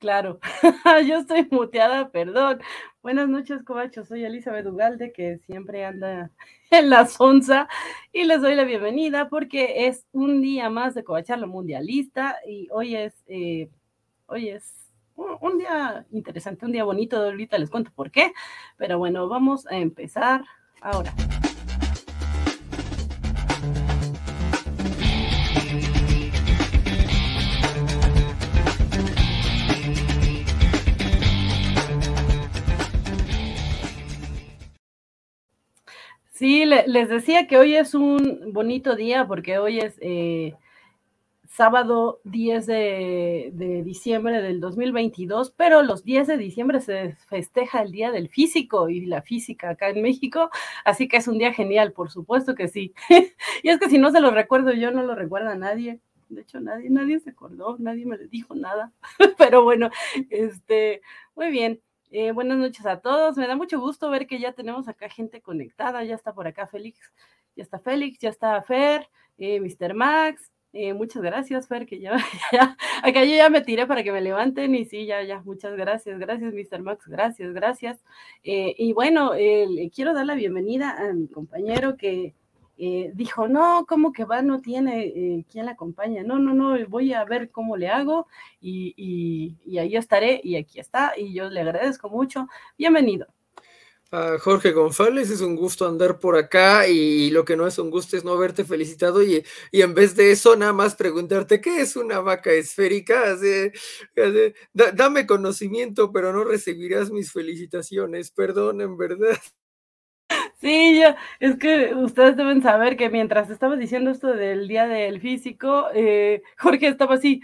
Claro, yo estoy muteada, perdón. Buenas noches, Covacho. Soy Elizabeth Ugalde, que siempre anda en la sonza, y les doy la bienvenida porque es un día más de Covacharlo Mundialista y hoy es, eh, hoy es un día interesante, un día bonito. Ahorita les cuento por qué, pero bueno, vamos a empezar ahora. Sí, les decía que hoy es un bonito día porque hoy es eh, sábado 10 de, diciembre del 2022, pero los 10 de diciembre se festeja el Día del Físico y la Física acá en México, así que es un día genial, por supuesto que sí. y es que si no se lo recuerdo yo, no lo recuerda nadie. De hecho, nadie, nadie se acordó, nadie me dijo nada. pero bueno, este, muy bien. Eh, buenas noches a todos. Me da mucho gusto ver que ya tenemos acá gente conectada. Ya está por acá Félix, ya está Félix, ya está Fer, eh, Mr. Max. Eh, muchas gracias, Fer, que ya, ya, acá yo ya me tiré para que me levanten y sí, ya, ya, muchas gracias, gracias, Mr. Max, gracias, gracias. y bueno, quiero dar la bienvenida a mi compañero que eh, dijo, no, ¿cómo que va? No tiene eh, quien la acompaña. No, no, no, voy a ver cómo le hago y, ahí estaré y aquí está y yo le agradezco mucho. Bienvenido. Jorge González, es un gusto andar por acá y lo que no es un gusto es no haberte felicitado y, en vez de eso nada más preguntarte qué es una vaca esférica. dame conocimiento, pero no recibirás mis felicitaciones, perdón, en verdad. Sí, yo, es que ustedes deben saber que mientras estaba diciendo esto del día del físico, eh, Jorge estaba así,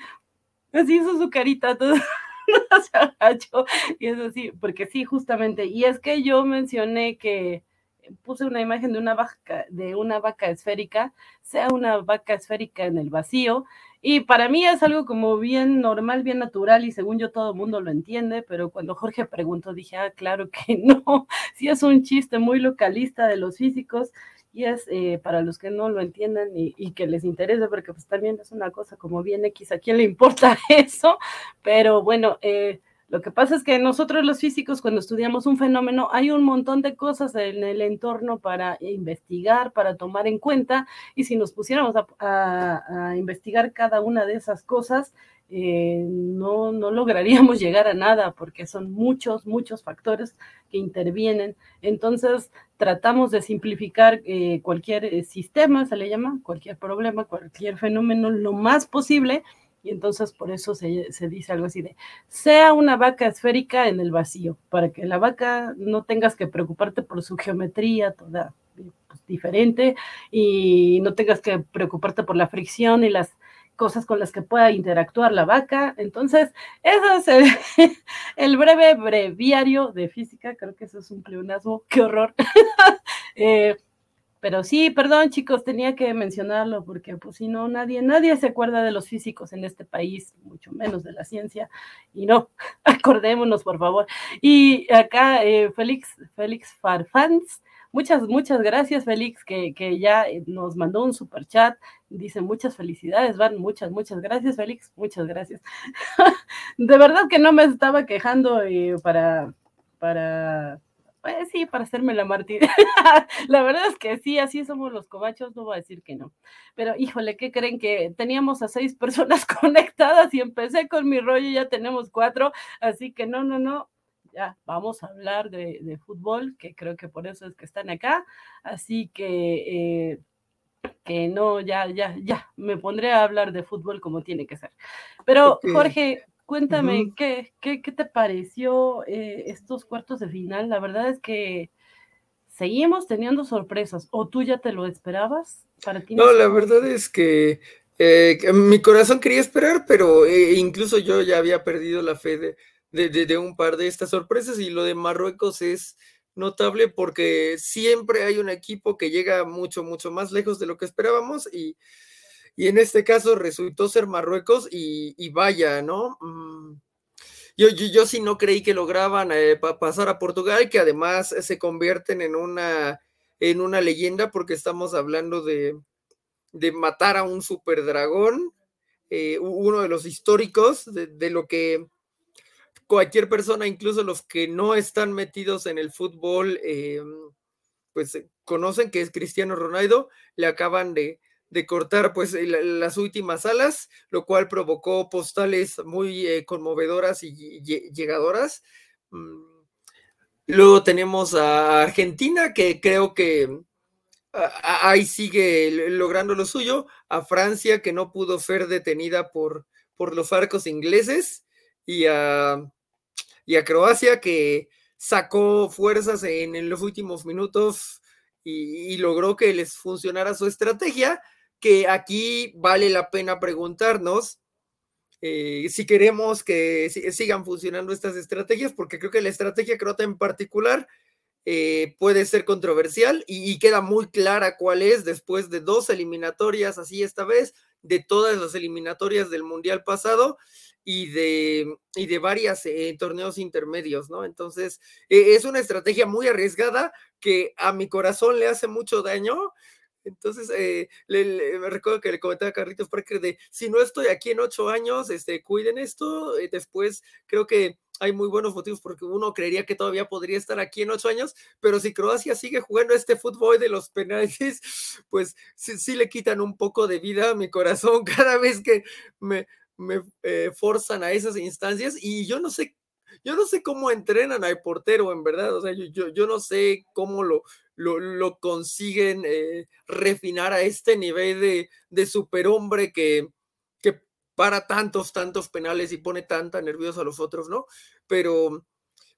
así hizo su carita, todo se agachó, y es así, porque sí, justamente, y es que yo mencioné que puse una imagen de una vaca, de una vaca esférica, sea una vaca esférica en el vacío, y para mí es algo como bien normal, bien natural y según yo todo el mundo lo entiende, pero cuando Jorge preguntó dije, ah, claro que no, sí es un chiste muy localista de los físicos y es eh, para los que no lo entiendan y, que les interese, porque pues también es una cosa como bien X, ¿a quién le importa eso? Pero bueno, eh, lo que pasa es que nosotros los físicos, cuando estudiamos un fenómeno, hay un montón de cosas en el entorno para investigar, para tomar en cuenta, y si nos pusiéramos a, investigar cada una de esas cosas, eh, no, no lograríamos llegar a nada, porque son muchos, muchos factores que intervienen. Entonces, tratamos de simplificar eh, cualquier eh, sistema, se le llama, cualquier problema, cualquier fenómeno, lo más posible y entonces por eso se, dice algo así de, sea una vaca esférica en el vacío, para que la vaca no tengas que preocuparte por su geometría toda pues, diferente y no tengas que preocuparte por la fricción y las cosas con las que pueda interactuar la vaca. Entonces, eso es el, breve breviario de física, creo que eso es un pleonasmo, qué horror. eh, pero sí, perdón chicos, tenía que mencionarlo porque pues si no, nadie, nadie se acuerda de los físicos en este país, mucho menos de la ciencia. Y no, acordémonos por favor. Y acá eh, Félix, Félix Farfans, muchas, muchas gracias Félix, que, que ya eh, nos mandó un super chat. Dice muchas felicidades, van, muchas, muchas gracias Félix, muchas gracias. de verdad que no me estaba quejando eh, para, para pues sí, para hacerme la mártir. la verdad es que sí, así somos los cobachos, no voy a decir que no. Pero híjole, ¿qué creen? Que teníamos a seis personas conectadas y empecé con mi rollo, ya tenemos cuatro, así que no, no, no, ya vamos a hablar de, fútbol, que creo que por eso es que están acá. Así que, eh, que no, ya, ya, ya, me pondré a hablar de fútbol como tiene que ser. Pero Jorge, Cuéntame, ¿qué, qué, qué, te pareció eh, estos cuartos de final? La verdad es que seguimos teniendo sorpresas. ¿O tú ya te lo esperabas? Para ti no, la verdad es que eh, mi corazón quería esperar, pero eh, incluso yo ya había perdido la fe de, de, de, un par de estas sorpresas y lo de Marruecos es notable porque siempre hay un equipo que llega mucho, mucho más lejos de lo que esperábamos y y en este caso resultó ser Marruecos y, vaya, ¿no? Mm, yo, yo, sí no creí que lograban eh, pasar a Portugal, que además se convierten en una, en una leyenda porque estamos hablando de, matar a un super dragón, eh, uno de los históricos de, lo que cualquier persona, incluso los que no están metidos en el fútbol, eh, pues conocen que es Cristiano Ronaldo, le acaban de, cortar pues las últimas alas, lo cual provocó postales muy eh, conmovedoras y llegadoras. Mm, luego tenemos a Argentina, que creo que ahí sigue logrando lo suyo, a Francia, que no pudo ser detenida por, por los arcos ingleses, y a, y a Croacia, que sacó fuerzas en, los últimos minutos y, logró que les funcionara su estrategia, que aquí vale la pena preguntarnos eh, si queremos que sigan funcionando estas estrategias, porque creo que la estrategia croata en particular eh, puede ser controversial y, queda muy clara cuál es después de dos eliminatorias, así esta vez, de todas las eliminatorias del Mundial pasado y de, y de varias eh, torneos intermedios, ¿no? Entonces, es una estrategia muy arriesgada que a mi corazón le hace mucho daño. Entonces, eh, me recuerdo que le comentaba a Carlitos Parker de, si no estoy aquí en ocho años, este, cuiden esto. después, creo que hay muy buenos motivos porque uno creería que todavía podría estar aquí en ocho años, pero si Croacia sigue jugando este fútbol de los penaltis, pues sí, sí le quitan un poco de vida a mi corazón cada vez que me, me eh, forzan a esas instancias y yo no sé, yo no sé cómo entrenan al portero, en verdad, o sea, yo, no sé cómo lo, consiguen eh, refinar a este nivel de, de superhombre que, para tantos, tantos penales y pone tanta nerviosa a los otros, ¿no? Pero,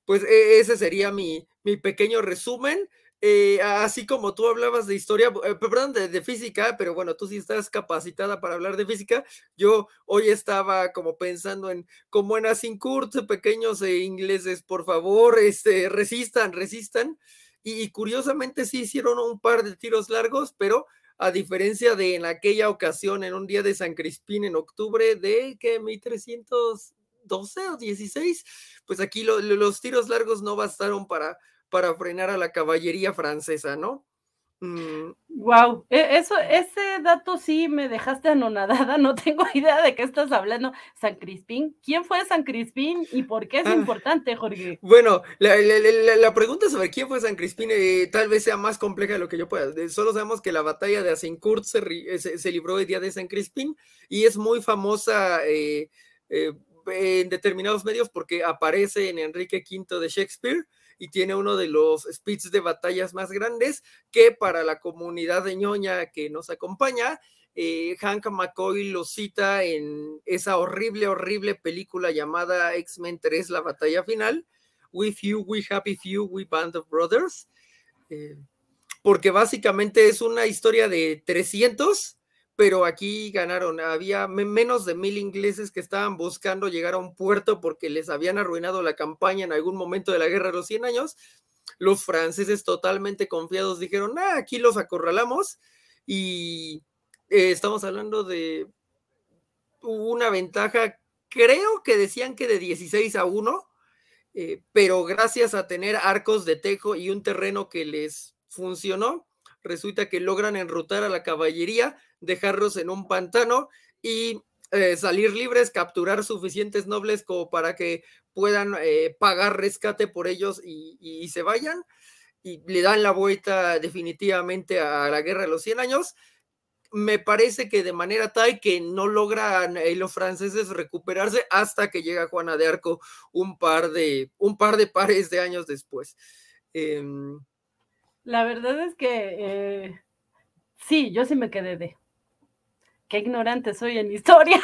pues e, ese sería mi pequeño resumen. Eh, así como tú hablabas de historia, eh, perdón, de, física, pero bueno, tú sí estás capacitada para hablar de física. Yo hoy estaba como pensando en, como en Asincourt, pequeños e ingleses, por favor, este, resistan, resistan. Y, curiosamente sí hicieron un par de tiros largos, pero a diferencia de en aquella ocasión, en un día de San Crispín en octubre de que 1312 o 16, pues aquí los tiros largos no bastaron para para frenar a la caballería francesa, ¿no? Wow, mm. e, eso, ese dato sí me dejaste anonadada, no tengo idea de qué estás hablando. San Crispín, ¿quién fue San Crispín y por qué es ah. importante, Jorge? Bueno, la, pregunta sobre quién fue San Crispín eh, tal vez sea más compleja de lo que yo pueda. Solo sabemos que la batalla de Azincourt se, eh, se, libró el día de San Crispín y es muy famosa eh, en determinados medios porque aparece en Enrique V de Shakespeare y tiene uno de los speeds de batallas más grandes que para la comunidad de ñoña que nos acompaña, eh, Hank McCoy lo cita en esa horrible, horrible película llamada X-Men 3, la batalla final, With You, We Happy Few, We Band of Brothers, eh, porque básicamente es una historia de 300 pero aquí ganaron. Había menos de mil ingleses que estaban buscando llegar a un puerto porque les habían arruinado la campaña en algún momento de la guerra de los 100 años. Los franceses totalmente confiados dijeron, ah, aquí los acorralamos y eh, estamos hablando de una ventaja, creo que decían que de 16 a 1, eh, pero gracias a tener arcos de tejo y un terreno que les funcionó, resulta que logran enrutar a la caballería dejarlos en un pantano y eh, salir libres, capturar suficientes nobles como para que puedan eh, pagar rescate por ellos y, se vayan. Y le dan la vuelta definitivamente a la guerra de los 100 años. Me parece que de manera tal que no logran eh, los franceses recuperarse hasta que llega Juana de Arco un par de, un par de pares de años después. La verdad es que sí, yo sí me quedé de qué ignorante soy en historia.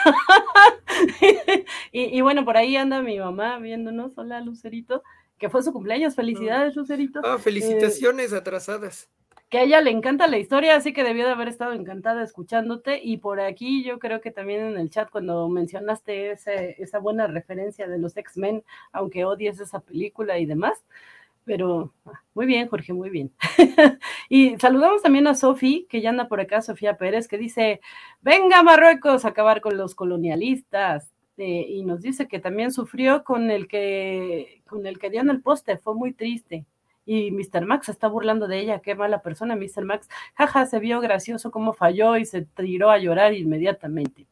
y, bueno, por ahí anda mi mamá viéndonos, hola Lucerito, que fue su cumpleaños, felicidades Lucerito. Ah, felicitaciones atrasadas. Que a ella le encanta la historia, así que debió de haber estado encantada escuchándote. Y por aquí yo creo que también en el chat cuando mencionaste esa buena referencia de los X-Men, aunque odies esa película y demás, pero ah, muy bien, Jorge, muy bien. y saludamos también a Sofi, que ya anda por acá, Sofía Pérez, que dice, venga Marruecos a acabar con los colonialistas. Eh, y nos dice que también sufrió con el que, con el que dio en el poste, fue muy triste. Y Mr. Max está burlando de ella, qué mala persona, Mr. Max. Jaja, se vio gracioso cómo falló y se tiró a llorar inmediatamente.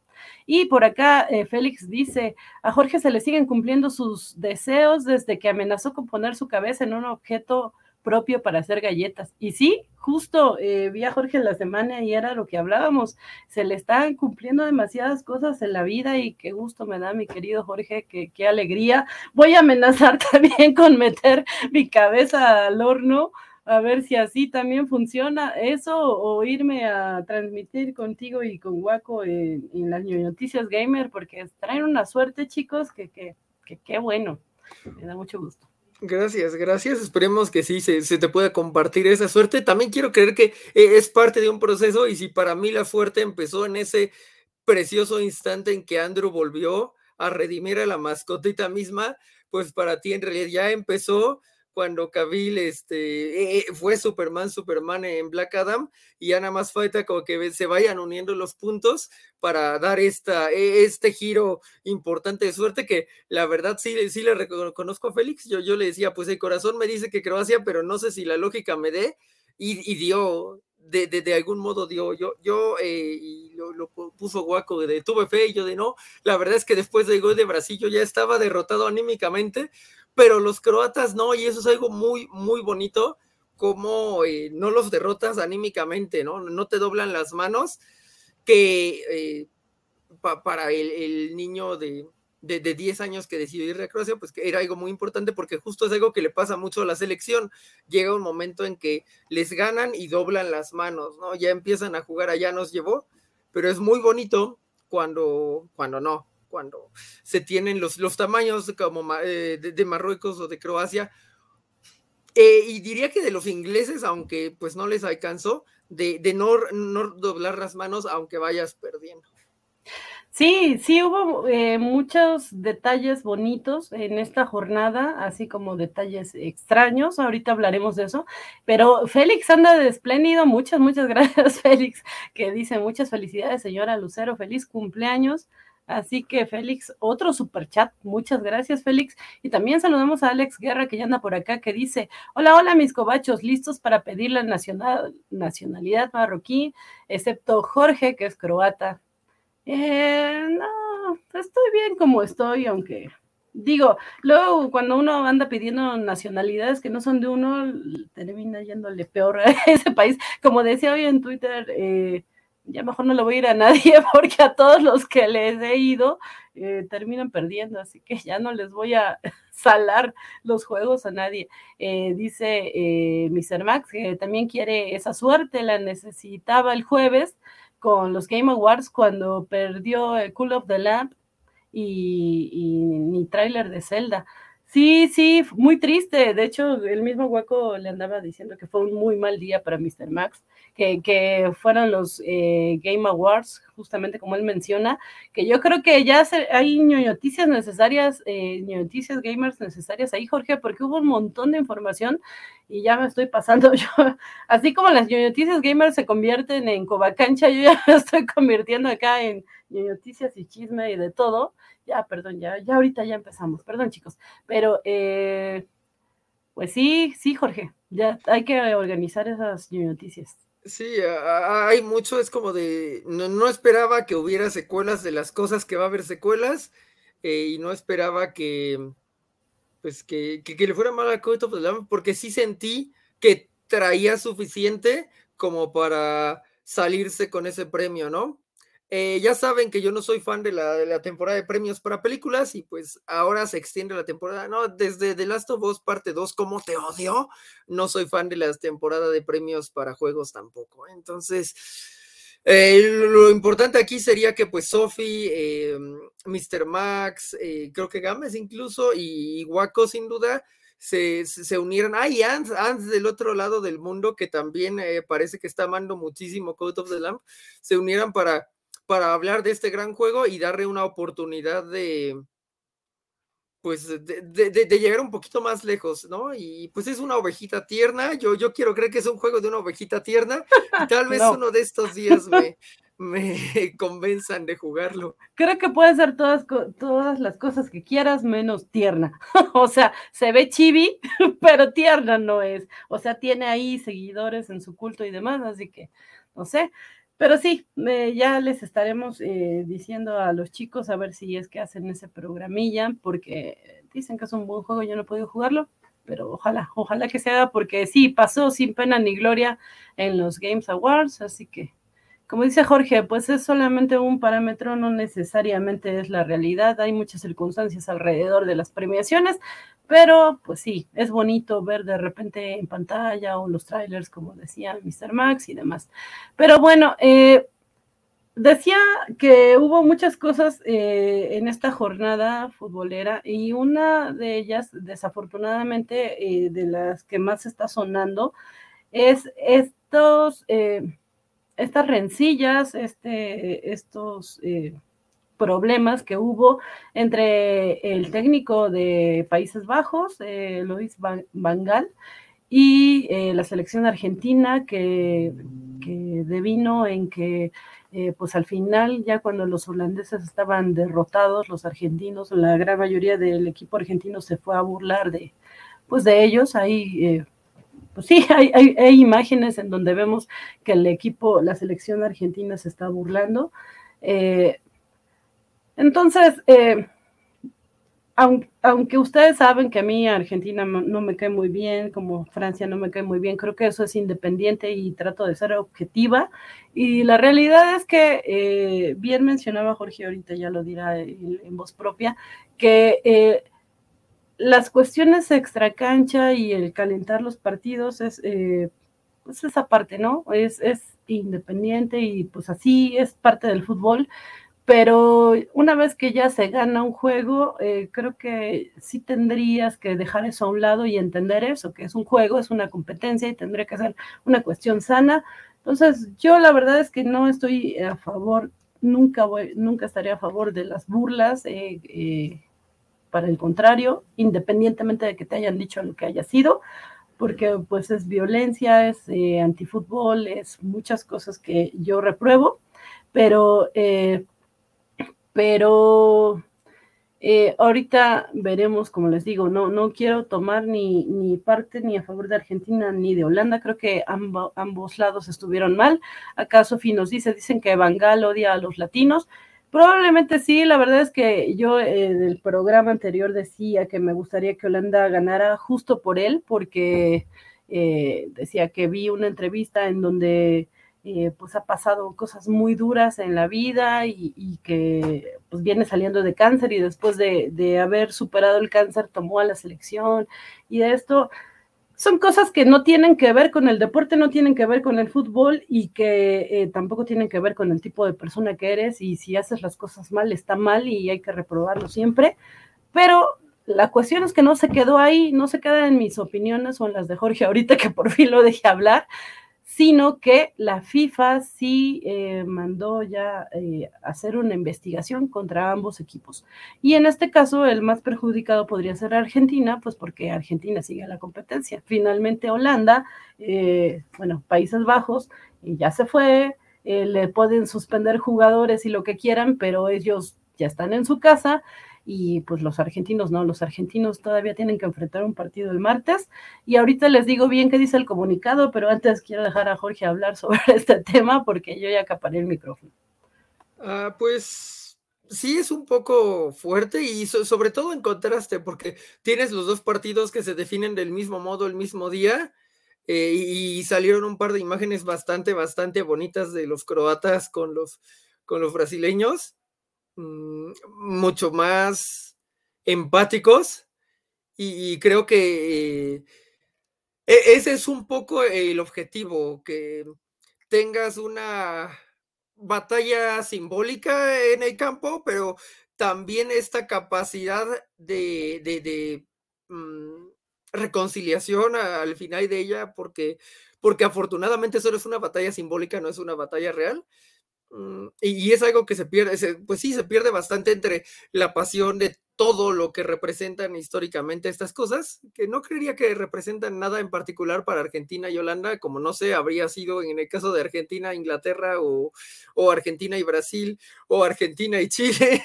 Y por acá eh, Félix dice, a Jorge se le siguen cumpliendo sus deseos desde que amenazó con poner su cabeza en un objeto propio para hacer galletas. Y sí, justo eh, vi a Jorge la semana y era lo que hablábamos. Se le están cumpliendo demasiadas cosas en la vida y qué gusto me da, mi querido Jorge, qué alegría. Voy a amenazar también con meter mi cabeza al horno a ver si así también funciona eso o irme a transmitir contigo y con Waco en, las noticias gamer porque traen una suerte chicos que qué bueno, me da mucho gusto. Gracias, gracias. Esperemos que sí se, se, te pueda compartir esa suerte. También quiero creer que eh, es parte de un proceso y si para mí la suerte empezó en ese precioso instante en que Andrew volvió a redimir a la mascotita misma, pues para ti en realidad ya empezó cuando Cavill este, eh, fue Superman, Superman en Black Adam, y ya nada más falta como que se vayan uniendo los puntos para dar esta, e, este giro importante de suerte que la verdad sí, sí le reconozco a Félix, yo, yo le decía, pues el corazón me dice que Croacia, pero no sé si la lógica me dé, y, dio, de, de, algún modo dio, yo, yo eh, y lo, puso guaco de tuve fe y yo de no, la verdad es que después del gol de Brasil yo ya estaba derrotado anímicamente, pero los croatas no, y eso es algo muy, muy bonito, como eh, no los derrotas anímicamente, ¿no? No te doblan las manos, que eh, para el, niño de, de, 10 años que decidió ir a Croacia, pues que era algo muy importante porque justo es algo que le pasa mucho a la selección. Llega un momento en que les ganan y doblan las manos, ¿no? Ya empiezan a jugar, allá nos llevó, pero es muy bonito cuando, cuando no, cuando se tienen los, los tamaños como eh, de, Marruecos o de Croacia. Eh, y diría que de los ingleses, aunque pues no les alcanzó, de, no, no doblar las manos aunque vayas perdiendo. Sí, sí hubo eh, muchos detalles bonitos en esta jornada, así como detalles extraños. Ahorita hablaremos de eso. Pero Félix anda de espléndido. Muchas, muchas gracias, Félix, que dice muchas felicidades, señora Lucero. Feliz cumpleaños. Así que Félix, otro super chat. Muchas gracias, Félix. Y también saludamos a Alex Guerra, que ya anda por acá, que dice: Hola, hola, mis cobachos, listos para pedir la nacionalidad marroquí, excepto Jorge, que es croata. Eh, no, estoy bien como estoy, aunque digo, luego cuando uno anda pidiendo nacionalidades que no son de uno, termina yéndole peor a ese país. Como decía hoy en Twitter, eh, ya mejor no le voy a ir a nadie porque a todos los que les he ido eh, terminan perdiendo, así que ya no les voy a salar los juegos a nadie. Eh, dice eh, Mr. Max que también quiere esa suerte, la necesitaba el jueves con los Game Awards cuando perdió el Cool of the Lamp y, y mi tráiler de Zelda. Sí, sí, muy triste. De hecho, el mismo Hueco le andaba diciendo que fue un muy mal día para Mr. Max, que, que fueron los eh, Game Awards, justamente como él menciona, que yo creo que ya hay noticias necesarias, eh, noticias gamers necesarias ahí, Jorge, porque hubo un montón de información y ya me estoy pasando yo. Así como las noticias gamers se convierten en cobacancha, yo ya me estoy convirtiendo acá en noticias y chisme y de todo ya, perdón, ya, ya ahorita ya empezamos, perdón chicos, pero eh, pues sí, sí, Jorge, ya hay que organizar esas noticias. Sí, hay mucho, es como de, no, esperaba que hubiera secuelas de las cosas que va a haber secuelas eh, y no esperaba que, pues que, que, le fuera mal a Code of the porque sí sentí que traía suficiente como para salirse con ese premio, ¿no? Eh, ya saben que yo no soy fan de la, temporada de premios para películas y pues ahora se extiende la temporada, no, desde The Last of Us parte 2, ¿cómo te odio? No soy fan de la temporada de premios para juegos tampoco. Entonces, eh, lo importante aquí sería que pues Sophie, eh, Mr. Max, creo que Gámez incluso y Waco sin duda. Se, se, unieran. Ah, y Ants, del otro lado del mundo, que también parece que está amando muchísimo Code of the Lamp, se unieran para para hablar de este gran juego y darle una oportunidad de, pues, de, llegar un poquito más lejos, ¿no? Y pues es una ovejita tierna, yo, yo quiero creer que es un juego de una ovejita tierna y tal vez uno de estos días me, me convenzan de jugarlo. Creo que puede ser todas, todas las cosas que quieras menos tierna. o sea, se ve chibi, pero tierna no es. O sea, tiene ahí seguidores en su culto y demás, así que, no sé. Pero sí, ya les estaremos eh, diciendo a los chicos a ver si es que hacen ese programilla, porque dicen que es un buen juego, yo no he podido jugarlo, pero ojalá, ojalá que se haga, porque sí, pasó sin pena ni gloria en los Games Awards, así que, como dice Jorge, pues es solamente un parámetro, no necesariamente es la realidad, hay muchas circunstancias alrededor de las premiaciones, pero pues sí, es bonito ver de repente en pantalla o los trailers, como decía Mr. Max y demás. Pero bueno, eh, decía que hubo muchas cosas eh, en esta jornada futbolera y una de ellas, desafortunadamente, eh, de las que más está sonando, es estos, estas rencillas, este, estos problemas que hubo entre el técnico de Países Bajos, eh, Luis Van, Gaal, y eh, la selección argentina que, que devino en que eh, pues al final ya cuando los holandeses estaban derrotados, los argentinos, la gran mayoría del equipo argentino se fue a burlar de pues de ellos, ahí pues sí, hay, hay, hay, imágenes en donde vemos que el equipo, la selección argentina se está burlando. Eh, entonces, eh, aunque, ustedes saben que a mí Argentina no me cae muy bien, como Francia no me cae muy bien, creo que eso es independiente y trato de ser objetiva. Y la realidad es que, eh, bien mencionaba Jorge, ahorita ya lo dirá en, voz propia, que eh, las cuestiones extra cancha y el calentar los partidos es, pues esa parte, ¿no? Es, es independiente y pues así es parte del fútbol pero una vez que ya se gana un juego, eh, creo que sí tendrías que dejar eso a un lado y entender eso, que es un juego, es una competencia y tendría que ser una cuestión sana. Entonces, yo la verdad es que no estoy a favor, nunca voy, nunca estaría a favor de las burlas, eh, eh, para el contrario, independientemente de que te hayan dicho lo que haya sido, porque pues es violencia, es antifútbol, es muchas cosas que yo repruebo, pero pero eh, ahorita veremos, como les digo, no, no quiero tomar ni, ni parte ni a favor de Argentina ni de Holanda, creo que ambos lados estuvieron mal. Acá Sofi nos dice, dicen que Bangal odia a los latinos. Probablemente sí, la verdad es que yo en el programa anterior decía que me gustaría que Holanda ganara justo por él, porque eh, decía que vi una entrevista en donde eh, pues ha pasado cosas muy duras en la vida y, que pues viene saliendo de cáncer y después de, haber superado el cáncer tomó a la selección y de esto son cosas que no tienen que ver con el deporte, no tienen que ver con el fútbol y que eh, tampoco tienen que ver con el tipo de persona que eres y si haces las cosas mal está mal y hay que reprobarlo siempre, pero la cuestión es que no se quedó ahí, no se queda en mis opiniones o en las de Jorge ahorita que por fin lo dejé hablar, sino que la FIFA sí eh, mandó ya eh, hacer una investigación contra ambos equipos. Y en este caso, el más perjudicado podría ser Argentina, pues porque Argentina sigue la competencia. Finalmente, Holanda, eh, bueno, Países Bajos, ya se fue, le pueden suspender jugadores y lo que quieran, pero ellos ya están en su casa y pues los argentinos no, los argentinos todavía tienen que enfrentar un partido el martes y ahorita les digo bien qué dice el comunicado, pero antes quiero dejar a Jorge hablar sobre este tema porque yo ya acaparé el micrófono. Ah, pues sí es un poco fuerte y sobre todo en contraste porque tienes los dos partidos que se definen del mismo modo el mismo día eh, y salieron un par de imágenes bastante, bastante bonitas de los croatas con los, con los brasileños Mm, mucho más empáticos y, creo que eh, e, ese es un poco el objetivo, que tengas una batalla simbólica en el campo, pero también esta capacidad de, mm, reconciliación al final de ella, porque, porque afortunadamente solo es una batalla simbólica, no es una batalla real. Mm, y es algo que se pierde, pues sí, se pierde bastante entre la pasión de todo lo que representan históricamente estas cosas, que no creería que representan nada en particular para Argentina y Holanda, como no sé, habría sido en el caso de Argentina, Inglaterra, o, Argentina y Brasil, o Argentina y Chile,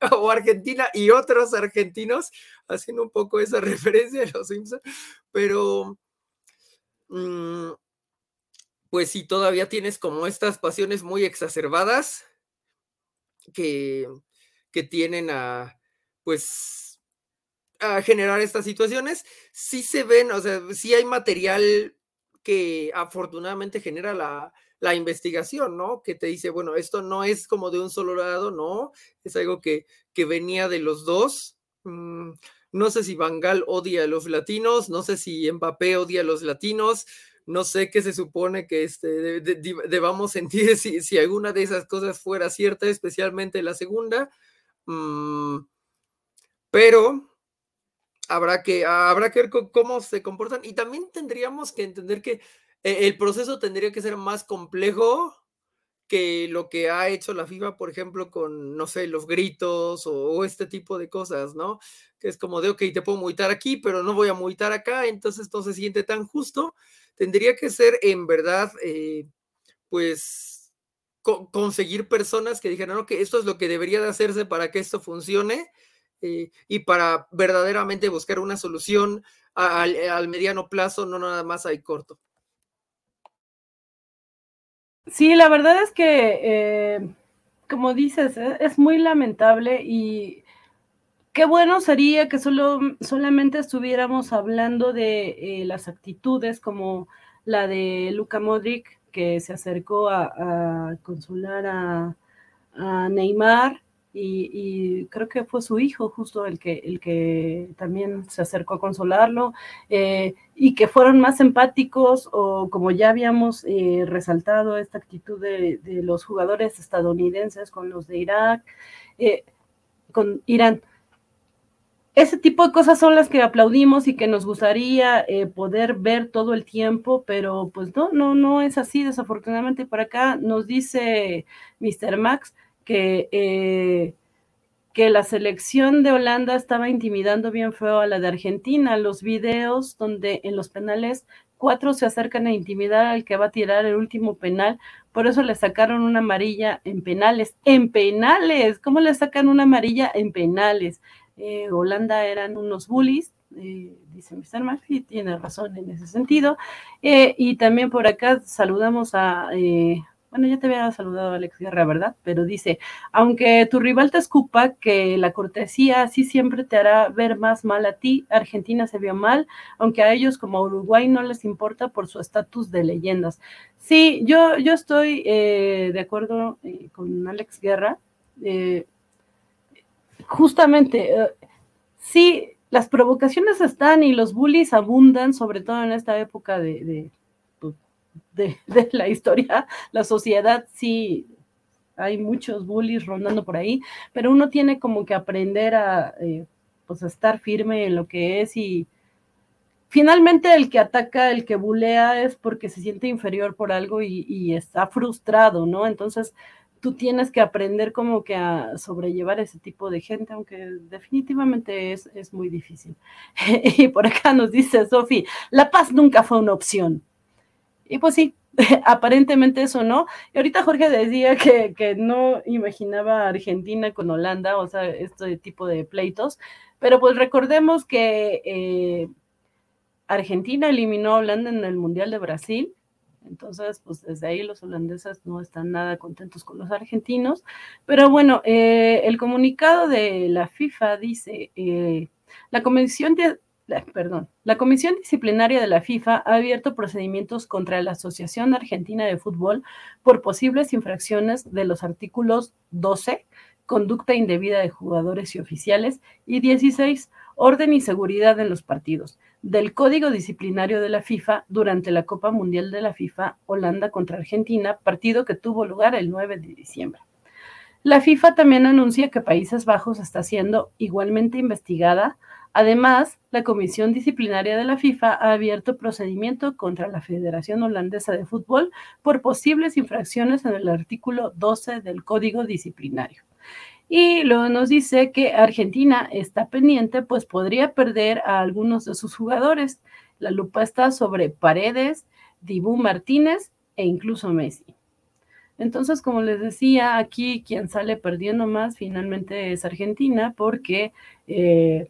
o Argentina y otros argentinos, haciendo un poco esa referencia de los Simpsons, pero... Mm, pues sí, todavía tienes como estas pasiones muy exacerbadas que, que tienen a, pues, a generar estas situaciones. Sí se ven, o sea, sí hay material que afortunadamente genera la, la investigación, ¿no? Que te dice, bueno, esto no es como de un solo lado, no, es algo que, que venía de los dos. Mm, no sé si Bangal odia a los latinos, no sé si Mbappé odia a los latinos, no sé qué se supone que este, debamos sentir si, si, alguna de esas cosas fuera cierta, especialmente la segunda. Mm, pero habrá que, habrá que ver cómo se comportan y también tendríamos que entender que e, el proceso tendría que ser más complejo que lo que ha hecho la FIFA, por ejemplo, con, no sé, los gritos o, este tipo de cosas, ¿no? Que es como de, ok, te puedo multar aquí, pero no voy a multar acá, entonces no se siente tan justo. Tendría que ser en verdad, eh, pues, conseguir personas que dijeran, no, que esto es lo que debería de hacerse para que esto funcione eh, y para verdaderamente buscar una solución al mediano plazo, no nada más hay corto. Sí, la verdad es que, eh, como dices, e, es muy lamentable y qué bueno sería que solo, solamente estuviéramos hablando de eh, las actitudes como la de Luka Modric, que se acercó a, consolar a, a Neymar y, creo que fue su hijo justo el que, el que también se acercó a consolarlo eh, y que fueron más empáticos o como ya habíamos eh, resaltado esta actitud de, los jugadores estadounidenses con los de Irak, con Irán. Ese tipo de cosas son las que aplaudimos y que nos gustaría poder ver todo el tiempo, pero pues no, no, no es así, desafortunadamente por acá nos dice Mr. Max que, eh, que la selección de Holanda estaba intimidando bien feo a la de Argentina. Los videos donde en los penales cuatro se acercan a intimidar al que va a tirar el último penal, por eso le sacaron una amarilla en penales. En penales, ¿cómo le sacan una amarilla en penales? Eh, Holanda eran unos bullies, eh, dice Mr. Murphy, tiene razón en ese sentido. y también por acá saludamos a, bueno, ya te había saludado Alex Guerra, ¿verdad? Pero dice, aunque tu rival te escupa, que la cortesía así siempre te hará ver más mal a ti, Argentina se vio mal, aunque a ellos como a Uruguay no les importa por su estatus de leyendas. Sí, yo, yo estoy eh, de acuerdo eh, con Alex Guerra. Eh, justamente, sí, las provocaciones están y los bullies abundan, sobre todo en esta época de de, la historia, la sociedad sí hay muchos bullies rondando por ahí, pero uno tiene como que aprender a eh, pues estar firme en lo que es y finalmente el que ataca, el que bulea es porque se siente inferior por algo y, está frustrado, ¿no? Entonces tú tienes que aprender como que a sobrellevar ese tipo de gente, aunque definitivamente es, es muy difícil. y por acá nos dice Sofi, la paz nunca fue una opción. Y pues sí, aparentemente eso no. Y ahorita Jorge decía que, no imaginaba Argentina con Holanda, o sea, este tipo de pleitos, pero pues recordemos que eh, Argentina eliminó a Holanda en el Mundial de Brasil. Entonces, pues desde ahí los holandeses no están nada contentos con los argentinos. Pero bueno, eh, el comunicado de la FIFA dice, eh, la de, perdón, la Comisión Disciplinaria de la FIFA ha abierto procedimientos contra la Asociación Argentina de Fútbol por posibles infracciones de los artículos 12, conducta indebida de jugadores y oficiales, y 16, orden y seguridad en los partidos, del Código Disciplinario de la FIFA durante la Copa Mundial de la FIFA Holanda contra Argentina, partido que tuvo lugar el 9 de diciembre. La FIFA también anuncia que Países Bajos está siendo igualmente investigada Además, la Comisión Disciplinaria de la FIFA ha abierto procedimiento contra la Federación Holandesa de Fútbol por posibles infracciones en el artículo 12 del Código Disciplinario. Y luego nos dice que Argentina está pendiente, pues podría perder a algunos de sus jugadores. La lupa está sobre Paredes, Dibú Martínez e incluso Messi. Entonces, como les decía, aquí quien sale perdiendo más finalmente es Argentina porque... Eh,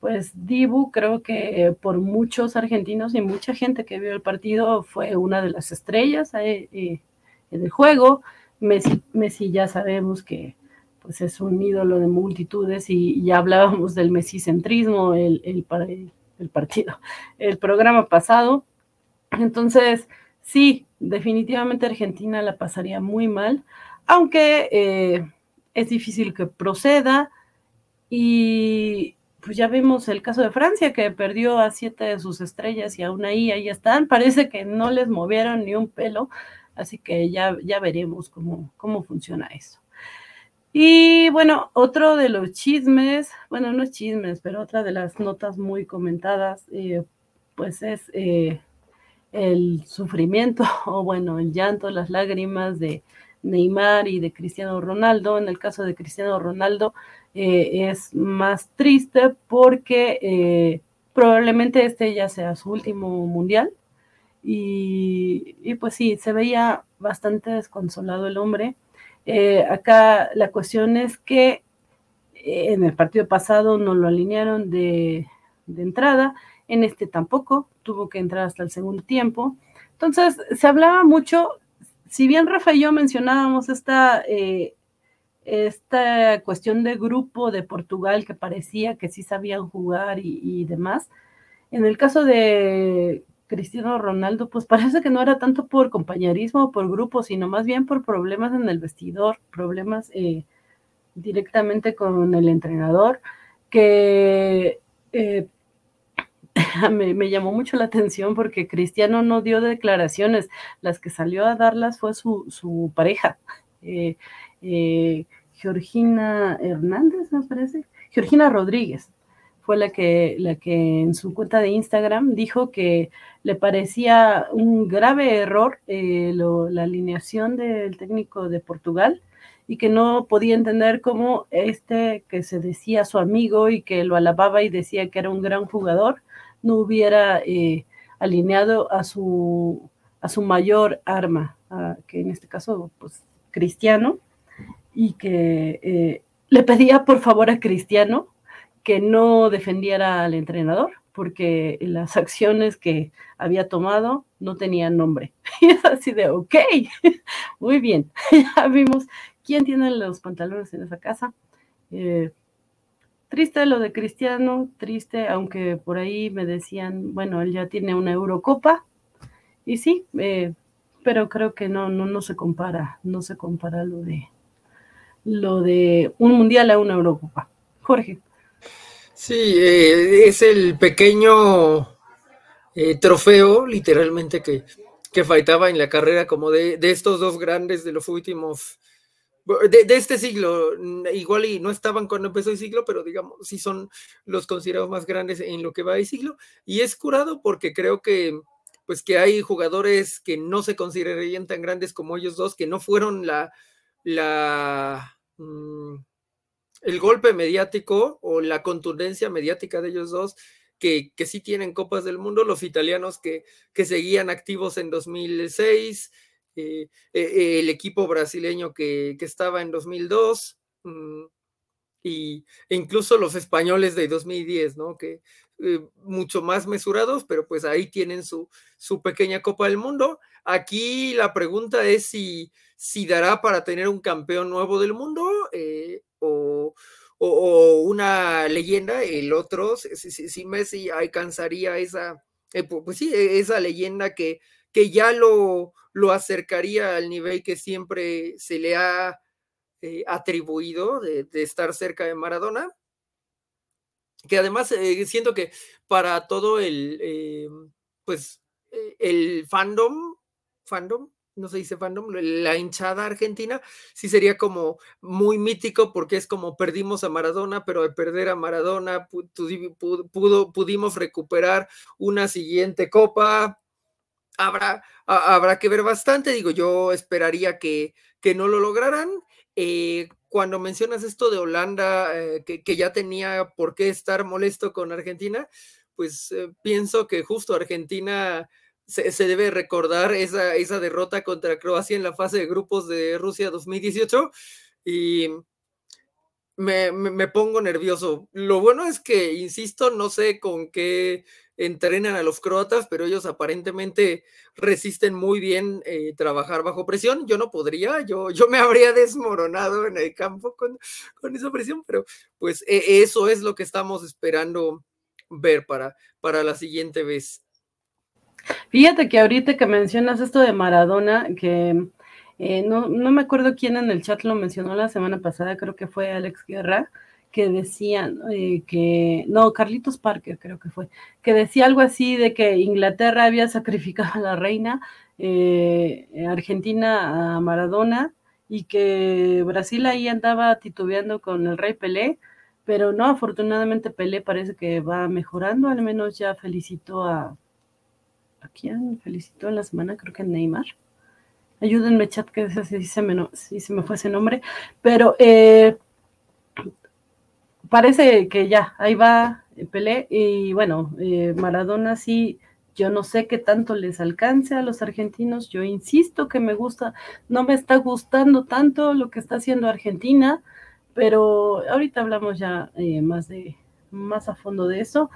pues Dibu creo que por muchos argentinos y mucha gente que vio el partido fue una de las estrellas eh, eh, en el juego. Messi, Messi ya sabemos que pues es un ídolo de multitudes y ya hablábamos del mesicentrismo el, el, partido, el programa pasado. Entonces, sí, definitivamente Argentina la pasaría muy mal, aunque eh, es difícil que proceda y pues ya vimos el caso de Francia que perdió a siete de sus estrellas y aún ahí, ahí están, parece que no les movieron ni un pelo, así que ya, ya veremos cómo, cómo funciona eso. Y bueno, otro de los chismes, bueno, no es chismes, pero otra de las notas muy comentadas, eh, pues es eh, el sufrimiento, o bueno, el llanto, las lágrimas de Neymar y de Cristiano Ronaldo. En el caso de Cristiano Ronaldo eh, es más triste porque probablemente este ya sea su último mundial. Y, y pues sí, se veía bastante desconsolado el hombre eh, acá la cuestión es que eh, en el partido pasado no lo alinearon de, entrada, en este tampoco, tuvo que entrar hasta el segundo tiempo. Entonces, se hablaba mucho, si bien Rafa y yo mencionábamos esta, eh, esta cuestión de grupo de Portugal que parecía que sí sabían jugar y demás, en el caso de Cristiano Ronaldo, pues parece que no era tanto por compañerismo o por grupo, sino más bien por problemas en el vestidor, problemas eh, directamente con el entrenador, que eh, me, llamó mucho la atención porque Cristiano no dio declaraciones, las que salió a darlas fue su, pareja, eh, Georgina Hernández, me parece, Georgina Rodríguez fue la que, la que en su cuenta de Instagram dijo que le parecía un grave error eh, la alineación del técnico de Portugal y que no podía entender cómo este que se decía su amigo y que lo alababa y decía que era un gran jugador, no hubiera eh, alineado a su, a su mayor arma, que en este caso, pues, Cristiano, y que eh, le pedía por favor a Cristiano que no defendiera al entrenador, porque las acciones que había tomado no tenían nombre. Y es así de, ok, muy bien, ya vimos quién tiene los pantalones en esa casa. Eh, triste lo de Cristiano, triste, aunque por ahí me decían, bueno, él ya tiene una Eurocopa, y sí, eh, pero creo que no, no, no se compara, no se compara lo de lo de un mundial a una Eurocopa. Jorge. Sí, eh, es el pequeño eh, trofeo, literalmente, que, que faltaba en la carrera, como de, estos dos grandes de los últimos, de, este siglo, igual y no estaban cuando empezó el siglo, pero digamos, sí son los considerados más grandes en lo que va el siglo, y es curado porque creo que, pues que hay jugadores que no se considerarían tan grandes como ellos dos, que no fueron la, la, mm, el golpe mediático o la contundencia mediática de ellos dos, que, que sí tienen Copas del Mundo, los italianos que, que seguían activos en 2006, eh, eh, el equipo brasileño que, que, estaba en 2002, mm, y, e incluso los españoles de 2010, ¿no? Que eh, mucho más mesurados, pero pues ahí tienen su, su pequeña Copa del Mundo. Aquí la pregunta es si, si dará para tener un campeón nuevo del mundo o, una leyenda, el otro, si, Messi alcanzaría esa, eh, pues sí, e, esa leyenda que, que ya lo, lo acercaría al nivel que siempre se le ha eh, atribuido de, estar cerca de Maradona. Que además eh, siento que para todo el, pues, el fandom, fandom, no se dice fandom, la hinchada argentina, sí sería como muy mítico porque es como perdimos a Maradona, pero al perder a Maradona pudo, pudimos recuperar una siguiente copa. Habrá, habrá que ver bastante, digo, yo esperaría que, que no lo lograran. Eh, cuando mencionas esto de Holanda, eh, que, ya tenía por qué estar molesto con Argentina, pues eh, pienso que justo Argentina se, debe recordar esa, esa derrota contra Croacia en la fase de grupos de Rusia 2018 y, me, me, pongo nervioso. Lo bueno es que, insisto, no sé con qué entrenan a los croatas, pero ellos aparentemente resisten muy bien eh, trabajar bajo presión. Yo no podría, yo, yo me habría desmoronado en el campo con, con esa presión, pero pues e, eso es lo que estamos esperando ver para, para la siguiente vez. Fíjate que ahorita que mencionas esto de Maradona, que eh, no, no, me acuerdo quién en el chat lo mencionó la semana pasada, creo que fue Alex Guerra, que decía eh, que, no, Carlitos Parker creo que fue, que decía algo así de que Inglaterra había sacrificado a la reina, eh, Argentina a Maradona, y que Brasil ahí andaba titubeando con el rey Pelé, pero no, afortunadamente Pelé parece que va mejorando, al menos ya felicitó a, ¿a quién felicitó en la semana? Creo que Neymar. Ayúdenme, chat, que si se me, si se me fue ese nombre. Pero eh, parece que ya, ahí va Pelé. Y bueno, eh, Maradona sí, yo no sé qué tanto les alcance a los argentinos. Yo insisto que me gusta, no me está gustando tanto lo que está haciendo Argentina, pero ahorita hablamos ya eh, más de más a fondo de eso.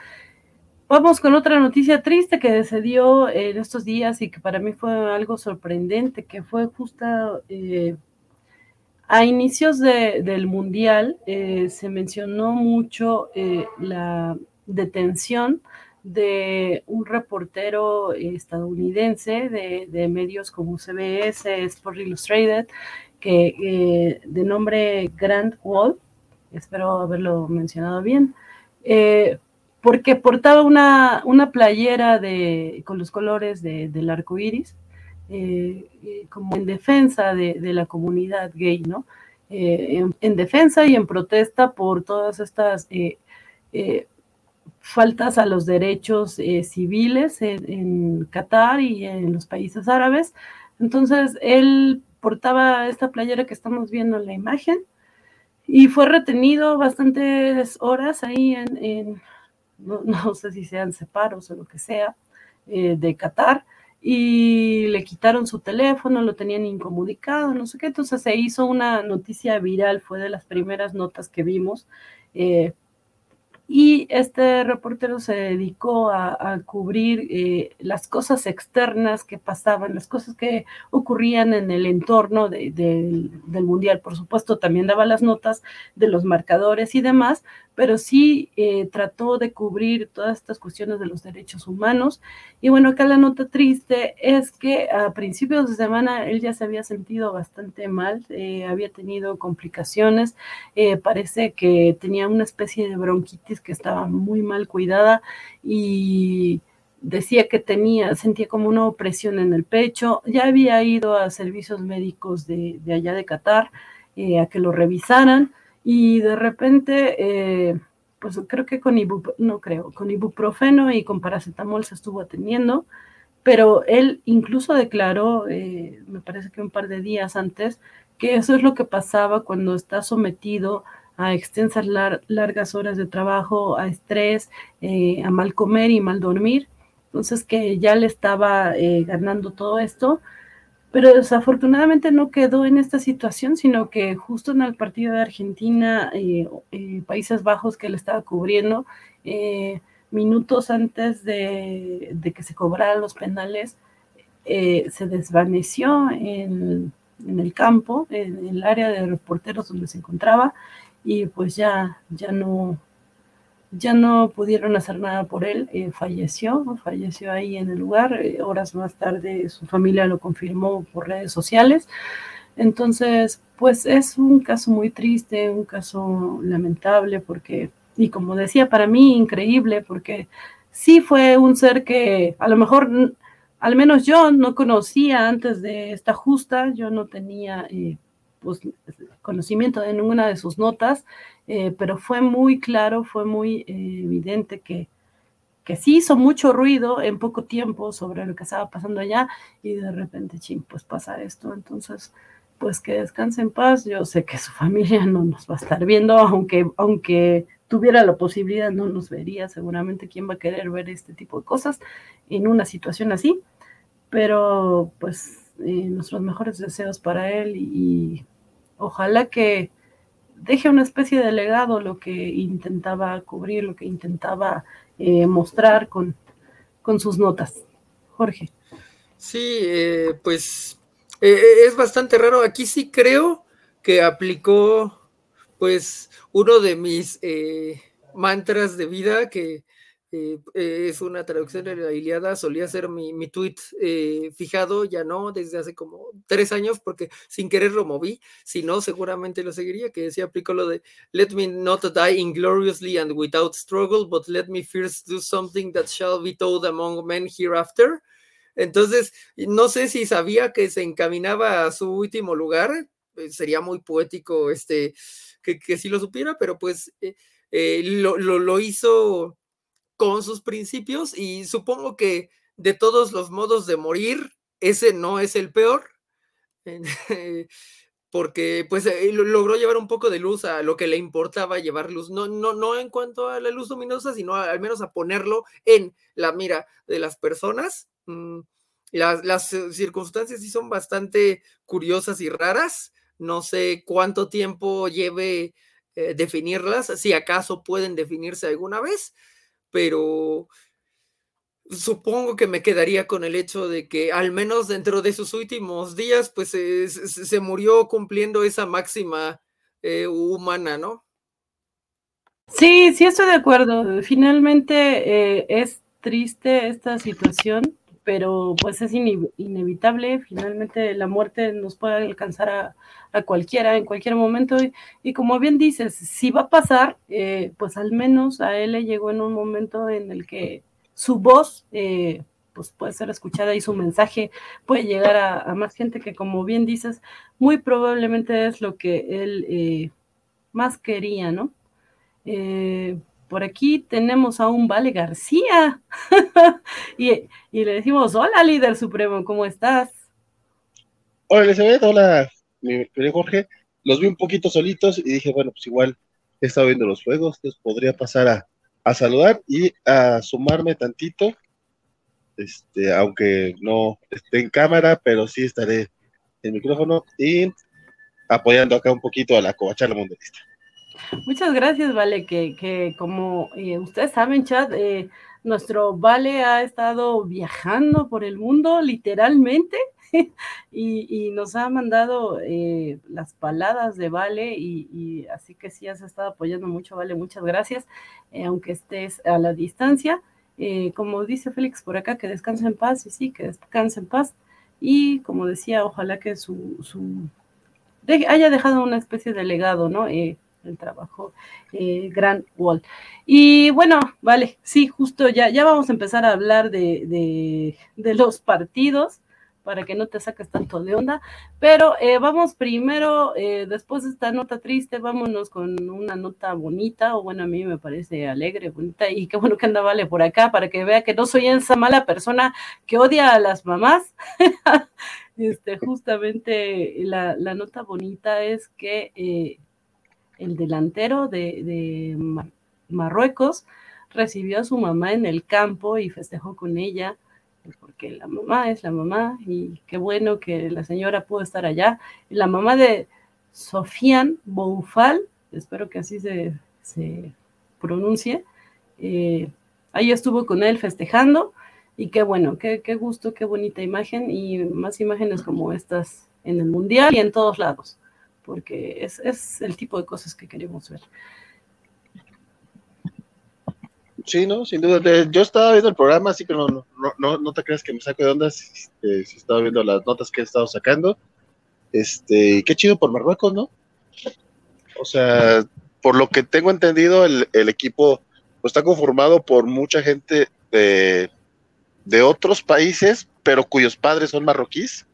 Vamos con otra noticia triste que se dio en estos días y que para mí fue algo sorprendente, que fue justo eh, a inicios del Mundial, eh, se mencionó mucho eh, la detención de un reportero estadounidense de, medios como CBS, Sport Illustrated, que de nombre Grant Wall, espero haberlo mencionado bien, porque portaba una, una playera de, con los colores de, del arco iris, eh, eh, como en defensa de, la comunidad gay, ¿no? Eh, en, defensa y en protesta por todas estas faltas a los derechos civiles en, Qatar y en los países árabes. Entonces, él portaba esta playera que estamos viendo en la imagen y fue retenido bastantes horas ahí en no, sé si sean separos o lo que sea, eh, de Qatar, y le quitaron su teléfono, lo tenían incomunicado, no sé qué, entonces se hizo una noticia viral, fue de las primeras notas que vimos, eh, y este reportero se dedicó a, cubrir eh, las cosas externas que pasaban, las cosas que ocurrían en el entorno del Mundial. Por supuesto, también daba las notas de los marcadores y demás, pero sí eh, trató de cubrir todas estas cuestiones de los derechos humanos. Y bueno, acá la nota triste es que a principios de semana él ya se había sentido bastante mal, eh, había tenido complicaciones, eh, parece que tenía una especie de bronquitis que estaba muy mal cuidada y decía que tenía, sentía como una opresión en el pecho, ya había ido a servicios médicos de, de allá de Qatar a que lo revisaran y de repente, eh, pues creo que con no creo, con ibuprofeno y con paracetamol se estuvo atendiendo, pero él incluso declaró, eh, me parece que un par de días antes, que eso es lo que pasaba cuando está sometido a extensas largas horas de trabajo, a estrés, eh, a mal comer y mal dormir. Entonces que ya le estaba ganando todo esto pero desafortunadamente no quedó en esta situación, sino que justo en el partido de Argentina, eh, eh, Países Bajos que le estaba cubriendo, eh, minutos antes de, que se cobraran los penales, se desvaneció en, en, el campo, en el área de reporteros donde se encontraba, y pues ya, ya no, ya no pudieron hacer nada por él, eh, falleció, falleció ahí en el lugar, eh, horas más tarde su familia lo confirmó por redes sociales. Entonces, pues es un caso muy triste, un caso lamentable, porque, y como decía, para mí increíble, porque sí fue un ser que a lo mejor, al menos yo no conocía antes de esta justa, yo no tenía eh, pues, conocimiento de ninguna de sus notas, eh, pero fue muy claro, fue muy eh, evidente que, que sí hizo mucho ruido en poco tiempo sobre lo que estaba pasando allá y de repente, ching, pues pasa esto. Entonces, pues que descanse en paz. Yo sé que su familia no nos va a estar viendo, aunque, aunque tuviera la posibilidad, no nos vería. Seguramente quién va a querer ver este tipo de cosas en una situación así. Pero pues eh, nuestros mejores deseos para él y ojalá que deje una especie de legado lo que intentaba cubrir, lo que intentaba eh, mostrar con, con sus notas. Jorge. Sí, eh, pues es bastante raro. Aquí sí creo que aplicó pues uno de mis mantras de vida que eh, eh, es una traducción de la Iliada, solía ser mi, mi tweet eh, fijado, ya no, desde hace como tres años, porque sin querer lo moví, si no, seguramente lo seguiría, que decía, aplico lo de, let me not die ingloriously and without struggle, but let me first do something that shall be told among men hereafter. Entonces, no sé si sabía que se encaminaba a su último lugar, sería muy poético este, que, que si lo supiera, pero pues lo, lo, lo hizo con sus principios y supongo que de todos los modos de morir, ese no es el peor, porque pues eh, logró llevar un poco de luz a lo que le importaba llevar luz, no, no, no en cuanto a la luz luminosa, sino al menos a ponerlo en la mira de las personas. Mm, las, las circunstancias sí son bastante curiosas y raras. No sé cuánto tiempo lleve eh, definirlas, si acaso pueden definirse alguna vez, pero supongo que me quedaría con el hecho de que al menos dentro de sus últimos días, pues se, murió cumpliendo esa máxima eh, humana, ¿no? Sí, sí estoy de acuerdo. Finalmente eh, es triste esta situación, pero pues es inevitable. Finalmente la muerte nos puede alcanzar a, a cualquiera en cualquier momento. Y, como bien dices, si va a pasar, eh, pues al menos a él le llegó en un momento en el que su voz eh, pues puede ser escuchada y su mensaje puede llegar a, más gente que como bien dices, muy probablemente es lo que él eh, más quería, ¿no? Por aquí tenemos a un Vale García y, le decimos, hola líder supremo, ¿cómo estás? Hola Elizabeth, hola mi querido Jorge, los vi un poquito solitos y dije, bueno, pues igual he estado viendo los juegos, entonces podría pasar a, a saludar y a sumarme tantito, este, aunque no esté en cámara, pero sí estaré en micrófono y apoyando acá un poquito a la covacharla mundialista. Muchas gracias, Vale, que, que como eh, ustedes saben, chat, eh, nuestro Vale ha estado viajando por el mundo literalmente y, nos ha mandado eh, las paladas de Vale y, así que sí has estado apoyando mucho, Vale, muchas gracias, eh, aunque estés a la distancia. Eh, como dice Félix por acá, que descanse en paz y sí, que descanse en paz. Y como decía, ojalá que su, su haya dejado una especie de legado, ¿no? El trabajo Gran Wall. Y bueno, vale, sí, justo ya, ya vamos a empezar a hablar de, de, los partidos para que no te saques tanto de onda. Pero eh, vamos primero, eh, después de esta nota triste, vámonos con una nota bonita, o bueno, a mí me parece alegre, bonita, y qué bueno que anda Vale por acá, para que vea que no soy esa mala persona que odia a las mamás. este, justamente la, nota bonita es que eh, el delantero de, de Marruecos recibió a su mamá en el campo y festejó con ella porque la mamá es la mamá y qué bueno que la señora pudo estar allá. La mamá de Sofian Boufal, espero que así se, se pronuncie, eh, ahí estuvo con él festejando y qué bueno, qué, qué gusto, qué bonita imagen y más imágenes como estas en el mundial y en todos lados, porque es, es el tipo de cosas que queremos ver. Sí, no, sin duda. Yo estaba viendo el programa, así que no, no, no, no te creas que me saco de onda si, este, si, estaba viendo las notas que he estado sacando. Este, qué chido por Marruecos, ¿no? O sea, por lo que tengo entendido, el, el equipo pues, está conformado por mucha gente de, de otros países, pero cuyos padres son marroquíes.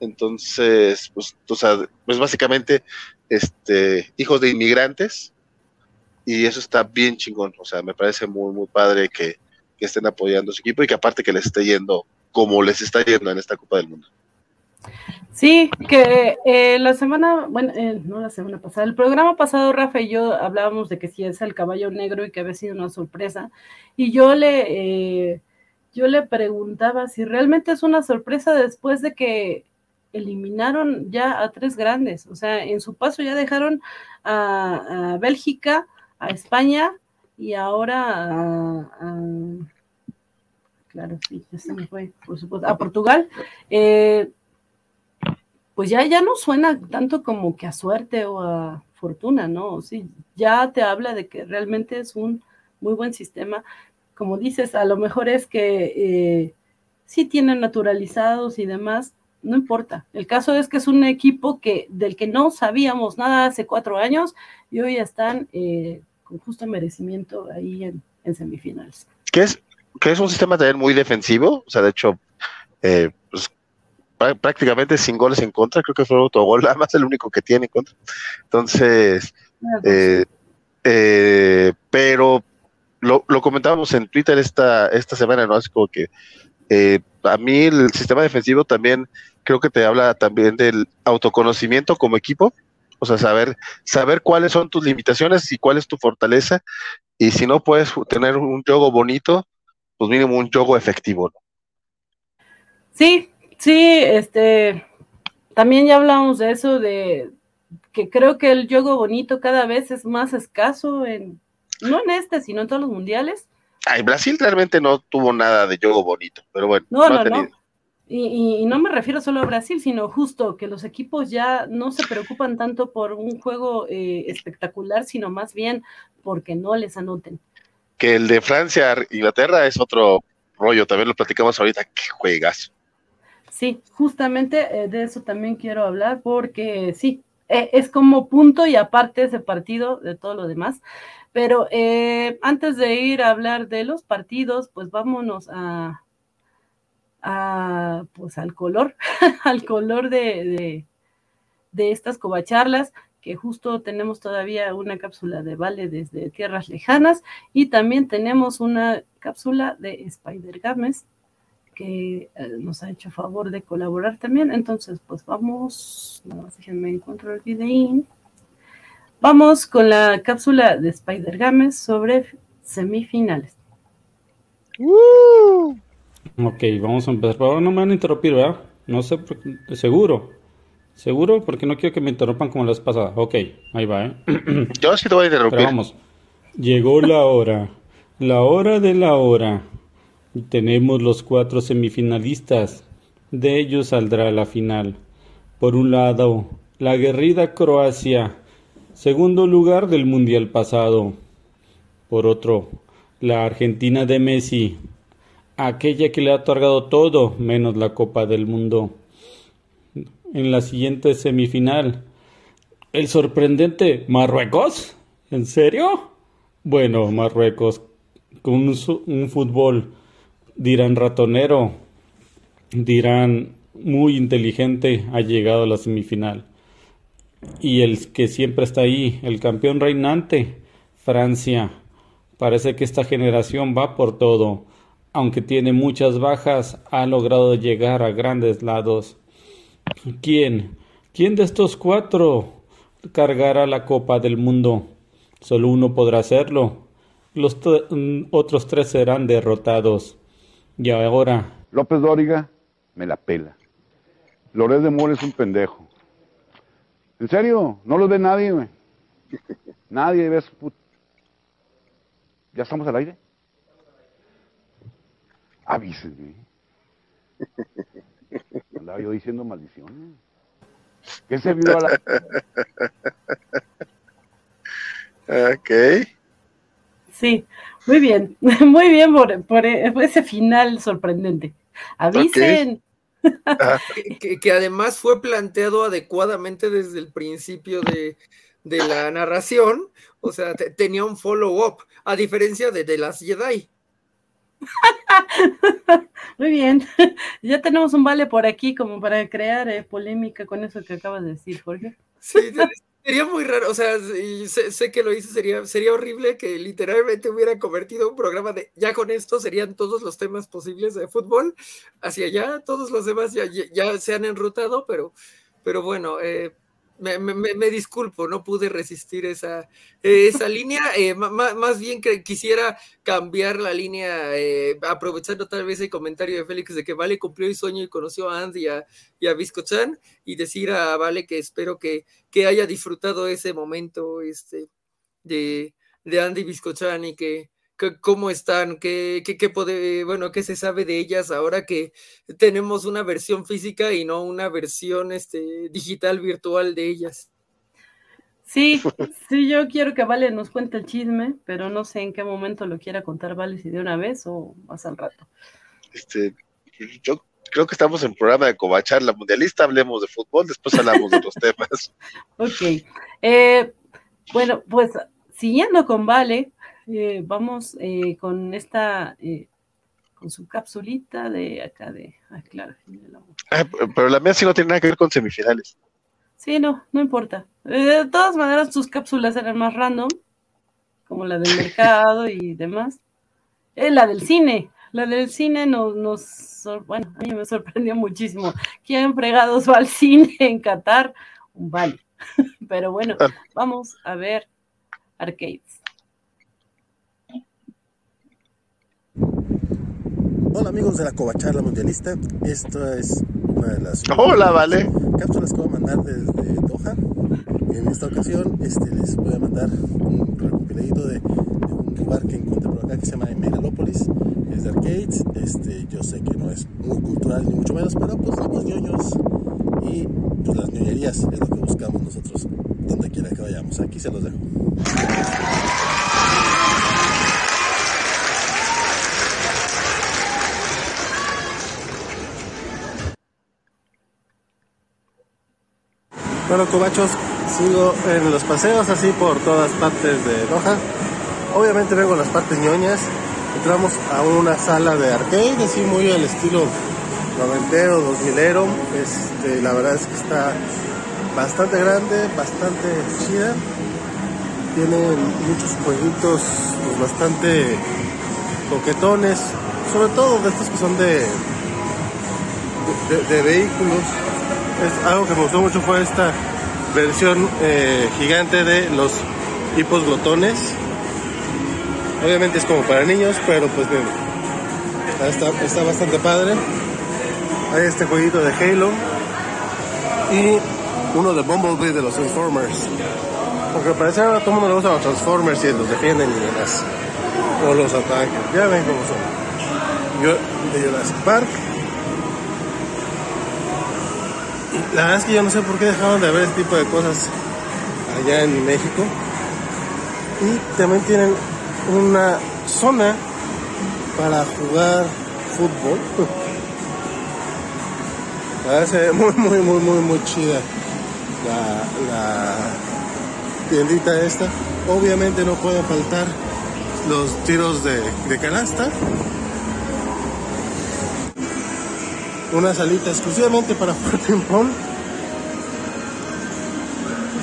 Entonces, pues, o sea, pues básicamente, este, hijos de inmigrantes y eso está bien chingón. O sea, me parece muy, muy padre que, estén apoyando su equipo y que aparte que les esté yendo como les está yendo en esta Copa del Mundo. Sí, que eh, la semana, bueno, eh, no la semana pasada, el programa pasado, Rafa y yo hablábamos de que si es el caballo negro y que había sido una sorpresa, y yo le, eh, yo le preguntaba si realmente es una sorpresa después de que eliminaron ya a tres grandes, o sea, en su paso ya dejaron a, Bélgica, a España y ahora a, claro, sí, ya se me fue, por supuesto, a Portugal. Eh, pues ya, ya no suena tanto como que a suerte o a fortuna, ¿no? Sí, ya te habla de que realmente es un muy buen sistema. Como dices, a lo mejor es que eh, sí tienen naturalizados y demás, no importa. El caso es que es un equipo que del que no sabíamos nada hace cuatro años y hoy están eh, con justo merecimiento ahí en, semifinales. ¿Qué es, que es un sistema también muy defensivo, o sea, de hecho, eh, pues, prácticamente sin goles en contra, creo que fue autogol, más el único que tiene en contra. Entonces, eh, eh, pero lo, lo, comentábamos en Twitter esta, esta semana, ¿no? Es como que eh, a mí el sistema defensivo también creo que te habla también del autoconocimiento como equipo, o sea, saber, saber cuáles son tus limitaciones y cuál es tu fortaleza, y si no puedes tener un juego bonito, pues mínimo un juego efectivo, ¿no? Sí, Sí, este, también ya hablamos de eso, de que creo que el juego bonito cada vez es más escaso, en, no en este, sino en todos los mundiales. Ay, Brasil realmente no tuvo nada de juego bonito, pero bueno. No, no, no. Y, no me refiero solo a Brasil, sino justo que los equipos ya no se preocupan tanto por un juego eh, espectacular, sino más bien porque no les anoten. Que el de Francia, Inglaterra es otro rollo, también lo platicamos ahorita, qué juegas. Sí, justamente eh, de eso también quiero hablar porque sí, eh, es como punto y aparte ese partido de todo lo demás. Pero eh, antes de ir a hablar de los partidos, pues vámonos a, a pues al color, al color de, de, estas covacharlas, que justo tenemos todavía una cápsula de Vale desde tierras lejanas y también tenemos una cápsula de Spider Games que eh, nos ha hecho favor de colaborar también. Entonces, pues vamos, no, déjenme encontrar el videín. Vamos con la cápsula de Spider Games sobre semifinales. Ok, vamos a empezar. Pero no me van a interrumpir, ¿verdad? No sé, seguro. Seguro, porque no quiero que me interrumpan como la vez pasada. Ok, ahí va, ¿eh? Yo sí te voy a interrumpir. vamos. Llegó la hora. La hora de la hora. Tenemos los cuatro semifinalistas. De ellos saldrá la final. Por un lado, la guerrida Croacia, segundo lugar del Mundial pasado. Por otro, la Argentina de Messi, aquella que le ha otorgado todo menos la Copa del Mundo. En la siguiente semifinal, el sorprendente Marruecos. ¿En serio? Bueno, Marruecos, con un, fútbol dirán ratonero, dirán muy inteligente, ha llegado a la semifinal. Y el que siempre está ahí, el campeón reinante, Francia. Parece que esta generación va por todo. Aunque tiene muchas bajas, ha logrado llegar a grandes lados. ¿Quién? ¿Quién de estos cuatro cargará la Copa del Mundo? Solo uno podrá hacerlo. Los mm, otros tres serán derrotados. Y ahora. López Dóriga me la pela. Loret de Mora es un pendejo. ¿En serio? No lo ve nadie. Nadie ve su put... ¿Ya estamos al aire? Avísenme. Andaba yo diciendo maldiciones. ¿Qué se vio a la... Ok. Sí, muy bien, muy bien por, ese final sorprendente. Avisen. que, además fue planteado adecuadamente desde el principio de, la narración, o sea, tenía un follow-up, a diferencia de, de las Jedi. Muy bien, ya tenemos un vale por aquí como para crear eh, polémica con eso que acabas de decir, Jorge. Sí, Sería muy raro, o sea, sé, que lo hice, sería, sería horrible que literalmente hubiera convertido un programa de ya con esto serían todos los temas posibles de fútbol, hacia allá, todos los demás ya, ya se han enrutado, pero, pero bueno, eh, me, me, me, disculpo, no pude resistir esa, esa línea. Eh, más, bien que quisiera cambiar la línea, eh, aprovechando tal vez el comentario de Félix de que Vale cumplió el sueño y conoció a Andy y a, y a Chan, y decir a Vale que espero que, que haya disfrutado ese momento este, de, de Andy Biscochan y que, cómo están, qué, qué, qué bueno, qué se sabe de ellas ahora que tenemos una versión física y no una versión este, digital virtual de ellas. Sí, sí, yo quiero que Vale nos cuente el chisme, pero no sé en qué momento lo quiera contar Vale, si de una vez o más al rato. Este, yo creo que estamos en programa de Cobachar, la mundialista, hablemos de fútbol, después hablamos de otros temas. Ok, eh, bueno, pues siguiendo con Vale, eh, vamos eh, con esta, eh, con su capsulita de acá de, ah, claro. Ah, pero la mía sí no tiene nada que ver con semifinales. Sí, no, no importa. de todas maneras, sus cápsulas eran más random, como la del mercado y demás. la del cine, la del cine nos, nos, bueno, a mí me sorprendió muchísimo. ¿Quién fregados va al cine en Qatar? Un vale. Pero bueno, vamos a ver arcades. Hola amigos de la Covacharla Mundialista, esta es una de las Hola, vale. cápsulas que voy a mandar desde Doha. En esta ocasión este, les voy a mandar un recopiladito de, un lugar que encontré por acá que se llama Megalópolis, es de arcades. Este, yo sé que no es muy cultural ni mucho menos, pero pues somos ñoños y pues las ñoñerías es lo que buscamos nosotros donde quiera que vayamos. Aquí se los dejo. Bueno, cobachos, sigo en los paseos así por todas partes de Doha. Obviamente vengo a las partes ñoñas. Entramos a una sala de arcade, así muy al estilo noventero, dos milero. Este, la verdad es que está bastante grande, bastante chida. Tiene muchos jueguitos pues, bastante coquetones, sobre todo de estos que son de, de vehículos algo que me gustó mucho fue esta versión eh, gigante de los hipos glotones. Obviamente es como para niños, pero pues bien, está, bastante padre. Hay este jueguito de Halo y uno de Bumblebee de los Transformers. Porque parece ahora todo el mundo le gusta los Transformers y los defienden y demás. O los atacan. Ya ven cómo son. Yo de Jurassic Park la verdad es que yo no sé por qué dejaron de haber este tipo de cosas allá en México. Y también tienen una zona para jugar fútbol. La verdad se muy, muy, muy, muy, muy chida la, la tiendita esta. Obviamente no pueden faltar los tiros de, de canasta. Una salita exclusivamente para jugar ping pong.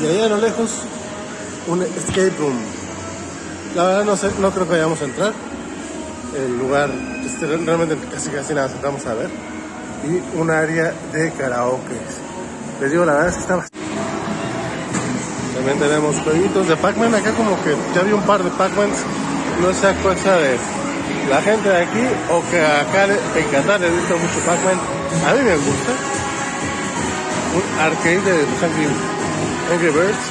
Y allá a lo lejos, un escape room. La verdad no sé, no creo que vayamos a entrar. El lugar, este, realmente casi casi nada sentamos a ver. Y un área de karaoke. Les digo, la verdad es que está También tenemos jueguitos de Pac-Man. Acá como que ya vi un par de Pac-Mans. No sé cosa de la gente de aquí o que acá en Qatar les gusta mucho Pac-Man. A mí me gusta. Un arcade de Angry, Angry Birds.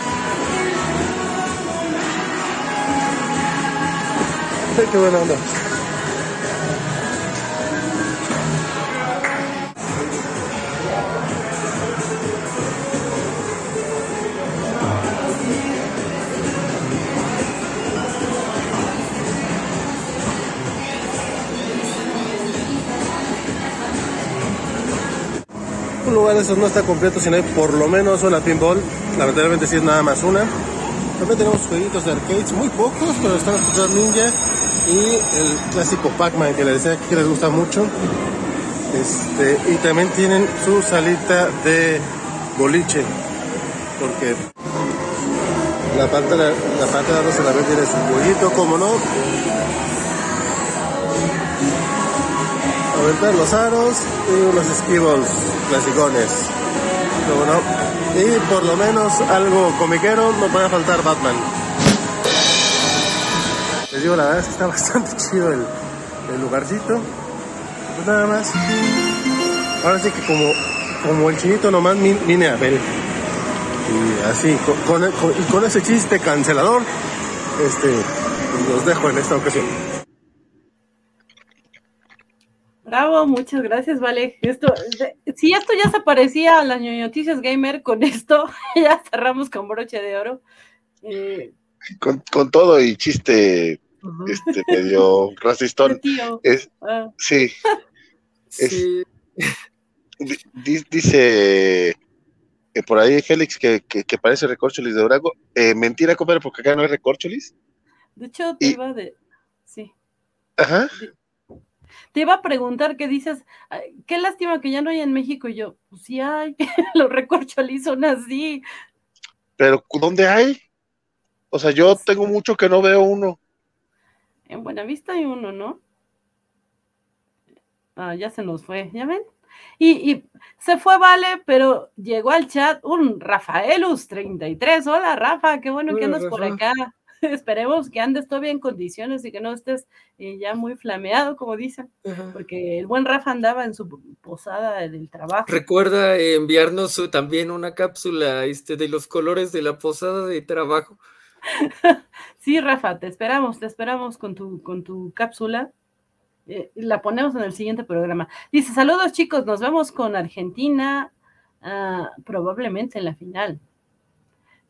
Qué buena onda. Lugar eso no está completo, sino hay por lo menos una pinball. Lamentablemente sí es nada más una. También tenemos jueguitos de arcades, muy pocos, pero están los Ninja y el clásico Pac-Man que les decía que les gusta mucho. Este, y también tienen su salita de boliche, porque la parte, la, la parte de también tiene su jueguito, como no. Los aros y unos esquivos clasicones. Y por lo menos algo comiquero no puede faltar Batman. Les digo, la verdad es que está bastante chido el, el lugarcito. Pues nada más. Ahora sí que como, como el chinito nomás vine a ver. Y así, con, con, y con ese chiste cancelador, este, los dejo en esta ocasión. Bravo, muchas gracias, Vale. Esto, si esto ya se parecía a las noticias gamer, con esto ya cerramos con broche de oro. Eh, con, con, todo y chiste uh -huh. este medio racistón. Es, ah. Sí. Es, Sí. dice eh, por ahí Félix que, que, que parece recorcholis de Durango. Eh, mentira, compadre, porque acá no hay recorcholis. De hecho, te Y- iba de. Sí. Ajá. Te iba a preguntar qué dices. "Ay, Qué lástima que ya no hay en México. Y yo, pues sí hay. Los recorcholis son así. Pero ¿dónde hay? O sea, yo tengo mucho que no veo uno. En Buenavista hay uno, ¿no? Ah, ya se nos fue, ¿ya ven? Y, y se fue, vale, pero llegó al chat un Rafaelus33. Hola, Rafa, qué bueno que andas por acá. Esperemos que andes todavía en condiciones y que no estés eh, ya muy flameado, como dicen, Ajá. porque el buen Rafa andaba en su posada del trabajo. Recuerda enviarnos también una cápsula este, de los colores de la posada de trabajo. Sí, Rafa, te esperamos, te esperamos con tu, con tu cápsula. Eh, la ponemos en el siguiente programa. Dice, saludos chicos, nos vemos con Argentina ah, probablemente en la final.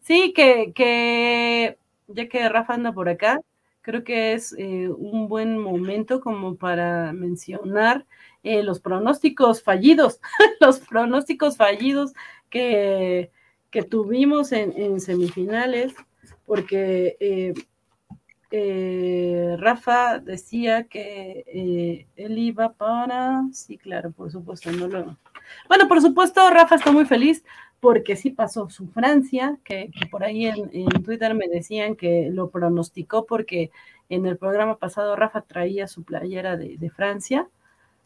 Sí, que, que ya que Rafa anda por acá, creo que es eh, un buen momento como para mencionar eh, los pronósticos fallidos, los pronósticos fallidos que, que tuvimos en, semifinales, porque eh, Rafa decía que él iba para, sí, claro, por supuesto, no lo... Bueno, por supuesto, Rafa está muy feliz porque sí pasó su Francia, que, que por ahí en, en Twitter me decían que lo pronosticó porque en el programa pasado Rafa traía su playera de, de Francia,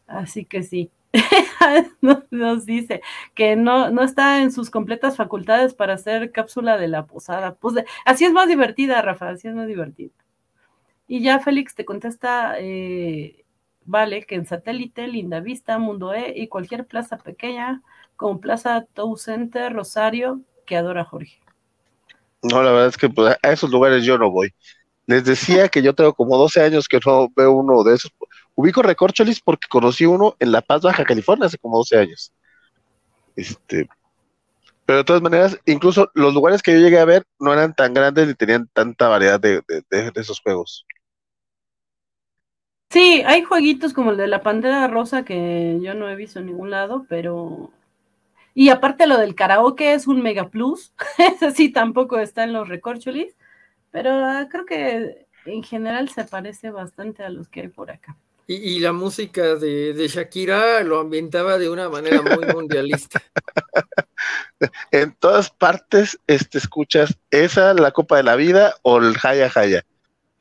así que sí. nos, nos dice que no, no está en sus completas facultades para hacer cápsula de la posada. Pues de- así es más divertida, Rafa, así es más divertida. Y ya Félix te contesta, eh, vale, que en satélite, Linda Vista, Mundo E y cualquier plaza pequeña, como Plaza Tow Center, Rosario, que adora Jorge. No, la verdad es que pues, a esos lugares yo no voy. Les decía que yo tengo como 12 años que no veo uno de esos. Ubico Recorcholis porque conocí uno en La Paz, Baja California, hace como 12 años. Este, pero de todas maneras, incluso los lugares que yo llegué a ver no eran tan grandes ni tenían tanta variedad de, de- de- de esos juegos. Sí, hay jueguitos como el de la Pantera Rosa que yo no he visto en ningún lado, pero... Y aparte lo del karaoke es un mega plus, ese sí tampoco está en los recorcholis, pero ah, creo que en general se parece bastante a los que hay por acá. Y, y la música de, de Shakira lo ambientaba de una manera muy mundialista. En todas partes este, escuchas esa, La Copa de la Vida o el Jaya Jaya.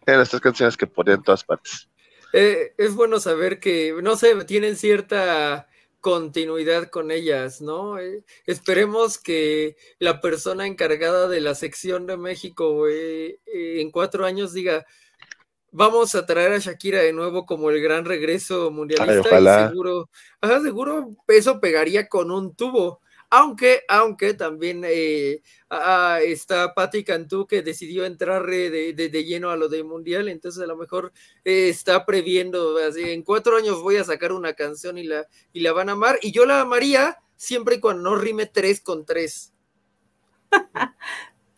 Eran las tres canciones que ponían en todas partes. Eh, es bueno saber que, no sé, tienen cierta continuidad con ellas, ¿no? Eh, esperemos que la persona encargada de la sección de México eh, eh, en cuatro años diga, vamos a traer a Shakira de nuevo como el gran regreso mundialista Ay, y ojalá. seguro, ajá, seguro eso pegaría con un tubo. Aunque, aunque también eh, ah, está Patti Cantú que decidió entrar de, de- de lleno a lo del mundial, entonces a lo mejor eh, está previendo, así, en cuatro años voy a sacar una canción y la, y la van a amar, y yo la amaría siempre y cuando no rime tres con tres.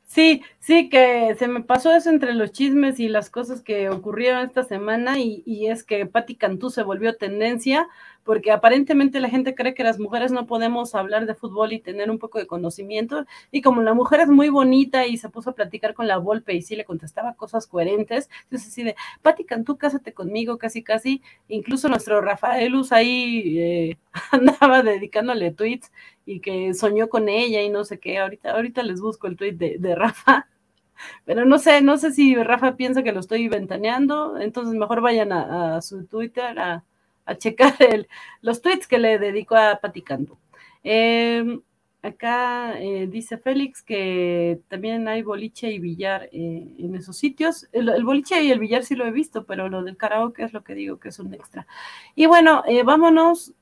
Sí, sí, que se me pasó eso entre los chismes y las cosas que ocurrieron esta semana y, y es que Patti Cantú se volvió tendencia porque aparentemente la gente cree que las mujeres no podemos hablar de fútbol y tener un poco de conocimiento y como la mujer es muy bonita y se puso a platicar con la Volpe y sí le contestaba cosas coherentes, entonces así de, Patti Cantú, cásate conmigo, casi casi, incluso nuestro Rafaelus ahí eh, andaba dedicándole tweets y que soñó con ella y no sé qué. Ahorita, ahorita les busco el tweet de, de Rafa. Pero no sé, no sé si Rafa piensa que lo estoy ventaneando. Entonces mejor vayan a, a su Twitter a, a checar el, los tweets que le dedicó a Pati Canto. Eh, acá eh, dice Félix que también hay boliche y billar eh, en esos sitios. El, boliche y el billar sí lo he visto, pero lo del karaoke es lo que digo que es un extra. Y bueno, eh, vámonos,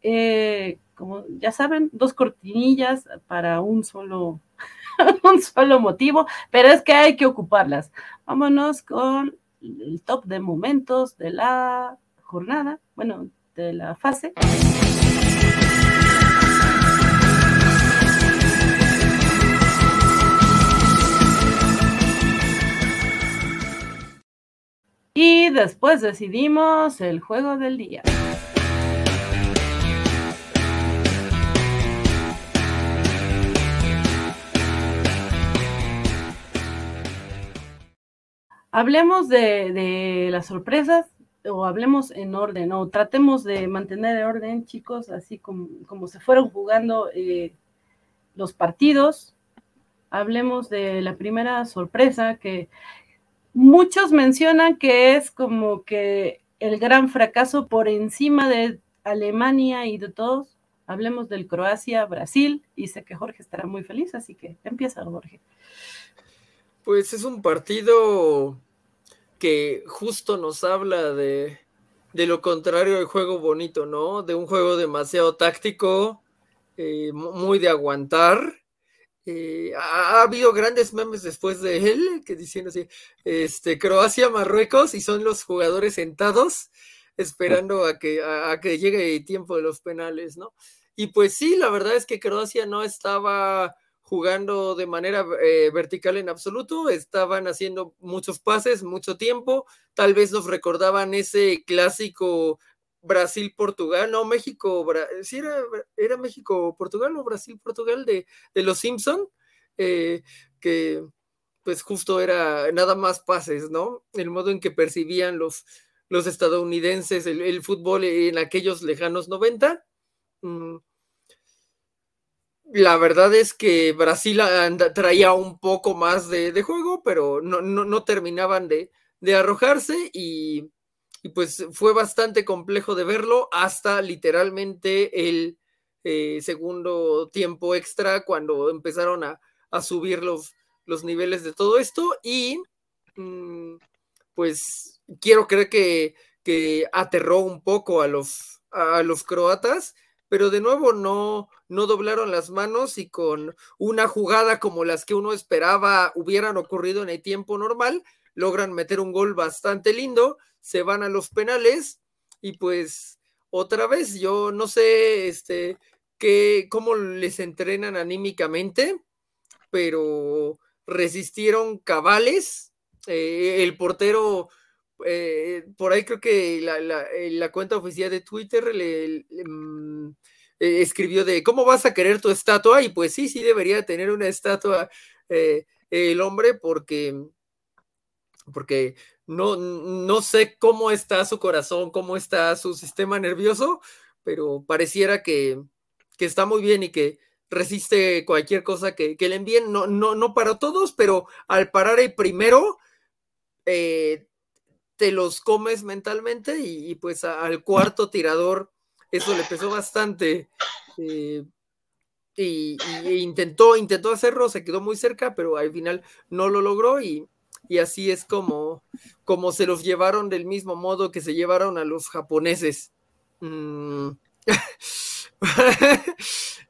como ya saben, dos cortinillas para un solo, un solo motivo, pero es que hay que ocuparlas. Vámonos con el top de momentos de la jornada, bueno, de la fase. Y después decidimos el juego del día. Hablemos de, las sorpresas o hablemos en orden o tratemos de mantener el orden, chicos, así como, como se fueron jugando eh, los partidos. Hablemos de la primera sorpresa que Muchos mencionan que es como que el gran fracaso por encima de Alemania y de todos. Hablemos del Croacia-Brasil y sé que Jorge estará muy feliz, así que empieza Jorge. Pues es un partido que justo nos habla de, de lo contrario del juego bonito, ¿no? De un juego demasiado táctico, eh, muy de aguantar eh, ha, habido grandes memes después de él que diciendo así, este, Croacia, Marruecos y son los jugadores sentados esperando a que, a, que llegue el tiempo de los penales, ¿no? Y pues sí, la verdad es que Croacia no estaba jugando de manera eh, vertical en absoluto, estaban haciendo muchos pases, mucho tiempo, tal vez nos recordaban ese clásico Brasil-Portugal, no, México, sí era, era México-Portugal o Brasil-Portugal de, de, los Simpson, eh, que pues justo era nada más pases, ¿no? El modo en que percibían los, los estadounidenses el, fútbol en aquellos lejanos 90. Mm, la verdad es que Brasil traía un poco más de, juego, pero no, no, terminaban de, de arrojarse y pues fue bastante complejo de verlo hasta literalmente el eh, segundo tiempo extra cuando empezaron a, subir los, los, niveles de todo esto y mm, pues quiero creer que, que, aterró un poco a los, a los croatas, pero de nuevo no, no doblaron las manos y con una jugada como las que uno esperaba hubieran ocurrido en el tiempo normal, logran meter un gol bastante lindo se van a los penales y pues otra vez yo no sé este qué cómo les entrenan anímicamente, pero resistieron cabales. Eh, el portero eh, por ahí creo que la, la, cuenta oficial de Twitter le, mm, eh, escribió de cómo vas a querer tu estatua y pues sí, sí debería tener una estatua el hombre porque porque no, no sé cómo está su corazón, cómo está su sistema nervioso, pero pareciera que, está muy bien y que resiste cualquier cosa que, le envíen, no, no, no para todos, pero al parar el primero, eh, te los comes mentalmente y, pues al cuarto tirador eso le pesó bastante. Eh, y, intentó, intentó hacerlo, se quedó muy cerca, pero al final no lo logró y, y así es como, como se los llevaron del mismo modo que se llevaron a los japoneses. Mm.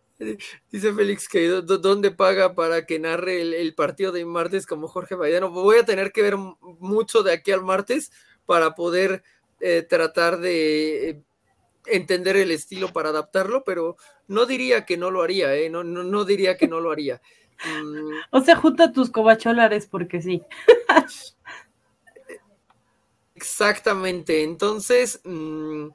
Dice Félix que dónde paga para que narre el, partido de martes como Jorge Baidano. Voy a tener que ver mucho de aquí al martes para poder eh, tratar de entender el estilo para adaptarlo, pero no diría que no lo haría, ¿eh? no, no, no diría que no lo haría. Mm. O sea, junta tus cobacholares porque sí. Exactamente. Entonces, mm,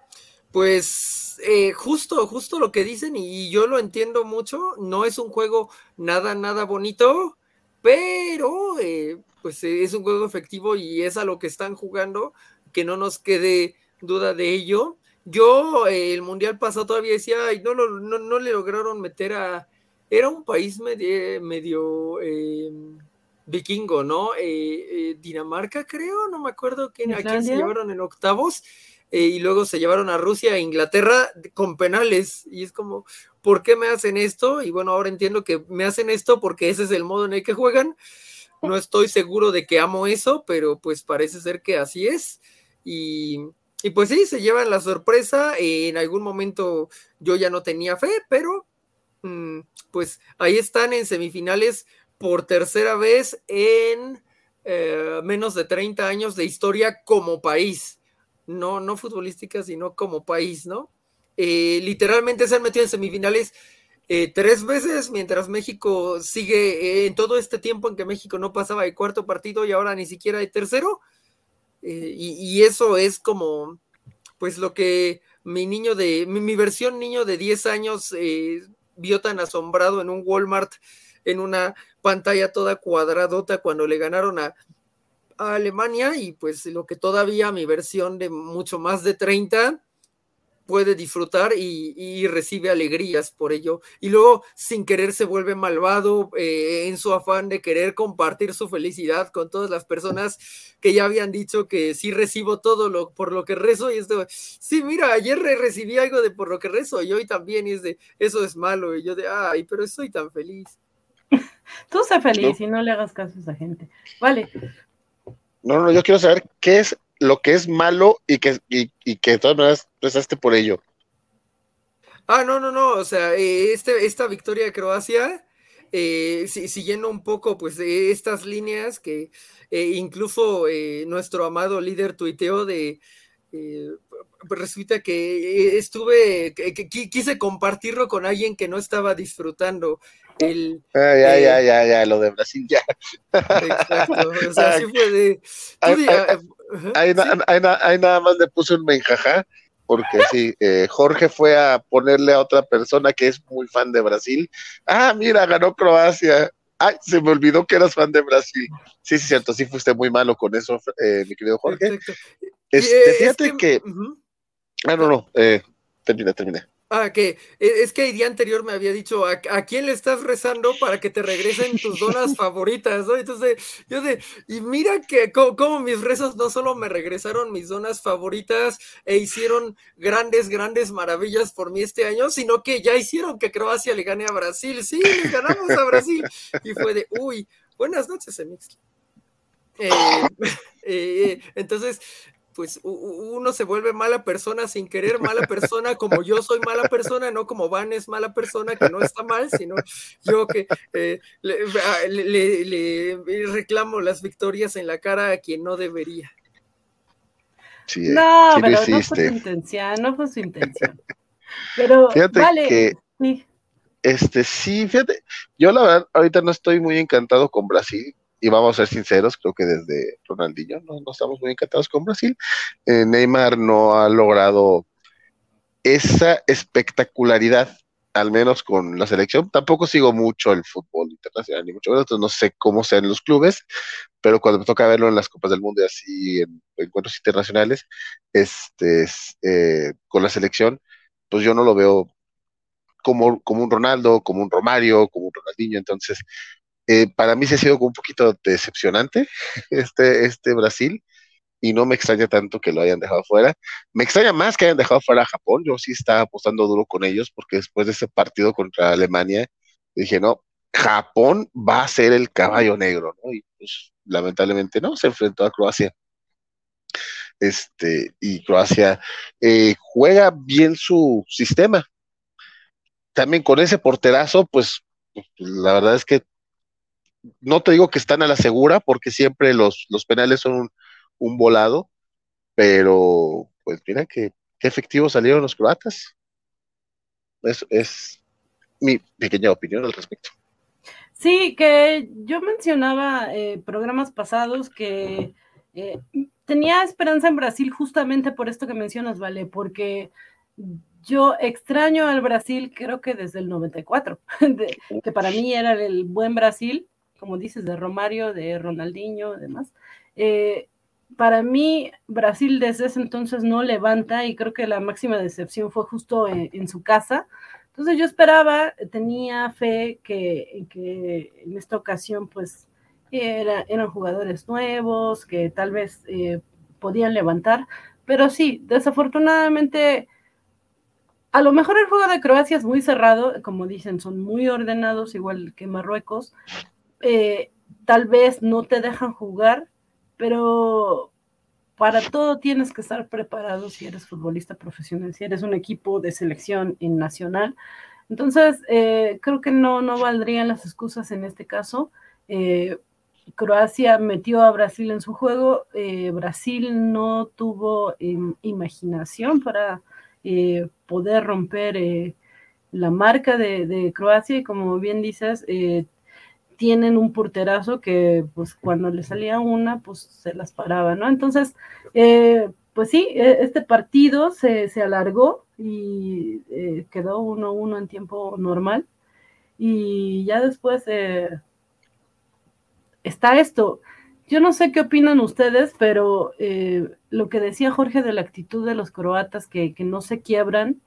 pues eh, justo, justo lo que dicen, y yo lo entiendo mucho, no es un juego nada, nada bonito, pero eh, pues es un juego efectivo y es a lo que están jugando, que no nos quede duda de ello. Yo eh, el mundial pasado todavía decía, ay, no, no, no le lograron meter a, era un país medio, medio em, vikingo, ¿no? Eh, eh, Dinamarca, creo, no me acuerdo quién, a quién se llevaron en octavos. y luego se llevaron a Rusia e Inglaterra con penales. Y es como, ¿por qué me hacen esto? Y bueno, ahora entiendo que me hacen esto porque ese es el modo en el que juegan. No estoy seguro de que amo eso, pero pues parece ser que así es. Y, y pues sí, se llevan la sorpresa. En algún momento yo ya no tenía fe, pero mm, pues ahí están en semifinales por tercera vez en eh, menos de 30 años de historia como país. No, no futbolística, sino como país, ¿no? Eh, literalmente se han metido en semifinales eh, tres veces, mientras México sigue en todo este tiempo en que México no pasaba el cuarto partido y ahora ni siquiera el tercero. Eh, y, eso es como, pues lo que mi niño de, mi, versión niño de 10 años eh, vio tan asombrado en un Walmart, en una pantalla toda cuadradota cuando le ganaron a, a Alemania y pues lo que todavía mi versión de mucho más de 30 puede disfrutar y, recibe alegrías por ello. Y luego, sin querer, se vuelve malvado eh, en su afán de querer compartir su felicidad con todas las personas que ya habían dicho que sí recibo todo lo por lo que rezo. Y esto, sí, mira, ayer recibí algo de por lo que rezo y hoy también. Y es de, eso es malo. Y yo de, ay, pero estoy tan feliz. Tú sé feliz y no le hagas caso a esa gente. Vale. No, no, yo quiero saber qué es lo que es malo y que, y, que de todas maneras rezaste por ello. Ah, no, no, no, o sea, eh, este, esta victoria de Croacia, eh, siguiendo un poco, pues, estas líneas que eh, incluso nuestro amado líder tuiteó de, resulta que estuve, que, quise compartirlo con alguien que no estaba disfrutando. El, ah, ya, ya, ya, ya, lo de Brasil, ya. Exacto, o sea, sí fue de... Ahí, nada más le puse un menjaja, porque sí, eh, Jorge fue a ponerle a otra persona que es muy fan de Brasil. Ah, mira, ganó Croacia. Ay, se me olvidó que eras fan de Brasil. Sí, sí, cierto, sí fuiste muy malo con eso, eh, mi querido Jorge. Este, fíjate que... Ah, no, no, eh, termina, termina. Ah, que e, es que el día anterior me había dicho a, quién le estás rezando para que te regresen tus donas favoritas, ¿no? Entonces, yo de, y mira que como, mis rezos no solo me regresaron mis donas favoritas e hicieron grandes, grandes maravillas por mí este año, sino que ya hicieron que Croacia le gane a Brasil. Sí, le ganamos a Brasil. Y fue de, uy, buenas noches, Emix. Eh, eh, entonces, pues uno se vuelve mala persona sin querer, mala persona como yo soy mala persona, no como Van es mala persona que no está mal, sino yo que eh, ah, le, reclamo las victorias en la cara a quien no debería. Sí, no, pero no fue su intención, no fue su intención. Pero fíjate vale, que, sí. este sí, fíjate, yo la verdad ahorita no estoy muy encantado con Brasil y vamos a ser sinceros, creo que desde Ronaldinho no, estamos muy encantados con Brasil. Eh, Neymar no ha logrado esa espectacularidad, al menos con la selección. Tampoco sigo mucho el fútbol internacional, ni mucho menos, no sé cómo sean los clubes, pero cuando me toca verlo en las Copas del Mundo y así en encuentros internacionales, este, eh, con la selección, pues yo no lo veo como, como un Ronaldo, como un Romario, como un Ronaldinho, entonces eh, para mí se ha sido un poquito decepcionante este, este Brasil y no me extraña tanto que lo hayan dejado fuera. Me extraña más que hayan dejado fuera a Japón. Yo sí estaba apostando duro con ellos porque después de ese partido contra Alemania dije, no, Japón va a ser el caballo negro, ¿no? Y pues lamentablemente no, se enfrentó a Croacia. Este, y Croacia eh, juega bien su sistema. También con ese porterazo, pues la verdad es que no te digo que están a la segura, porque siempre los, los penales son un, volado, pero pues mira que, qué efectivos salieron los croatas. Es, es mi pequeña opinión al respecto. Sí, que yo mencionaba eh, programas pasados que eh, tenía esperanza en Brasil justamente por esto que mencionas, ¿vale? Porque yo extraño al Brasil, creo que desde el 94, que para mí era el buen Brasil, como dices, de Romario, de Ronaldinho, demás. Eh, para mí, Brasil desde ese entonces no levanta y creo que la máxima decepción fue justo en, su casa. Entonces yo esperaba, tenía fe que, que en esta ocasión pues eran jugadores nuevos, que tal vez eh, podían levantar, pero sí, desafortunadamente, a lo mejor el juego de Croacia es muy cerrado, como dicen, son muy ordenados, igual que Marruecos. Eh, tal vez no te dejan jugar, pero para todo tienes que estar preparado si eres futbolista profesional, si eres un equipo de selección en nacional. Entonces, eh, creo que no, no valdrían las excusas en este caso. Eh, Croacia metió a Brasil en su juego. Brasil no tuvo em, imaginación para poder romper la marca de, de, Croacia y como bien dices, tienen un porterazo que pues cuando le salía una, pues se las paraba, ¿no? Entonces, eh, pues sí, e, este partido se, alargó y eh, quedó 1-1 en tiempo normal. Y ya después eh, está esto. Yo no sé qué opinan ustedes, pero lo que decía Jorge de la actitud de los croatas que, que no se quiebran,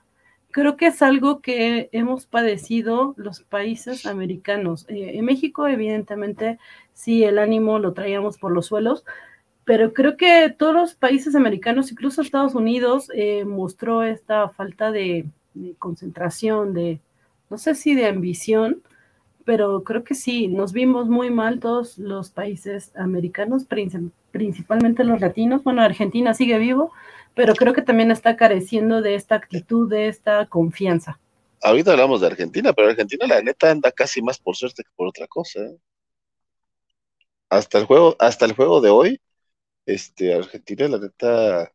creo que es algo que hemos padecido los países americanos. Eh, en México, evidentemente, sí, el ánimo lo traíamos por los suelos, pero creo que todos los países americanos, incluso Estados Unidos, eh, mostró esta falta de, concentración, de, no sé si de ambición, pero creo que sí, nos vimos muy mal todos los países americanos, principalmente los latinos. Bueno, Argentina sigue vivo, pero creo que también está careciendo de esta actitud, de esta confianza. Ahorita hablamos de Argentina, pero Argentina la neta anda casi más por suerte que por otra cosa. ¿eh? Hasta el juego, hasta el juego de hoy, este, Argentina la neta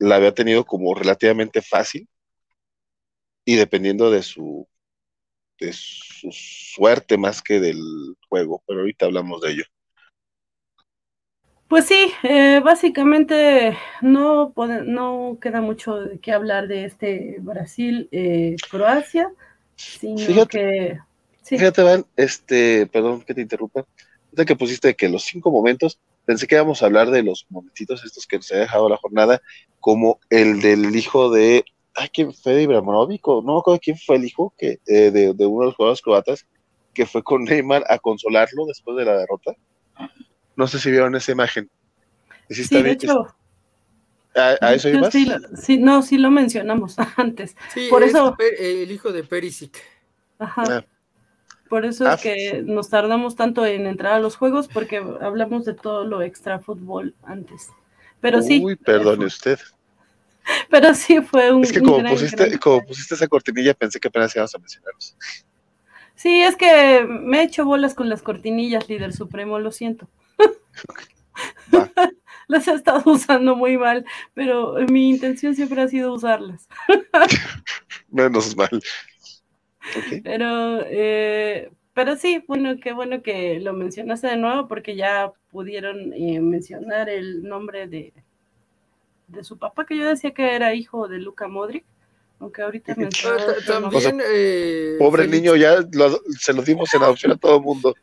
la había tenido como relativamente fácil y dependiendo de su de su suerte más que del juego, pero ahorita hablamos de ello. Pues sí, eh, básicamente no, no queda mucho de qué hablar de este Brasil-Croacia, eh, sino fíjate, que... Fíjate, Van, este, perdón que te interrumpa, de que pusiste que los cinco momentos, pensé que íbamos a hablar de los momentitos estos que se ha dejado la jornada, como el del hijo de, ay, ¿quién fue de Ibrahimovic? No me acuerdo quién fue el hijo que, eh, de, de uno de los jugadores croatas, que fue con Neymar a consolarlo después de la derrota. No sé si vieron esa imagen. Sí, de hecho. ¿A, eso ibas? Sí, no, sí lo mencionamos antes. Por eso. El hijo de Perisic. Ajá. Ah. Por eso es ah, que nos tardamos tanto en entrar a los juegos, porque hablamos de todo lo extra fútbol antes. Pero sí. Uy, perdone usted. Pero sí fue un. Es que como, pusiste, como pusiste esa cortinilla, pensé que apenas íbamos a mencionarlos. Sí, es que me he hecho bolas con las cortinillas, líder supremo, lo siento. las he estado usando muy mal, pero mi intención siempre ha sido usarlas. Menos mal. Pero, eh, pero sí, bueno, qué bueno que lo mencionaste de nuevo porque ya pudieron eh, mencionar el nombre de, de su papá, que yo decía que era hijo de Luca Modric. Aunque ahorita También, eh, pobre niño, ya se lo dimos en adopción a todo el mundo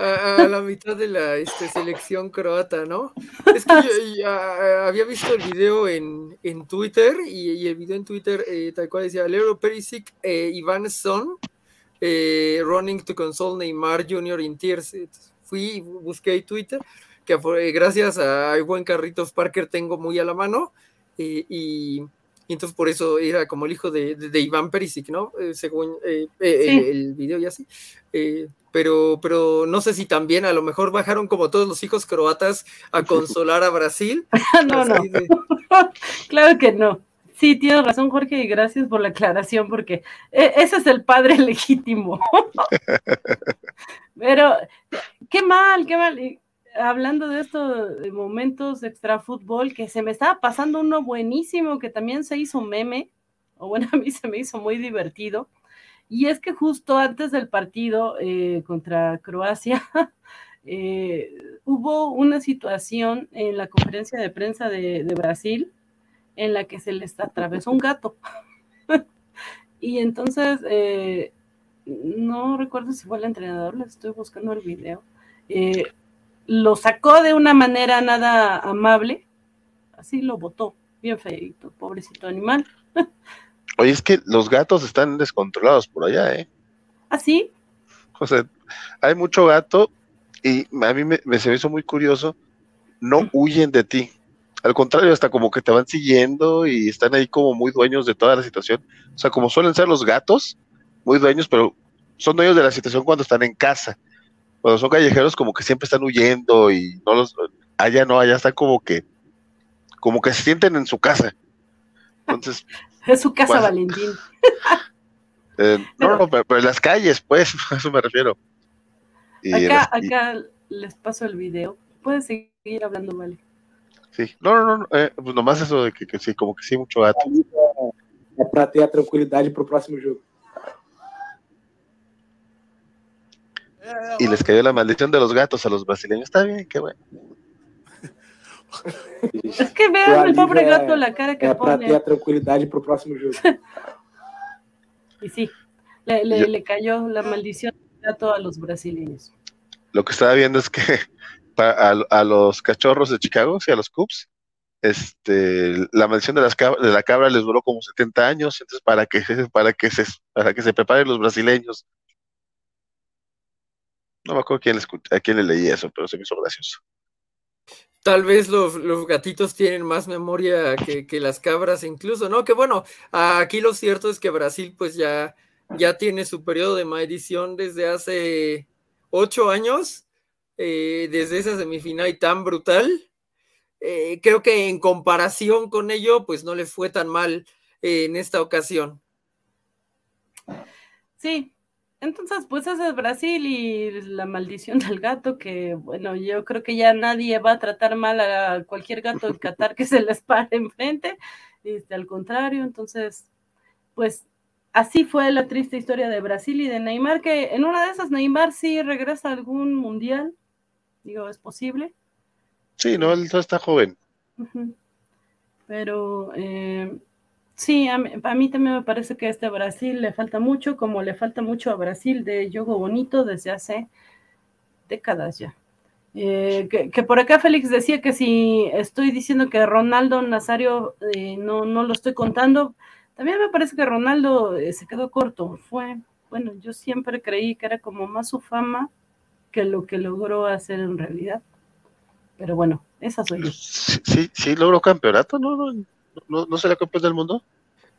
a, la mitad de la este, selección croata, ¿no? Es que yo había visto el video en, en Twitter y, el video en Twitter eh, tal cual decía Leo Perisic, eh, Iván Son, eh, running to console Neymar Jr. in tears. Fui, busqué Twitter, que gracias a buen Carritos Parker tengo muy a la mano y y entonces por eso era como el hijo de, Iván Perisic, ¿no? Eh, según eh, eh, el, video y así. pero, pero no sé si también a lo mejor bajaron como todos los hijos croatas a consolar a Brasil. no, no. claro que no. Sí, tienes razón, Jorge, y gracias por la aclaración, porque ese es el padre legítimo. Pero, qué mal, qué mal hablando de estos momentos de extra fútbol, que se me estaba pasando uno buenísimo que también se hizo meme, o bueno, a mí se me hizo muy divertido. Y es que justo antes del partido eh, contra Croacia, eh, hubo una situación en la conferencia de prensa de, Brasil en la que se les atravesó un gato. y entonces, eh, no recuerdo si fue el entrenador, les estoy buscando el video lo sacó de una manera nada amable, así lo botó, bien feito, pobrecito animal. Oye, es que los gatos están descontrolados por allá, ¿eh? ¿Ah, sí? O sea, hay mucho gato y a mí me, se me hizo muy curioso, no huyen de ti. Al contrario, hasta como que te van siguiendo y están ahí como muy dueños de toda la situación. O sea, como suelen ser los gatos, muy dueños, pero son dueños de la situación cuando están en casa. Cuando son callejeros, como que siempre están huyendo y no los. Allá no, allá están como que. Como que se sienten en su casa. Entonces. Es su casa, Valentín. Eh, no, no, pero, en las calles, pues, a eso me refiero. acá, acá les paso el video. Puedes seguir hablando, Vale. Sí, no, no, no, é, nomás eso de que, que sí, como que sí, mucho gato. Para ter a tranquilidade para o próximo jogo. Y les cayó la maldición de los gatos a los brasileños. Está bien, qué bueno. Es que vean el pobre gato la cara que é pone. para ter a tranquilidade para o próximo jogo. y sí, le, le, Yo, le cayó la maldición del gato a los brasileños. Lo que estaba viendo es que a, a, los cachorros de Chicago, y a los Cubs, este, la maldición de, las cabra, de la cabra les duró como 70 años, entonces para que, para que, se, para que se preparen los brasileños. No me acuerdo quién le escuché, a quién le leí eso, pero se me hizo gracioso. Tal vez los, los gatitos tienen más memoria que, que, las cabras incluso, ¿no? Que bueno, aquí lo cierto es que Brasil pues ya, ya tiene su periodo de maldición desde hace ocho años eh, desde esa semifinal tan brutal. Eh, creo que en comparación con ello, pues no le fue tan mal eh, en esta ocasión. Sí, entonces pues ese es Brasil y la maldición del gato, que bueno, yo creo que ya nadie va a tratar mal a cualquier gato en Qatar que se les pare enfrente, este, al contrario, entonces pues así fue la triste historia de Brasil y de Neymar, que en una de esas Neymar sí regresa a algún mundial, Digo, ¿es posible? Sí, no, él está joven. Uh -huh. Pero eh, sí, a mí, a también me parece que a este Brasil le falta mucho, como le falta mucho a Brasil de juego bonito desde hace décadas ya. Eh, que, que, por acá Félix decía que si estoy diciendo que Ronaldo Nazario eh, no, no lo estoy contando, también me parece que Ronaldo eh, se quedó corto. Fue, bueno, yo siempre creí que era como más su fama que lo que logró hacer en realidad. Pero bueno, esa soy yo. Sí, sí, sí logró campeonato, ¿no? ¿No, no, no será campeón del mundo?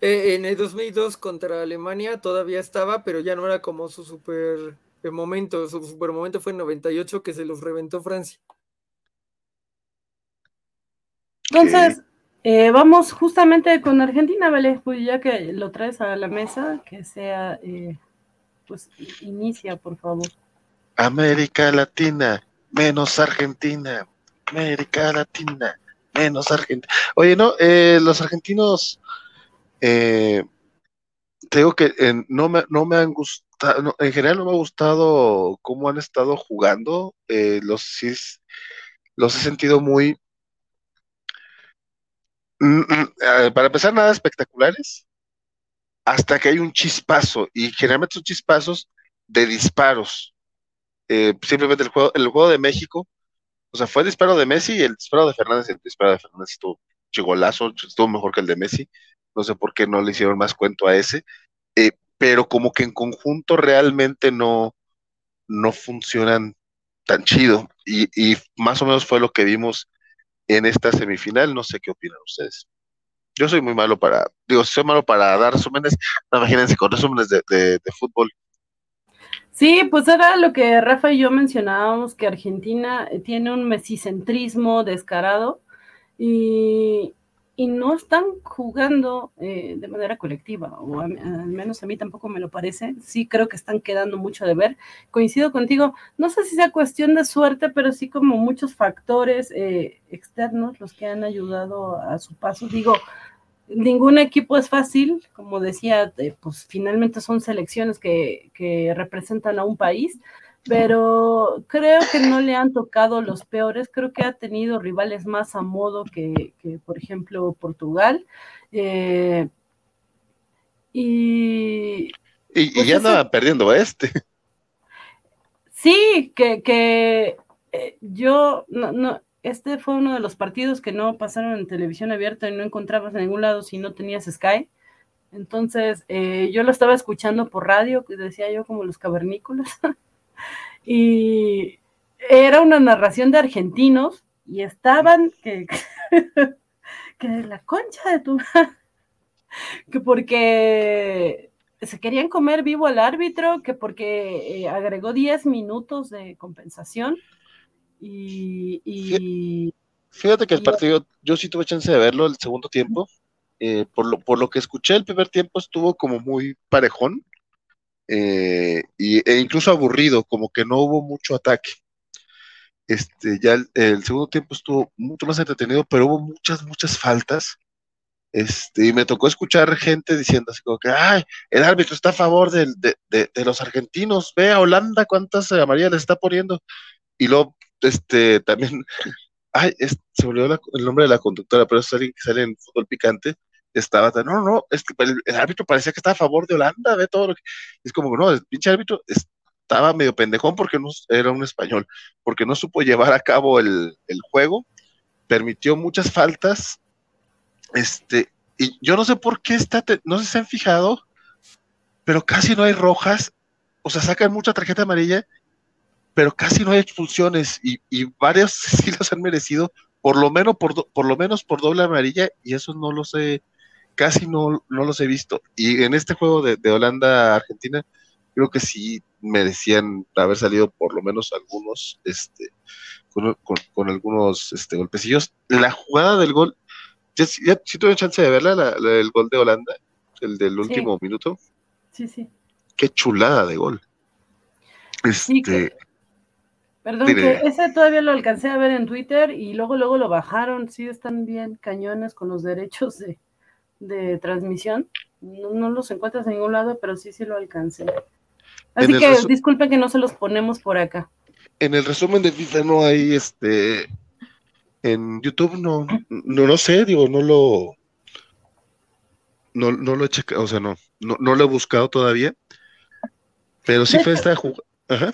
Eh, en el 2002 contra Alemania todavía estaba, pero ya no era como su super momento. Su super momento fue en 98 que se los reventó Francia. Entonces, eh, vamos justamente con Argentina, ¿vale? Pues ya que lo traes a la mesa, que sea, eh, pues inicia, por favor. América Latina, menos Argentina. América Latina, menos Argentina. Oye, no, eh, los argentinos, eh, te digo que eh, no, me, no me han gustado, en general no me ha gustado cómo han estado jugando. Eh, los, los he sentido muy, mm, mm, para empezar, nada espectaculares, hasta que hay un chispazo, y generalmente son chispazos de disparos eh, simplemente el juego, el juego de México, o sea, fue el disparo de Messi y el disparo de Fernández, el disparo de Fernández estuvo chigolazo, estuvo mejor que el de Messi, no sé por qué no le hicieron más cuento a ese, eh, pero como que en conjunto realmente no, no funcionan tan chido, y, y, más o menos fue lo que vimos en esta semifinal, no sé qué opinan ustedes. Yo soy muy malo para, digo, soy malo para dar resúmenes, no, imagínense con resúmenes de, de, de fútbol, Sí, pues era lo que Rafa y yo mencionábamos, que Argentina tiene un mesicentrismo descarado y, y no están jugando eh, de manera colectiva, o a, al menos a mí tampoco me lo parece. Sí creo que están quedando mucho de ver. Coincido contigo, no sé si sea cuestión de suerte, pero sí como muchos factores eh, externos los que han ayudado a su paso. Digo, ningún equipo es fácil, como decía, pues finalmente son selecciones que, que, representan a un país, pero creo que no le han tocado los peores, creo que ha tenido rivales más a modo que, que por ejemplo, Portugal. Eh, y, y, pues y ya andaba perdiendo a este. Sí, que, que eh, yo no, no, este fue uno de los partidos que no pasaron en televisión abierta y no encontrabas en ningún lado si no tenías Sky. Entonces, eh, yo lo estaba escuchando por radio, decía yo como los cavernícolas. y era una narración de argentinos y estaban, que que de la concha de tu que porque se querían comer vivo al árbitro, que porque eh, agregó 10 minutos de compensación y, Fíjate que el partido, yo sí tuve chance de verlo el segundo tiempo. Eh, por, lo, por lo que escuché, el primer tiempo estuvo como muy parejón eh, e incluso aburrido, como que no hubo mucho ataque. Este, ya el, segundo tiempo estuvo mucho más entretenido, pero hubo muchas, muchas faltas. Este, y me tocó escuchar gente diciendo así como que, ay, el árbitro está a favor de, los argentinos, ve a Holanda cuántas amarillas le está poniendo. Y luego, este, también, ay, se volvió el nombre de la conductora, pero es alguien que sale en fútbol picante, estaba, no, no, no, es que el, árbitro parecía que estaba a favor de Holanda, ve todo lo que, es como, no, el pinche árbitro estaba medio pendejón porque no era un español, porque no supo llevar a cabo el, juego, permitió muchas faltas, este, y yo no sé por qué está, no sé si se han fijado, pero casi no hay rojas, o sea, sacan mucha tarjeta amarilla, pero casi no hay expulsiones, y, y varios sí los han merecido, por lo menos por, por lo menos por doble amarilla, y eso no lo sé, casi no, no los he visto. Y en este juego de, de Holanda-Argentina, creo que sí merecían haber salido por lo menos algunos, este, con, algunos este, golpecillos. La jugada del gol, ya, sí tuve chance de verla, el gol de Holanda, el del último minuto. Sí, sí. Qué chulada de gol. Este, Perdón, que ese todavía lo alcancé a ver en Twitter y luego luego lo bajaron. Sí, están bien cañones con los derechos de, de transmisión. No, no, los encuentras en ningún lado, pero sí, sí lo alcancé. Así que disculpe que no se los ponemos por acá. En el resumen de FIFA no hay este. En YouTube no, no lo sé, digo, no lo. No, no lo he checado, o sea, no, no, no lo he buscado todavía. Pero sí fue esta jugada.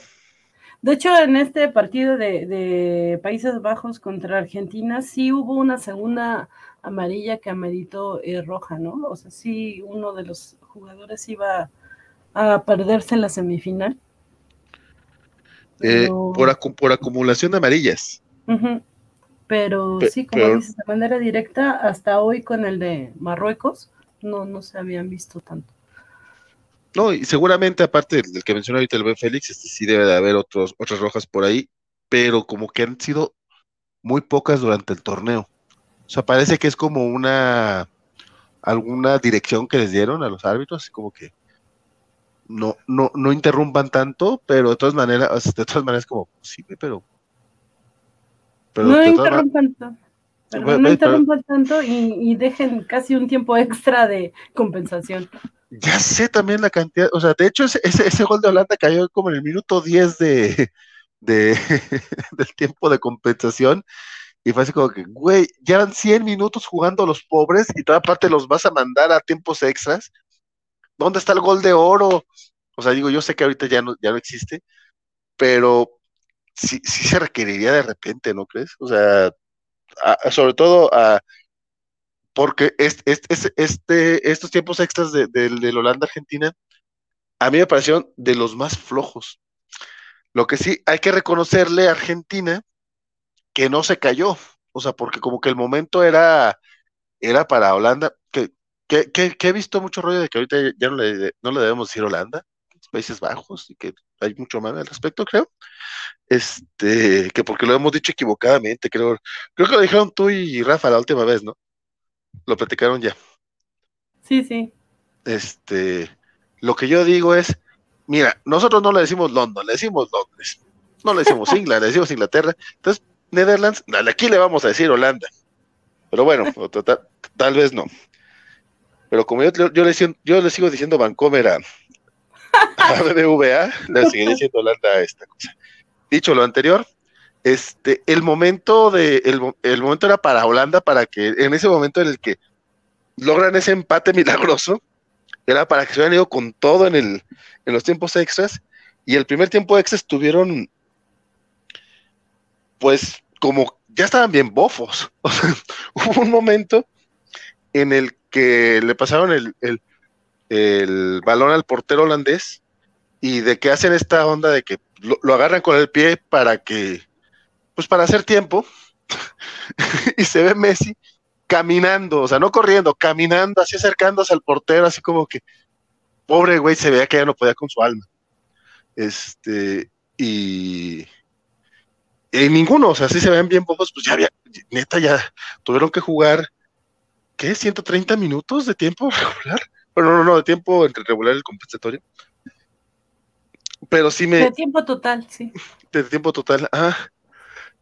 De hecho, en este partido de, de, Países Bajos contra Argentina, sí hubo una segunda amarilla que ameritó eh, roja, ¿no? O sea, sí, uno de los jugadores iba a perderse en la semifinal. Eh, por, por, acumulación de amarillas. Pero sí, como dices, de manera directa, hasta hoy con el de Marruecos, no, no se habían visto tanto. No, y seguramente, aparte del que mencionó ahorita el buen Félix, este, sí debe de haber otros, otras rojas por ahí, pero como que han sido muy pocas durante el torneo. O sea, parece que es como una alguna dirección que les dieron a los árbitros, como que no, no, no interrumpan tanto, pero de todas maneras, de todas maneras como, sí, pero... no interrumpan tanto. no interrumpan tanto y, dejen casi un tiempo extra de compensación. Ya sé también la cantidad, o sea, de hecho ese, ese, gol de Holanda cayó como en el minuto 10 de, de del tiempo de compensación y fue así como que, güey, llevan 100 minutos jugando los pobres y toda parte los vas a mandar a tiempos extras. ¿dónde está el gol de oro? O sea, digo, yo sé que ahorita ya no, ya no existe, pero sí, sí se requeriría de repente, ¿no crees? O sea, sobre todo a, porque este, estos tiempos extras de, de, Holanda-Argentina, a mí me parecieron de los más flojos. Lo que sí hay que reconocerle a Argentina que no se cayó, o sea, porque como que el momento era, era para Holanda, que que, he visto mucho rollo de que ahorita ya no le, no le debemos decir Holanda, Países Bajos, y que hay mucho más al respecto, creo. Este, que porque lo hemos dicho equivocadamente, creo. Creo que lo dijeron tú y Rafa la última vez, ¿no? Lo platicaron ya. Sí, sí. Este, lo que yo digo es, mira, nosotros no le decimos London, le decimos Londres. No le decimos Inglaterra, le decimos Inglaterra. Entonces, Netherlands, aquí le vamos a decir Holanda. Pero bueno, tal vez no. Pero como yo, yo, le, yo le sigo diciendo Vancomer a, BBVA, le seguiré diciendo Holanda a esta cosa. Dicho lo anterior, este, el momento de, el, momento era para Holanda, para que en ese momento en el que logran ese empate milagroso, era para que se hubieran ido con todo en los tiempos extras, y el primer tiempo extra estuvieron, pues, como ya estaban bien bofos. hubo un momento en el que le pasaron el, el, balón al portero holandés y de que hacen esta onda de que lo, agarran con el pie para que, pues para hacer tiempo, y se ve Messi caminando, o sea, no corriendo, caminando, así acercándose al portero, así como que, pobre güey, se veía que ya no podía con su alma. Este, y, y ninguno, o sea, sí se ven bien pocos, pues ya había, neta, ya tuvieron que jugar, ¿qué? ¿130 minutos de tiempo regular? Bueno, no, no, de tiempo entre regular y el compensatorio. Pero sí me. De tiempo total, sí. De tiempo total, ah.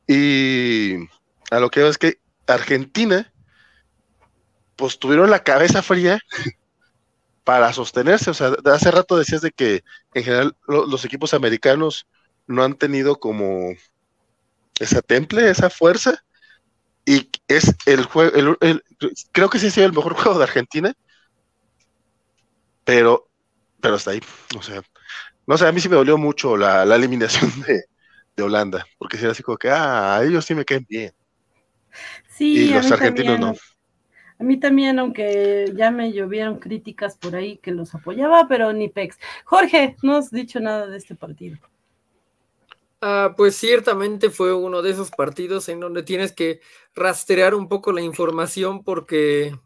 Y a lo que veo es que Argentina, pues tuvieron la cabeza fría para sostenerse. O sea, hace rato decías de que en general los equipos americanos no han tenido como esa temple, esa fuerza. Y es el juego, creo que sí ha sido el mejor juego de Argentina pero, pero hasta ahí. O sea, no sé, a mí sí me dolió mucho la, eliminación de, Holanda, porque si era así como que, ah, ellos sí me caen bien. Sí, y los argentinos no. A mí también, aunque ya me llovieron críticas por ahí que los apoyaba, pero ni pex. Jorge, no has dicho nada de este partido. Ah, pues ciertamente fue uno de esos partidos en donde tienes que rastrear un poco la información porque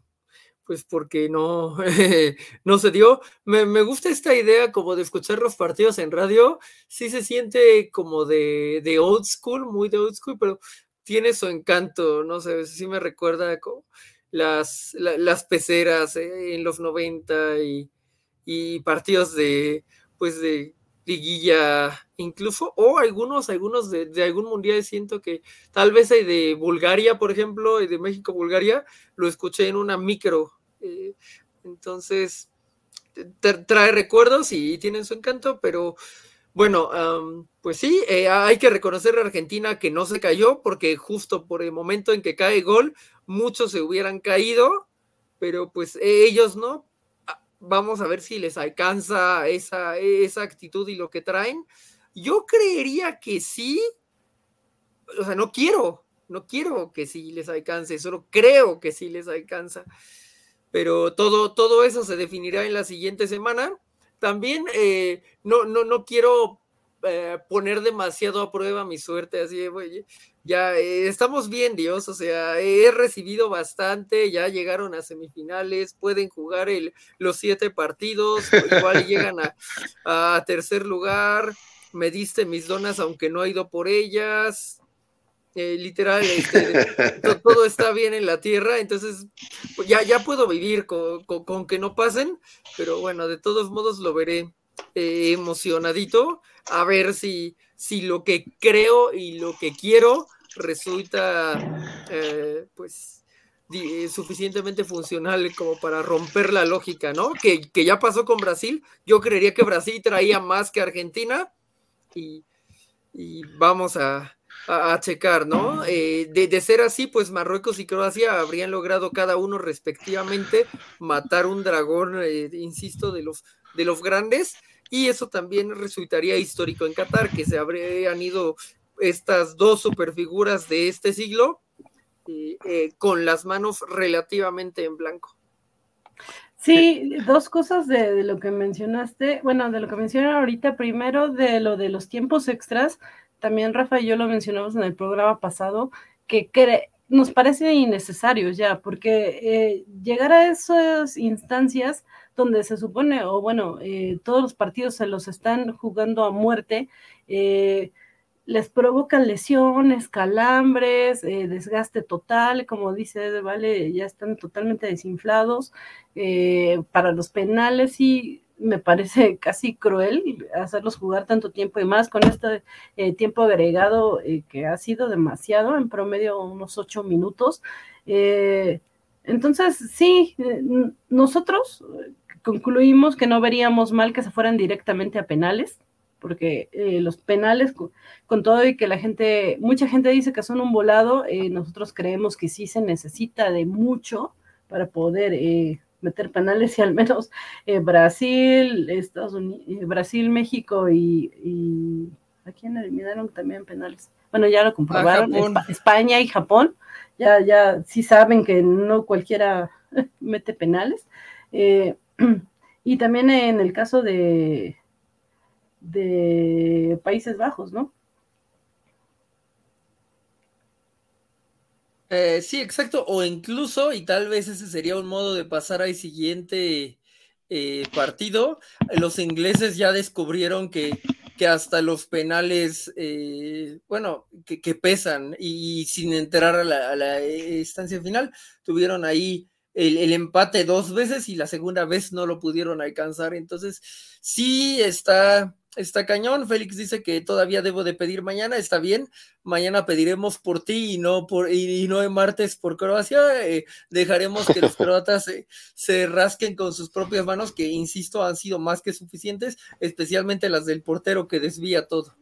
pues porque no, no se dio. Me, gusta esta idea como de escuchar los partidos en radio. Sí se siente como de, de, old school, muy de old school, pero tiene su encanto, no sé, sí me recuerda como las, las peceras eh, en los 90 y, y, partidos de, pues de liguilla incluso, o algunos, algunos de, de, algún mundial siento que tal vez hay de Bulgaria, por ejemplo, y de México-Bulgaria, lo escuché en una micro eh, entonces, trae recuerdos y tienen su encanto, pero bueno, pues sí, eh, hay que reconocer a Argentina que no se cayó, porque justo por el momento en que cae gol, muchos se hubieran caído, pero pues ellos no. Ah, vamos a ver si les alcanza esa, esa actitud y lo que traen. Yo creería que sí, o sea, no quiero, no quiero que sí les alcance, solo creo que sí les alcanza pero todo, todo eso se definirá en la siguiente semana. También eh, no, no, no quiero eh, poner demasiado a prueba mi suerte, así de, ya eh, estamos bien, Dios, o sea, he recibido bastante, ya llegaron a semifinales, pueden jugar el, los siete partidos, igual llegan a, a tercer lugar, me diste mis donas aunque no he ido por ellas, eh, literal, este, todo está bien en la tierra, entonces pues, ya, ya puedo vivir con, que no pasen, pero bueno, de todos modos lo veré eh, emocionadito, a ver si, si lo que creo y lo que quiero resulta eh, pues suficientemente funcional como para romper la lógica, ¿no? Que, que ya pasó con Brasil, yo creería que Brasil traía más que Argentina y vamos a, a, checar, ¿no? Eh, de, ser así, pues Marruecos y Croacia habrían logrado cada uno respectivamente matar un dragón, eh, insisto, de los, de los grandes, y eso también resultaría histórico en Qatar, que se habrían ido estas dos superfiguras de este siglo eh, con las manos relativamente en blanco. Sí, dos cosas de, de, lo que mencionaste, bueno, de lo que mencioné ahorita, primero de lo de los tiempos extras, también Rafa y yo lo mencionamos en el programa pasado, que nos parece innecesario ya, porque eh, llegar a esas instancias donde se supone, o bueno, eh, todos los partidos se los están jugando a muerte, eh, les provocan lesiones, calambres, desgaste total, como dice, vale, ya están totalmente desinflados para los penales y me parece casi cruel hacerlos jugar tanto tiempo y más con este eh, tiempo agregado eh, que ha sido demasiado, en promedio unos ocho minutos. Eh, entonces, sí, nosotros concluimos que no veríamos mal que se fueran directamente a penales, porque los penales, con, todo y que la gente, mucha gente dice que son un volado, nosotros creemos que sí se necesita de mucho para poder meter penales y al menos eh, Brasil, Estados Unidos, eh, Brasil, México y, ¿a quién eliminaron también penales? Bueno, ya lo comprobaron, España y Japón, ya, ya sí saben que no cualquiera mete penales. Eh, y también en el caso de, de Países Bajos, ¿no? Eh, sí, exacto. O incluso, y tal vez ese sería un modo de pasar al siguiente eh, partido, los ingleses ya descubrieron que, que hasta los penales, eh, bueno, que, pesan y, sin enterar a la, a la, estancia final, tuvieron ahí el, empate dos veces y la segunda vez no lo pudieron alcanzar. Entonces, sí está está cañón. Félix dice que todavía debo de pedir mañana, está bien. Mañana pediremos por ti y no por y, y no en martes por Croacia. Eh, dejaremos que los croatas se, se, rasquen con sus propias manos, que insisto, han sido más que suficientes, especialmente las del portero que desvía todo.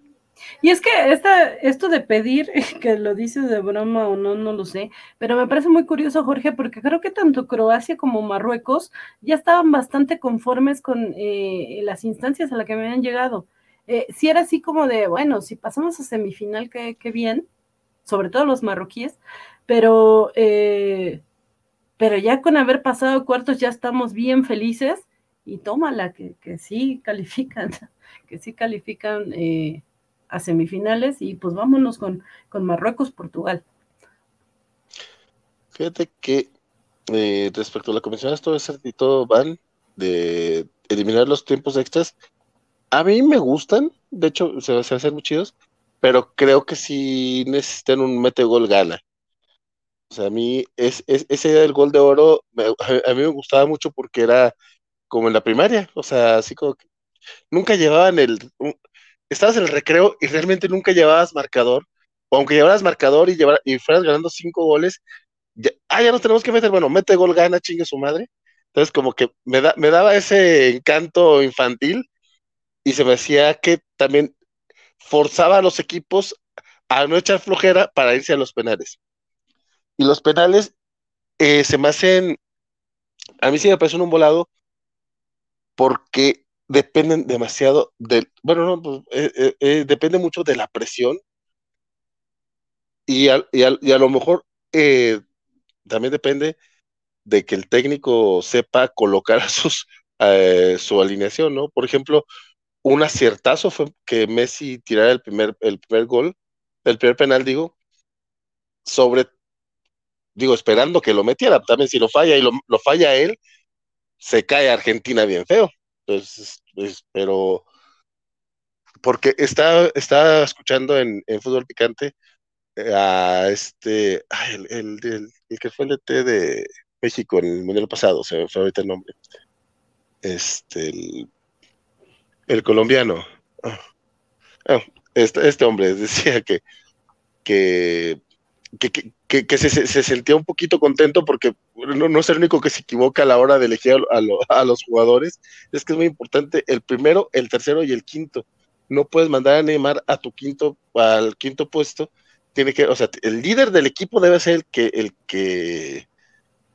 Y es que esta, esto de pedir, que lo dices de broma o no, no lo sé, pero me parece muy curioso, Jorge, porque creo que tanto Croacia como Marruecos ya estaban bastante conformes con eh, las instancias a las que me habían llegado. Eh, si era así como de, bueno, si pasamos a semifinal, qué, bien, sobre todo los marroquíes, pero, eh, pero ya con haber pasado cuartos ya estamos bien felices y tómala, que, que sí califican, que sí califican. Eh, a semifinales y pues vámonos con, con Marruecos, Portugal. Fíjate que eh, respecto a la comisión esto de todo van de eliminar los tiempos extras, a mí me gustan, de hecho se, se hacen muy chidos, pero creo que si necesitan un mete gol gana. O sea, a mí es, es, esa idea del gol de oro a, mí me gustaba mucho porque era como en la primaria, o sea, así como que nunca llevaban el, estabas en el recreo y realmente nunca llevabas marcador, o aunque llevaras marcador y, llevar, y fueras ganando cinco goles, ya, ah, ya nos tenemos que meter, bueno, mete gol, gana, chingue su madre. Entonces, como que me, da, me daba ese encanto infantil y se me hacía que también forzaba a los equipos a no echar flojera para irse a los penales. Y los penales eh, se me hacen, a mí sí me parece un volado porque dependen demasiado del, bueno, no, pues, eh, eh, eh, depende mucho de la presión y a, y a, y a lo mejor también depende de que el técnico sepa colocar a sus, su alineación, ¿no? Por ejemplo, un aciertazo fue que Messi tirara el primer, el primer gol, el primer penal, digo, sobre, digo, esperando que lo metiera, también si lo falla y lo, lo falla él, se cae Argentina bien feo. Pues, pero porque está, está escuchando en, en Fútbol Picante eh, a este, el, el, el, que fue el DT de México en el Mundial pasado, se me fue ahorita el nombre. Este, el, colombiano. Oh, este, este, hombre decía que, que que, que, se, se, sentía un poquito contento porque no, es el único que se equivoca a la hora de elegir a, lo, a, los jugadores, es que es muy importante el primero, el tercero y el quinto. No puedes mandar a Neymar a tu quinto, al quinto puesto. Tiene que, o sea, el líder del equipo debe ser el que, el que,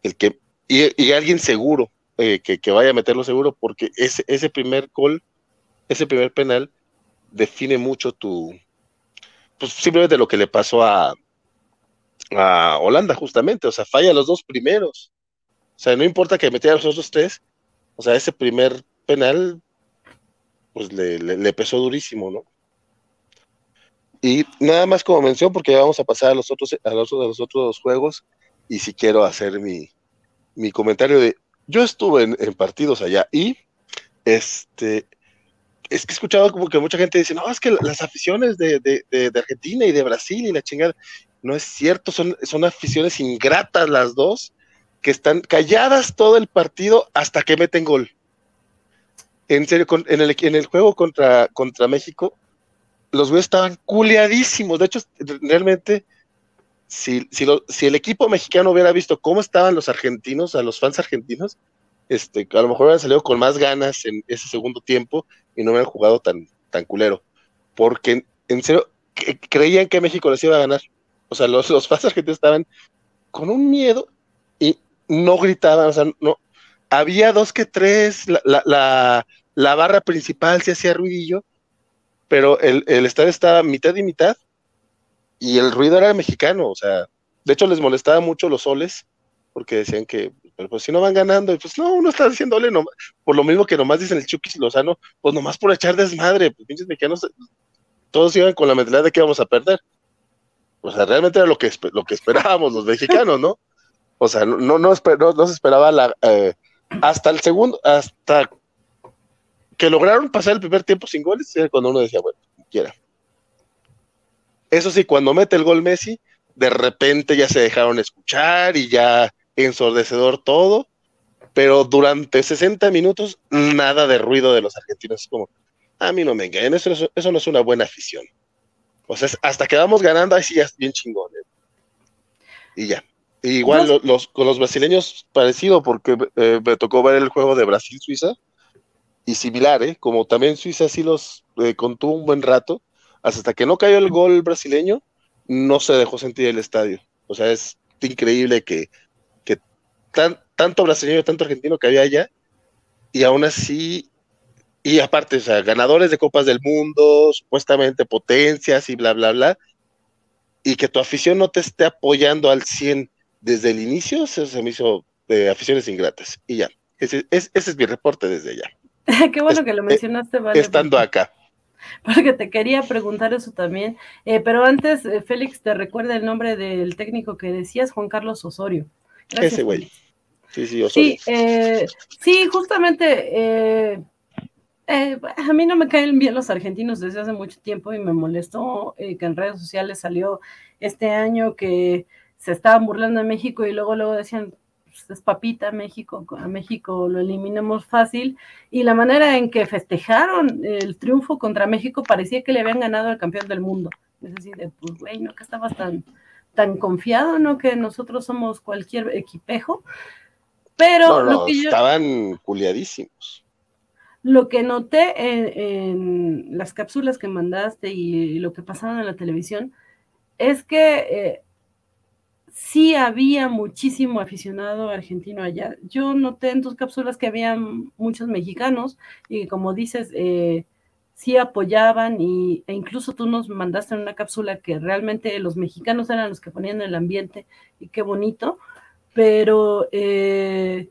el que, y, alguien seguro, eh, que, que, vaya a meterlo seguro, porque ese, ese primer gol, ese primer penal, define mucho tu, pues simplemente lo que le pasó a, a Holanda justamente, o sea, falla los dos primeros. O sea, no importa que metiera los otros tres, o sea, ese primer penal, pues le, pesó durísimo, ¿no? Y nada más como mención, porque ya vamos a pasar a los otros, a los, juegos, y si quiero hacer mi, mi comentario de, yo estuve en, partidos allá y, este, es que he escuchado como que mucha gente dice, no, es que las aficiones de, de, de Argentina y de Brasil y la chingada, no es cierto, son, son aficiones ingratas las dos, que están calladas todo el partido hasta que meten gol. En serio, en, el, en el juego contra, contra México, los güeyes estaban culeadísimos. De hecho, realmente, si, si, lo, si, el equipo mexicano hubiera visto cómo estaban los argentinos, a los fans argentinos, este, a lo mejor hubieran salido con más ganas en ese segundo tiempo y no hubieran jugado tan, tan culero. Porque, en serio, creían que México les iba a ganar. O sea, los, los fans argentinos estaban con un miedo y no gritaban, o sea, no. Había dos que tres, la, la, la, la barra principal se hacía ruidillo, pero el, el estadio estaba mitad y mitad y el ruido era mexicano, o sea, de hecho les molestaba mucho los soles porque decían que, pero pues si no van ganando, pues no, uno está diciendo ole, no, por lo mismo que nomás dicen el Chucky Lozano, pues nomás por echar desmadre, pues pinches mexicanos, todos iban con la mentalidad de que vamos a perder o sea, realmente era lo que, lo que esperábamos los mexicanos, ¿no? O sea, no, no, no, se esperaba la, eh, hasta el segundo, hasta que lograron pasar el primer tiempo sin goles, cuando uno decía, bueno, quiera. Eso sí, cuando mete el gol Messi, de repente ya se dejaron escuchar y ya ensordecedor todo, pero durante 60 minutos nada de ruido de los argentinos. Es como, a mí no me engañen, eso, eso, no es una buena afición. O sea, hasta que vamos ganando, ahí sí ya es bien chingón. ¿eh? Y ya. igual los, con los brasileños parecido, porque eh, me tocó ver el juego de Brasil-Suiza y similar, ¿eh? como también Suiza sí los eh, contuvo un buen rato, hasta que no cayó el gol brasileño, no se dejó sentir el estadio. O sea, es increíble que, que tan, tanto brasileño, tanto argentino que había allá, y aún así, y aparte, o sea, ganadores de Copas del Mundo, supuestamente potencias y bla, bla, bla, y que tu afición no te esté apoyando al 100 desde el inicio, eso se me hizo de aficiones ingratas. Y ya, ese, ese es mi reporte desde allá. Qué bueno que lo mencionaste, vale. Estando acá. Porque te quería preguntar eso también. Eh, pero antes, eh, Félix, te recuerda el nombre del técnico que decías, Juan Carlos Osorio. Ese güey. Sí, sí, Osorio. Sí, eh, sí justamente. A mí no me caen bien los argentinos desde hace mucho tiempo y me molestó que en redes sociales salió este año que se estaban burlando de México y luego luego decían pues, es papita México, a México lo eliminamos fácil, y la manera en que festejaron el triunfo contra México parecía que le habían ganado al campeón del mundo. Es decir, pues güey, no que estabas tan, tan confiado, no que nosotros somos cualquier equipejo, pero lo que estaban culiadísimos. Lo que noté en, las cápsulas que mandaste y, lo que pasaron en la televisión es que eh, sí había muchísimo aficionado argentino allá. Yo noté en tus cápsulas que había muchos mexicanos y como dices, eh, sí apoyaban y, e incluso tú nos mandaste en una cápsula que realmente los mexicanos eran los que ponían el ambiente y qué bonito, pero eh,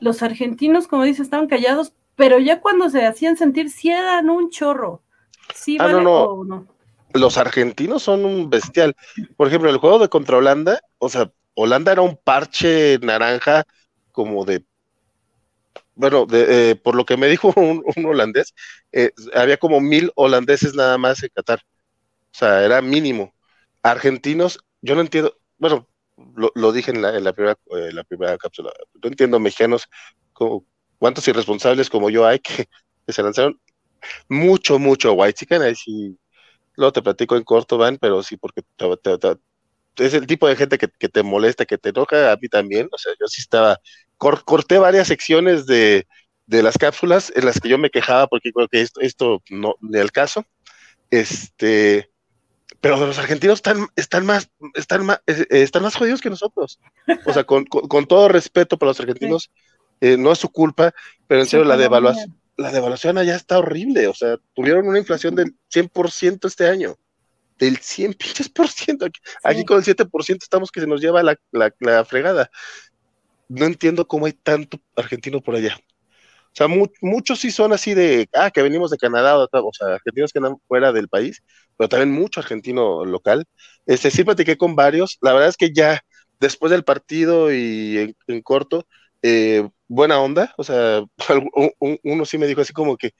los argentinos, como dices, estaban callados, pero ya cuando se hacían sentir, sí eran un chorro. Sí, ah, no, no los argentinos son un bestial. Por ejemplo, el juego de contra Holanda, o sea, Holanda era un parche naranja como de, bueno, de, eh, por lo que me dijo un, holandés, eh, había como mil holandeses nada más en Qatar. O sea, era mínimo. Argentinos, yo no entiendo, bueno, lo, dije en la, primera, eh, la primera cápsula, no entiendo mexicanos como, cuántos irresponsables como yo hay que, se lanzaron mucho, mucho white chicken, ahí sí Luego te platico en corto, Van, pero sí, porque es el tipo de gente que, te molesta, que te enoja, a mí también. O sea, yo sí estaba, corté varias secciones de, las cápsulas en las que yo me quejaba porque creo que esto, esto no, ni el caso. Este, pero los argentinos están, están más, están más, eh, están más jodidos que nosotros. O sea, con, todo respeto para los argentinos, eh, no es su culpa, pero en serio, la devaluación, la devaluación allá está horrible, o sea, tuvieron una inflación del 100% este año, del 100 pinches por ciento, aquí, con el 7% estamos que se nos lleva la, la, fregada. No entiendo cómo hay tanto argentino por allá. O sea, muchos sí son así de, ah, que venimos de Canadá, o sea, argentinos que andan fuera del país, pero también mucho argentino local. Este, sí platiqué con varios, la verdad es que ya después del partido y en corto, eh, buena onda, o sea, uno sí me dijo así como que,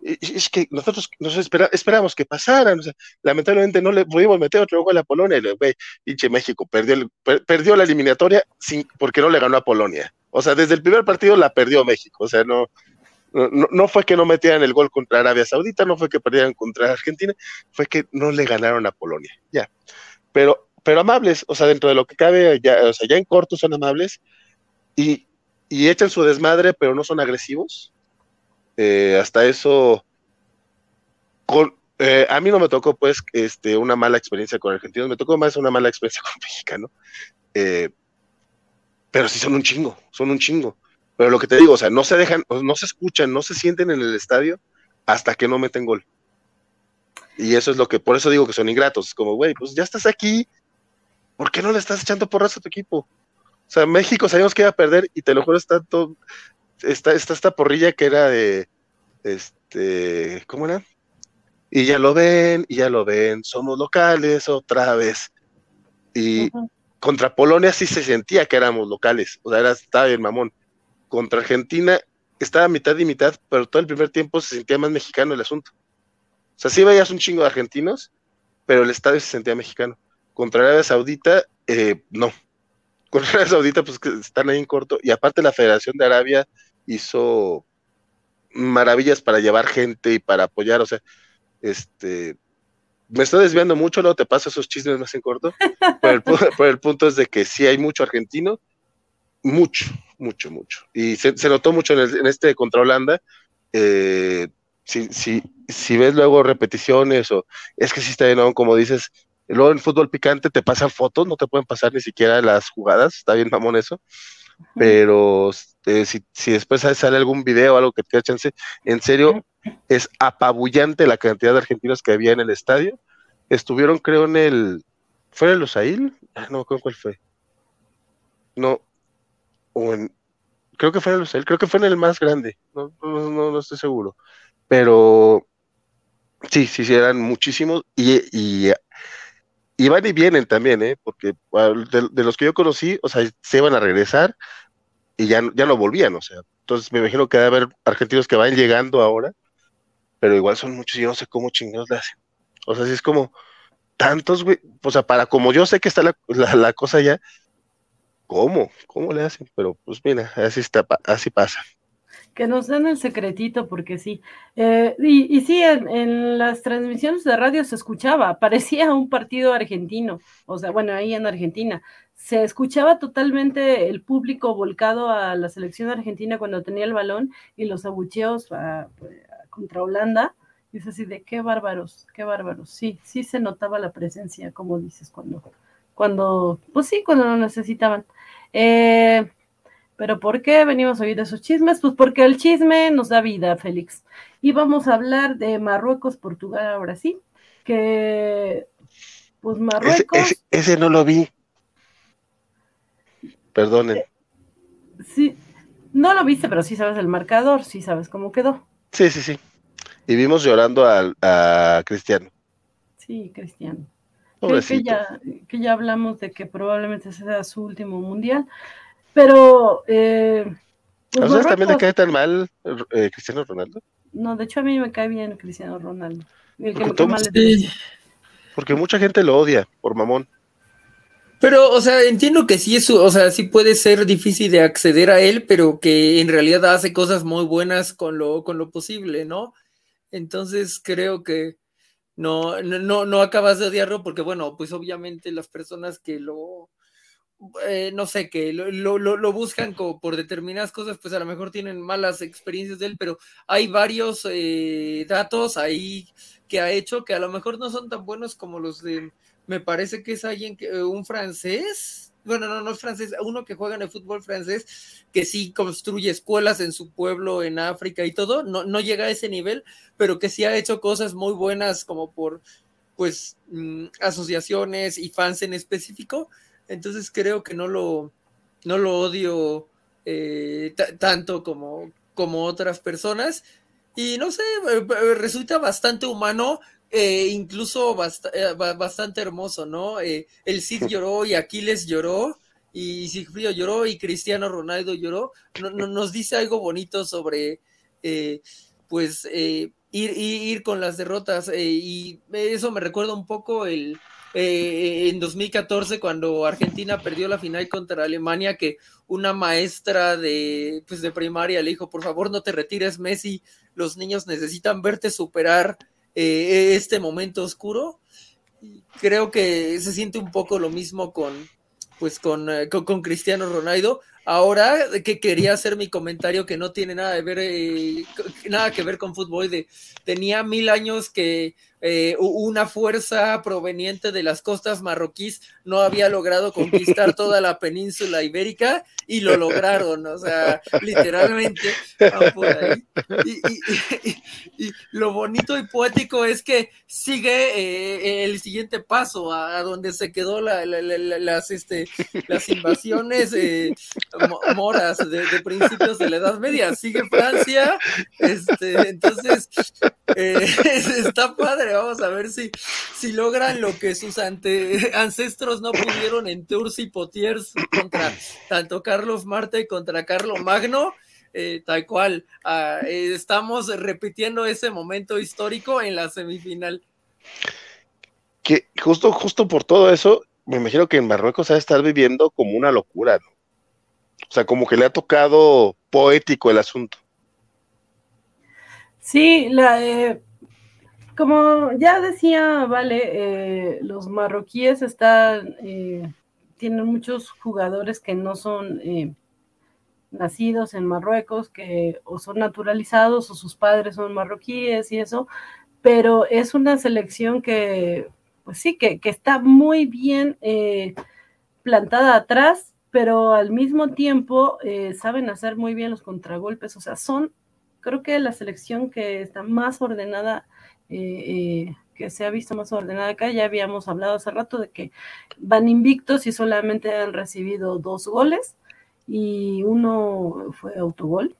es que nosotros nos esperamos que pasaran, o sea, lamentablemente no le pudimos meter otro gol a Polonia, güey, pinche México perdió, perdió la eliminatoria sin, porque no le ganó a Polonia, o sea, desde el primer partido la perdió México, o sea, no, no, no, fue que no metieran el gol contra Arabia Saudita, no fue que perdieran contra Argentina, fue que no le ganaron a Polonia, ya, pero, pero amables, o sea, dentro de lo que cabe, ya, o sea, ya en corto son amables, y, y echan su desmadre, pero no son agresivos. Eh, hasta eso, eh, a mí no me tocó pues este, una mala experiencia con argentinos, me tocó más una mala experiencia con mexicanos. Eh, pero sí son un chingo, son un chingo. Pero lo que te digo, o sea, no se dejan, no se escuchan, no se sienten en el estadio hasta que no meten gol. Y eso es lo que, por eso digo que son ingratos. Es como, güey, pues ya estás aquí, ¿por qué no le estás echando porras a tu equipo? O sea, México sabíamos que iba a perder y te lo juro, está todo, está, está esta porrilla que era de, este, ¿cómo era? Y ya lo ven, y ya lo ven, somos locales otra vez. Y contra Polonia sí se sentía que éramos locales, o sea, era, estaba bien mamón. Contra Argentina estaba mitad y mitad, pero todo el primer tiempo se sentía más mexicano el asunto. O sea, sí veías un chingo de argentinos, pero el estadio se sentía mexicano. Contra Arabia Saudita, eh, no. Contra Arabia Saudita, pues que están ahí en corto. Y aparte la Federación de Arabia hizo maravillas para llevar gente y para apoyar, o sea, este, me estoy desviando mucho, luego te paso esos chismes más en corto, pero el, punto es de que sí hay mucho argentino, mucho, mucho, mucho. Y se, notó mucho en, este contra Holanda. Eh, si, si, si, ves luego repeticiones o es que sí está bien, como dices, luego en fútbol picante te pasan fotos, no te pueden pasar ni siquiera las jugadas, está bien mamón eso, pero este, si, si, después sale algún video o algo que te da chance, en serio, es apabullante la cantidad de argentinos que había en el estadio. Estuvieron, creo, en el. ¿Fue en el Usail? Ah, no me cuál fue. No. O en. Creo que fue en el Usail, creo que fue en el más grande. No, no, no, estoy seguro. Pero. Sí, sí, sí, eran muchísimos. Y, y, y van y vienen también, ¿eh? Porque de, de, los que yo conocí, o sea, se iban a regresar y ya, ya no volvían, o sea. Entonces me imagino que debe haber argentinos que van llegando ahora pero igual son muchos y yo no sé cómo chingados le hacen. O sea, si es como tantos, güey, o sea, para como yo sé que está la, cosa ya, ¿cómo? ¿Cómo le hacen? Pero pues mira, así está, así pasa. Que nos den el secretito, porque sí. Eh, y, sí, en, las transmisiones de radio se escuchaba, parecía un partido argentino, o sea, bueno, ahí en Argentina. Se escuchaba totalmente el público volcado a la selección argentina cuando tenía el balón y los abucheos a, contra Holanda, y es así de qué bárbaros, qué bárbaros. Sí, sí se notaba la presencia, como dices, cuando, cuando, pues sí, cuando lo necesitaban. Eh, pero ¿por qué venimos a oír esos chismes? Pues porque el chisme nos da vida, Félix. Y vamos a hablar de Marruecos, Portugal, ahora sí, que pues Marruecos. Ese, no lo vi. Perdonen. Eh, sí, no lo viste, pero sí sabes el marcador, sí sabes cómo quedó. Sí, sí, sí. Y vimos llorando a, Cristiano. Sí, Cristiano. Que, ya, que ya hablamos de que probablemente sea su último mundial. Pero. Eh, pues ¿A también le cae tan mal eh, Cristiano Ronaldo? No, de hecho a mí me cae bien Cristiano Ronaldo. porque mucha gente lo odia por mamón. Pero, o sea, entiendo que sí es, o sea, sí puede ser difícil de acceder a él, pero que en realidad hace cosas muy buenas con lo, con lo posible, ¿no? Entonces creo que no, no, no acabas de odiarlo porque, bueno, pues obviamente las personas que lo, eh, no sé, que lo, lo, buscan como por determinadas cosas, pues a lo mejor tienen malas experiencias de él, pero hay varios eh, datos ahí que ha hecho que a lo mejor no son tan buenos como los de me parece que es alguien que, eh, un francés, bueno, no, no es francés, uno que juega en el fútbol francés, que sí construye escuelas en su pueblo, en África y todo, no, no llega a ese nivel, pero que sí ha hecho cosas muy buenas como por, pues, mm, asociaciones y fans en específico, entonces creo que no lo, no lo odio eh, tanto como, como otras personas, y no sé, eh, resulta bastante humano eh, incluso eh, bastante hermoso, ¿no? Eh, el Cid lloró y Aquiles lloró y Sigfrido lloró y Cristiano Ronaldo lloró. No, nos dice algo bonito sobre, pues, ir, ir, con las derrotas y eso me recuerda un poco el... en 2014 cuando Argentina perdió la final contra Alemania que una maestra de, pues de primaria le dijo por favor no te retires Messi los niños necesitan verte superar eh, este momento oscuro. Creo que se siente un poco lo mismo con, pues con, eh, con, Cristiano Ronaldo. Ahora que quería hacer mi comentario que no tiene nada de ver, eh, nada que ver con fútbol, tenía mil años que eh, una fuerza proveniente de las costas marroquíes no había logrado conquistar toda la península ibérica y lo lograron, o sea, literalmente Y, lo bonito y poético es que sigue eh, el siguiente paso a, donde se quedó las, este, las invasiones eh, moras de, principios de la Edad Media. Sigue Francia, este, entonces Eh, está padre, vamos a ver si, si logran lo que sus ante, ancestros no pudieron en Tours y Potiers contra tanto Carlos Marte contra Carlos Magno. Eh, tal cual, ah, eh, estamos repitiendo ese momento histórico en la semifinal. Que justo, justo por todo eso, me imagino que en Marruecos ha de estar viviendo como una locura, ¿no? O sea, como que le ha tocado poético el asunto. Sí, la, eh, como ya decía, vale, eh, los marroquíes están, eh, tienen muchos jugadores que no son nacidos en Marruecos, que o son naturalizados o sus padres son marroquíes y eso, pero es una selección que, pues sí, que, que está muy bien plantada atrás, pero al mismo tiempo saben hacer muy bien los contragolpes, o sea, son creo que la selección que está más ordenada, eh, eh, que se ha visto más ordenada acá, ya habíamos hablado hace rato de que van invictos y solamente han recibido dos goles y uno fue autogol.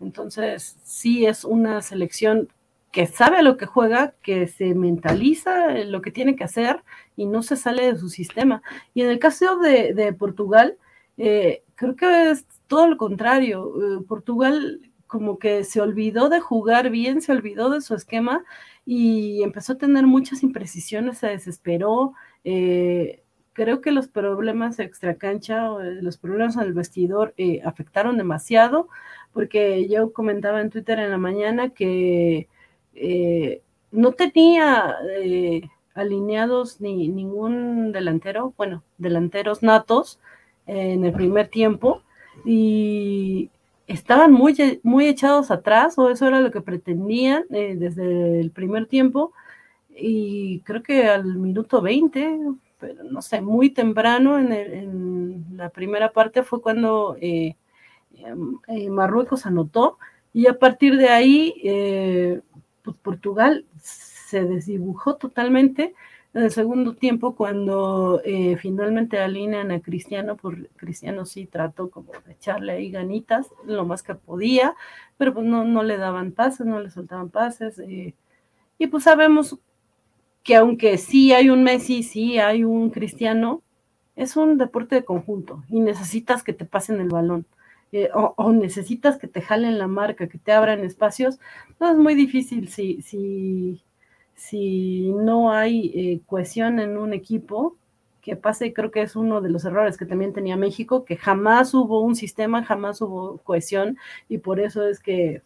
Entonces, sí es una selección que sabe lo que juega, que se mentaliza lo que tiene que hacer y no se sale de su sistema. Y en el caso de, Portugal, eh, creo que es todo lo contrario. Portugal como que se olvidó de jugar bien, se olvidó de su esquema y empezó a tener muchas imprecisiones, se desesperó. Eh, creo que los problemas extra cancha, los problemas en el vestidor eh, afectaron demasiado, porque yo comentaba en Twitter en la mañana que eh, no tenía alineados ni ningún delantero, bueno, delanteros natos en el primer tiempo. Y estaban muy, muy echados atrás, o eso era lo que pretendían eh, desde el primer tiempo, y creo que al minuto 20, pero no sé, muy temprano en, la primera parte fue cuando eh, em, eh, Marruecos anotó, y a partir de ahí, pues Portugal se desdibujó totalmente, en el segundo tiempo, cuando eh, finalmente alinean a Cristiano, por Cristiano sí trató como de echarle ahí ganitas lo más que podía, pero pues no, no le daban pases, no le soltaban pases. Eh, y pues sabemos que aunque sí hay un Messi, sí hay un Cristiano, es un deporte de conjunto y necesitas que te pasen el balón. Eh, o, necesitas que te jalen la marca, que te abran espacios, no es muy difícil si, si si no hay eh, cohesión en un equipo, que pase, creo que es uno de los errores que también tenía México, que jamás hubo un sistema, jamás hubo cohesión, y por eso es que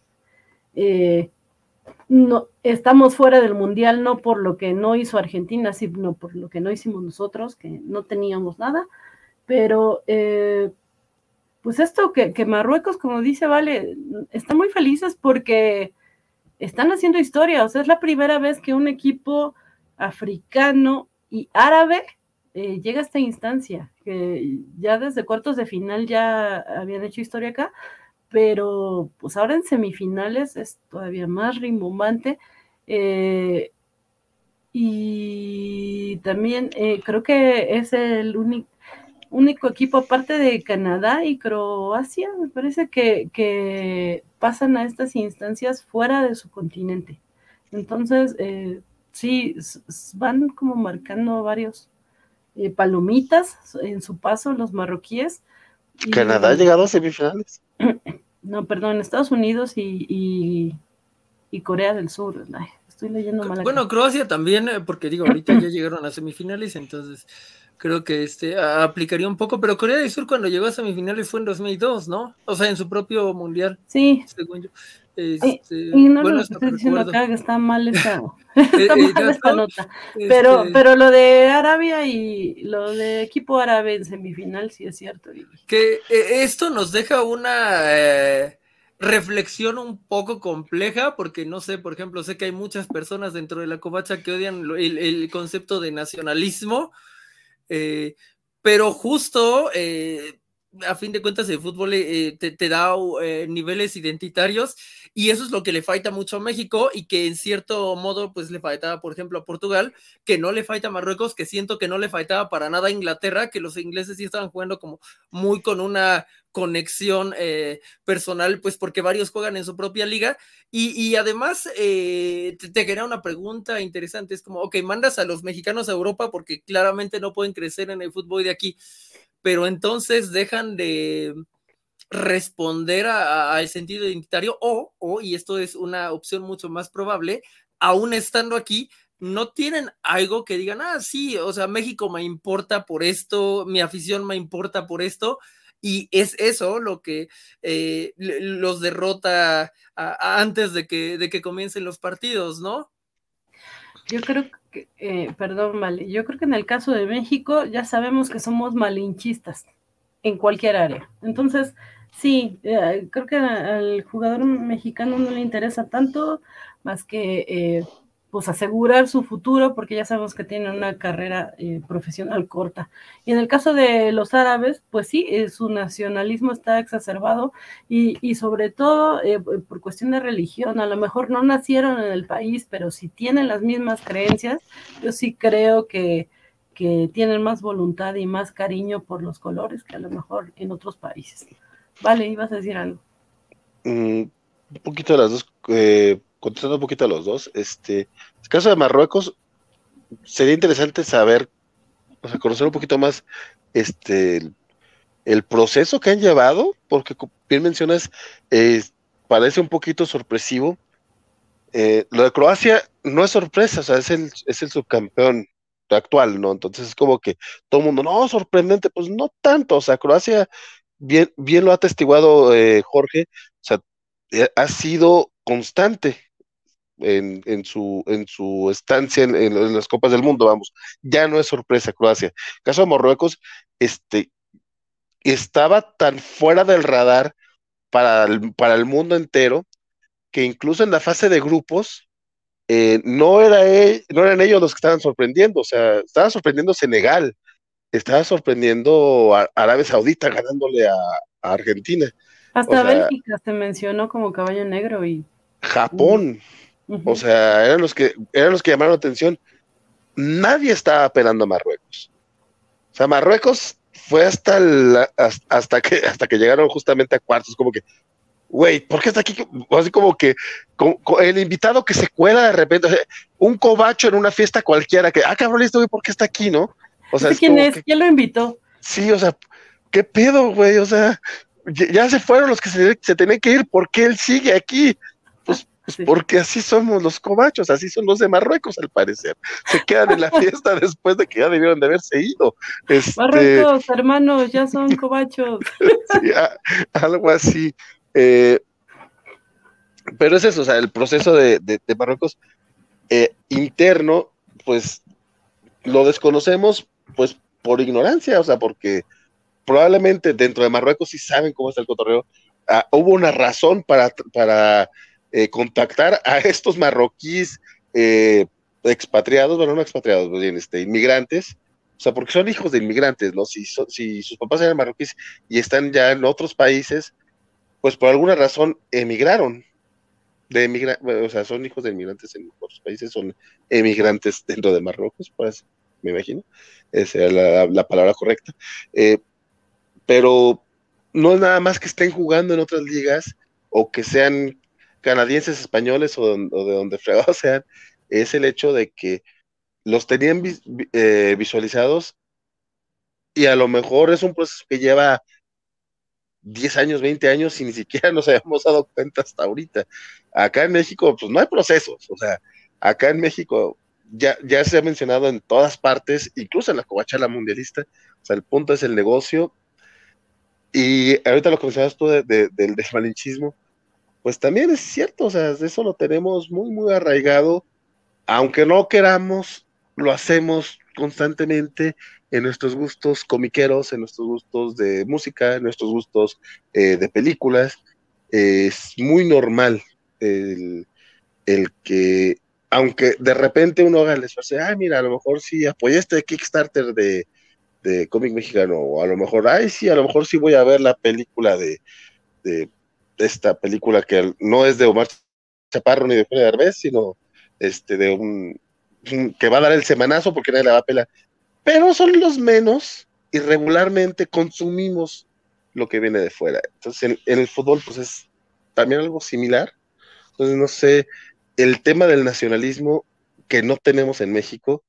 eh, no, estamos fuera del mundial, no por lo que no hizo Argentina, sino por lo que no hicimos nosotros, que no teníamos nada, pero eh, pues esto que, que Marruecos, como dice Vale, está muy felices porque están haciendo historia, o sea, es la primera vez que un equipo africano y árabe eh, llega a esta instancia, que ya desde cuartos de final ya habían hecho historia acá, pero pues ahora en semifinales es todavía más rimbombante. Eh, y también eh, creo que es el único único equipo aparte de Canadá y Croacia, me parece que, pasan a estas instancias fuera de su continente. Entonces, eh, sí, van como marcando varios eh, palomitas en su paso los marroquíes. ¿Canadá ha llegado a semifinales? No, perdón, Estados Unidos y, y, Corea del Sur. estoy leyendo mal. Bueno, Croacia también, eh, porque digo, ahorita ya llegaron a semifinales, entonces creo que este aplicaría un poco, pero Corea del Sur cuando llegó a semifinales fue en 2002, ¿no? O sea, en su propio mundial. Sí. Según yo. Este, y no bueno, estoy diciendo acá que está mal esta, está eh, mal esta nota. Pero, este pero lo de Arabia y lo de equipo árabe en semifinal sí es cierto. Que eh, esto nos deja una eh, reflexión un poco compleja, porque no sé, por ejemplo, sé que hay muchas personas dentro de la covacha que odian el, el concepto de nacionalismo eh, pero justo eh, a fin de cuentas el fútbol eh, te, da eh, niveles identitarios y eso es lo que le falta mucho a México y que en cierto modo pues le faltaba por ejemplo a Portugal, que no le falta a Marruecos, que siento que no le faltaba para nada a Inglaterra, que los ingleses sí estaban jugando como muy con una conexión eh, personal, pues porque varios juegan en su propia liga. Y, y además, te, te, quería una pregunta interesante, es como, ok, mandas a los mexicanos a Europa porque claramente no pueden crecer en el fútbol de aquí, pero entonces dejan de responder al sentido identitario o, o, y esto es una opción mucho más probable, aún estando aquí, no tienen algo que digan, ah, sí, o sea, México me importa por esto, mi afición me importa por esto, y es eso lo que eh, los derrota antes de que, de que comiencen los partidos, ¿no? Yo creo eh, perdón, vale, yo creo que en el caso de México ya sabemos que somos malinchistas en cualquier área. Entonces, sí, eh, creo que al jugador mexicano no le interesa tanto más que eh, pues asegurar su futuro, porque ya sabemos que tienen una carrera eh, profesional corta. Y en el caso de los árabes, pues sí, eh, su nacionalismo está exacerbado y, y sobre todo eh, por cuestión de religión, a lo mejor no nacieron en el país, pero si tienen las mismas creencias, yo sí creo que, que tienen más voluntad y más cariño por los colores que a lo mejor en otros países. Vale, ibas a decir algo. Mm, un poquito de las dos eh, contestando un poquito a los dos, este, en el caso de Marruecos, sería interesante saber, o sea, conocer un poquito más este el, proceso que han llevado, porque bien mencionas, parece un poquito sorpresivo. Eh, lo de Croacia no es sorpresa, o sea, es el, es el subcampeón actual, ¿no? Entonces es como que todo el mundo, no, sorprendente, pues no tanto, o sea, Croacia, bien, bien lo ha atestiguado eh, Jorge, o sea, eh, ha sido constante en, en, su, en su estancia en, en, en, las Copas del Mundo, vamos. Ya no es sorpresa Croacia. Caso de Marruecos, este, estaba tan fuera del radar para el, para el mundo entero que incluso en la fase de grupos eh, no, era él, no eran ellos los que estaban sorprendiendo, o sea, estaba sorprendiendo Senegal, estaba sorprendiendo a Arabia Saudita ganándole a, a Argentina. Hasta o sea, Bélgica se mencionó como caballo negro y Japón. Uh -huh. O sea, eran los que eran los que llamaron la atención. Nadie estaba apelando a Marruecos. O sea, Marruecos fue hasta hasta que hasta que llegaron justamente a cuartos, como que, güey, ¿por qué está aquí? Así como que como, el invitado que se cuela de repente, o sea, un cobacho en una fiesta cualquiera, que, ah, cabrón, esto, güey, ¿por qué está aquí, no? O sea, es ¿quién es? Que, ¿Quién lo invitó? Sí, o sea, ¿qué pedo, güey? O sea, ya se fueron los que se, se tenían que ir, ¿por qué él sigue aquí? Pues, sí. porque así somos los cobachos, así son los de Marruecos al parecer. Se quedan en la fiesta después de que ya debieron de haberse ido. Este... Marruecos, hermanos, ya son cobachos. sí, a, algo así. Eh, pero es eso, o sea, el proceso de, de, de Marruecos eh, interno, pues lo desconocemos, pues por ignorancia, o sea, porque probablemente dentro de Marruecos sí saben cómo está el cotorreo. Ah, hubo una razón para, para eh, contactar a estos marroquíes eh, expatriados, bueno, no expatriados, bien, este, inmigrantes, o sea, porque son hijos de inmigrantes, ¿no? Si, si sus papás eran marroquíes y están ya en otros países, pues por alguna razón emigraron. De o sea, son hijos de inmigrantes en otros países, son emigrantes dentro de Marruecos, pues, me imagino. Esa es la, la palabra correcta. Eh, pero no es nada más que estén jugando en otras ligas o que sean canadienses, españoles o, de donde fregados sean, es el hecho de que los tenían eh, visualizados y a lo mejor es un proceso que lleva 10 años, 20 años y ni siquiera nos habíamos dado cuenta hasta ahorita. Acá en México, pues no hay procesos, o sea, acá en México ya, se ha mencionado en todas partes, incluso en la covachala mundialista, o sea, el punto es el negocio y ahorita lo que mencionas tú de, del desmalinchismo, pues también es cierto, o sea, eso lo tenemos muy, muy arraigado, aunque no queramos, lo hacemos constantemente en nuestros gustos comiqueros, en nuestros gustos de música, en nuestros gustos eh, de películas. Es muy normal el, el, que, aunque de repente uno haga el esfuerzo, ah, mira, a lo mejor sí apoyé este Kickstarter de, de cómic mexicano, o a lo mejor, ay, sí, a lo mejor sí voy a ver la película de, esta película que no es de Omar Chaparro ni de Eugenio Derbez, sino este, de un, que va a dar el semanazo porque nadie la va a pelar. Pero son los menos y regularmente consumimos lo que viene de fuera. Entonces, en, en el fútbol, pues es también algo similar. Entonces, no sé, el tema del nacionalismo que no tenemos en México,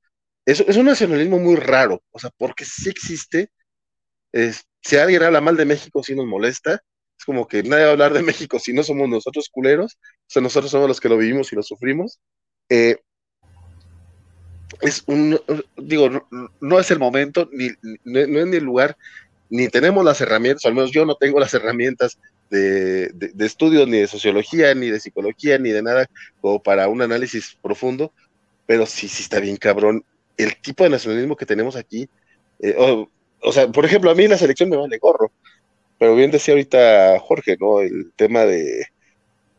es, es un nacionalismo muy raro, o sea, porque sí existe, si alguien habla mal de México, sí nos molesta, es como que nadie va a hablar de México si no somos nosotros culeros, o sea, nosotros somos los que lo vivimos y lo sufrimos. Eh, es un, digo, no, es el momento, ni, no, es ni el lugar, ni tenemos las herramientas, al menos yo no tengo las herramientas de, de, de, estudios, ni de sociología, ni de psicología, ni de nada, como para un análisis profundo, pero sí, sí está bien cabrón el tipo de nacionalismo que tenemos aquí. Eh, o, o, sea, por ejemplo, a mí la selección me vale gorro, pero bien decía ahorita Jorge, ¿no? El tema de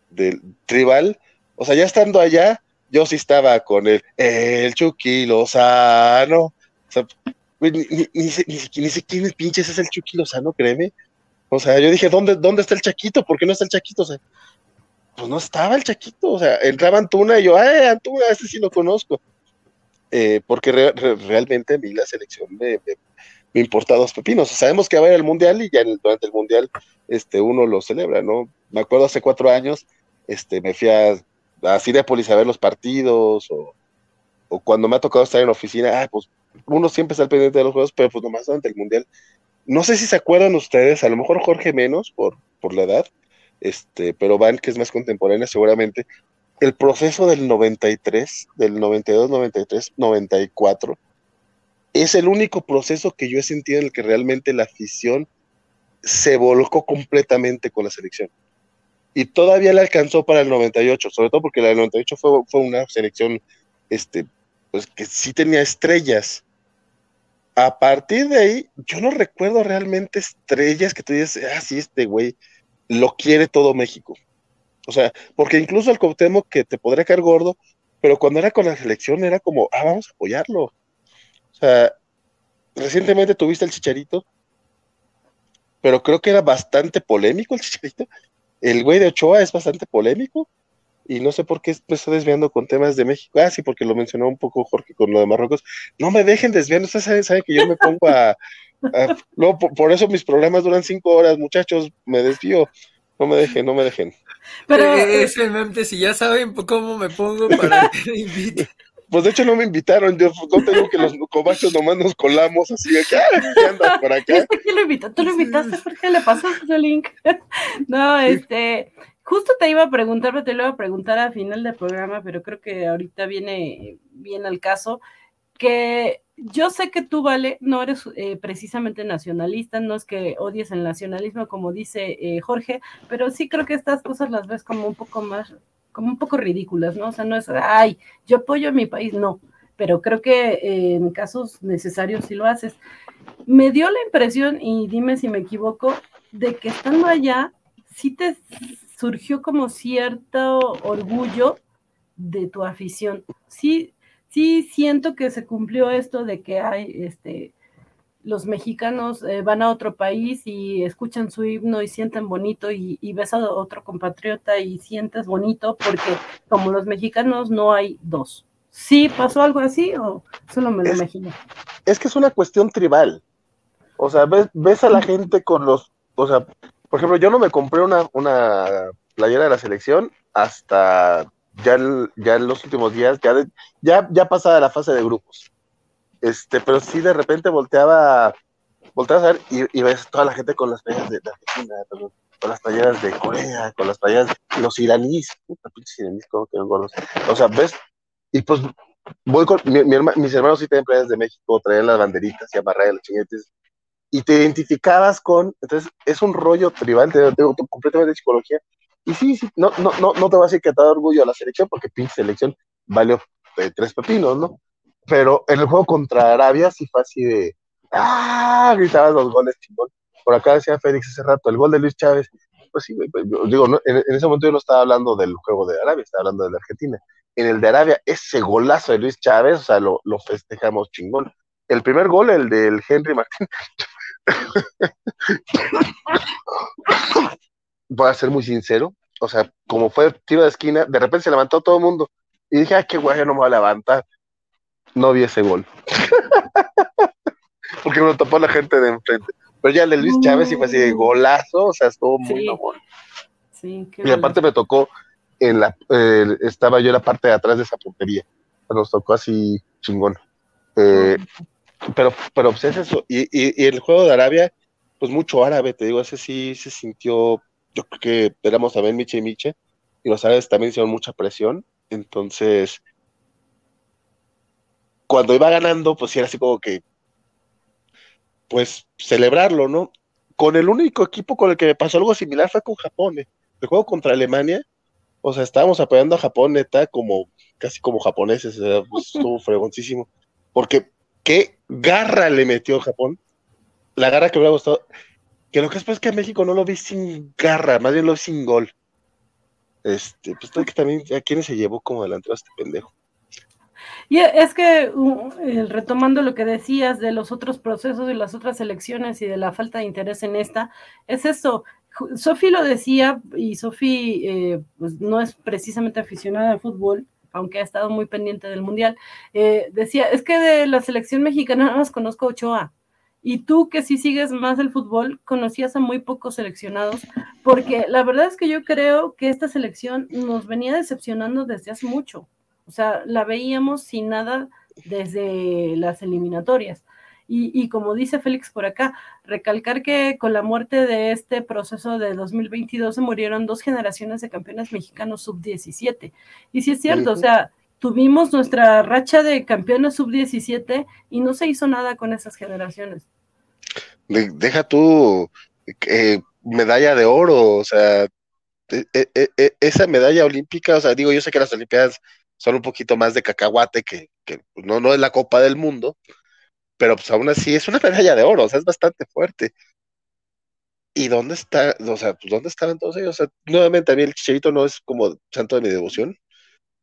del tribal, o sea, ya estando allá, yo sí estaba con el, el Chucky Lozano, o sea, ni, ni, ni, ni, ni sé quién pinches es el Chucky Lozano, créeme. O sea, yo dije, ¿dónde, ¿dónde está el Chaquito? ¿Por qué no está el Chaquito? O sea, pues no estaba el Chaquito, o sea, entraba Antuna y yo, ¡ay, Antuna! Este sí lo conozco. Eh, porque re, re, realmente a mí la selección me, me, me, importa dos pepinos. Sabemos que va a haber el Mundial y ya en, durante el Mundial este, uno lo celebra, ¿no? Me acuerdo hace cuatro años, este, me fui a, a Cinepolis a ver los partidos o, o, cuando me ha tocado estar en oficina, ah, pues uno siempre está al pendiente de los juegos, pero pues nomás durante el Mundial. No sé si se acuerdan ustedes, a lo mejor Jorge menos por, por la edad, este, pero Van, que es más contemporánea seguramente, el proceso del 93, del 92, 93, 94, es el único proceso que yo he sentido en el que realmente la afición se volcó completamente con la selección. Y todavía le alcanzó para el 98, sobre todo porque la del 98 fue, fue una selección este, pues, que sí tenía estrellas. A partir de ahí, yo no recuerdo realmente estrellas que tú dices, ah, sí, este güey lo quiere todo México. O sea, porque incluso el Cuauhtémoc que te podría caer gordo, pero cuando era con la selección era como, ah, vamos a apoyarlo. O sea, recientemente tuviste el Chicharito, pero creo que era bastante polémico el Chicharito. El güey de Ochoa es bastante polémico y no sé por qué me estoy desviando con temas de México. Ah, sí, porque lo mencionó un poco Jorge con lo de Marruecos. No me dejen desviando, ustedes saben, saben que yo me pongo a... a no, por, por, eso mis programas duran cinco horas, muchachos, me desvío. No me dejen, no me dejen. Pero es el si ya saben cómo me pongo para que me inviten. Pues de hecho no me invitaron, yo no tengo que los cobachos nomás nos colamos así de que ¿qué anda por acá? ¿Por qué lo invitó? ¿Tú lo invitaste? ¿Por qué le pasó ese link? no, este, justo te iba a preguntar, pero te lo iba a preguntar al final del programa, pero creo que ahorita viene bien al caso, que yo sé que tú, Vale, no eres eh, precisamente nacionalista, no es que odies el nacionalismo, como dice eh, Jorge, pero sí creo que estas cosas las ves como un poco más, como un poco ridículas, ¿no? O sea, no es, ay, yo apoyo a mi país, no, pero creo que eh, en casos necesarios sí lo haces. Me dio la impresión, y dime si me equivoco, de que estando allá, sí te surgió como cierto orgullo de tu afición. Sí, sí siento que se cumplió esto de que hay, este, los mexicanos eh, van a otro país y escuchan su himno y sienten bonito y, y, ves a otro compatriota y sientes bonito porque como los mexicanos no hay dos. ¿Sí pasó algo así o solo me lo es, imagino? Es que es una cuestión tribal. O sea, ves, ves a la gente con los, o sea, por ejemplo, yo no me compré una, una playera de la selección hasta ya, ya en los últimos días, ya, de, ya, ya pasada la fase de grupos. Este, pero sí de repente volteaba, volteaba a ver y, ves toda la gente con las playeras de, de Argentina, con, con, las playeras de Corea, con las de los iraníes, puta pinches iraníes, como que conozco. O sea, ves, y pues voy con, mis hermanos sí tienen playeras de México, traían las banderitas y amarradas los chinguetes, y te identificabas con, entonces es un rollo tribal, de, completamente de psicología, y sí, sí, no, no, no, no te voy a decir que te da orgullo a la selección, porque pinche selección valió eh, tres pepinos, ¿no? Pero en el juego contra Arabia sí fue así de, ¡ah! Gritabas los goles chingón. Por acá decía Félix hace rato, el gol de Luis Chávez. Pues sí, digo, no, en, ese momento yo no estaba hablando del juego de Arabia, estaba hablando de la Argentina. En el de Arabia, ese golazo de Luis Chávez, o sea, lo, lo festejamos chingón. el primer gol, el del Henry Martín, voy a ser muy sincero, o sea, como fue tiro de esquina, de repente se levantó todo el mundo y dije, ay, qué guay, no me voy a levantar. No vi ese gol. Porque me lo tapó la gente de enfrente. Pero ya el de Luis Chávez y fue así de golazo, o sea, estuvo muy Sí. Sí, qué Y aparte me tocó, en la, eh, estaba yo en la parte de atrás de esa portería. Nos tocó así chingón. Eh, pero, pero pues es eso. Y, y, y el juego de Arabia, pues mucho árabe, te digo, ese sí se sintió, yo creo que éramos también Miche y Miche, y los árabes también hicieron mucha presión. Entonces, cuando iba ganando, pues era así como que, pues celebrarlo, ¿no? Con el único equipo con el que me pasó algo similar fue con Japón. ¿eh? El juego contra Alemania, o sea, estábamos apoyando a Japón, neta, como casi como japoneses, pues, estuvo fregoncísimo. Porque qué garra le metió Japón. La garra que me hubiera gustado. Que lo que es pues que a México no lo vi sin garra, más bien lo vi sin gol. Este, pues también a quién se llevó como delantero a este pendejo. Y es que, uh, retomando lo que decías de los otros procesos y las otras elecciones y de la falta de interés en esta, es eso. Sofi lo decía, y Sofi eh, pues no es precisamente aficionada al fútbol, aunque ha estado muy pendiente del Mundial. eh, decía, es que de la selección mexicana nada más conozco a Ochoa. Y tú que sí sigues más el fútbol, conocías a muy pocos seleccionados, porque la verdad es que yo creo que esta selección nos venía decepcionando desde hace mucho. O sea, la veíamos sin nada desde las eliminatorias. Y, y, como dice Félix por acá, recalcar que con la muerte de este proceso de 2022 se murieron dos generaciones de campeones mexicanos sub-17. Y sí es cierto, uh -huh. o sea, tuvimos nuestra racha de campeones sub-17 y no se hizo nada con esas generaciones. Deja tú eh, medalla de oro, o sea, eh, eh, esa medalla olímpica, o sea, digo, yo sé que las Olimpiadas son un poquito más de cacahuate que, que no, no es la Copa del Mundo, pero pues aún así es una medalla de oro, o sea, es bastante fuerte. ¿Y dónde está, o sea, pues dónde estaban todos ellos? O sea, nuevamente a mí el Chicharito no es como santo de mi devoción,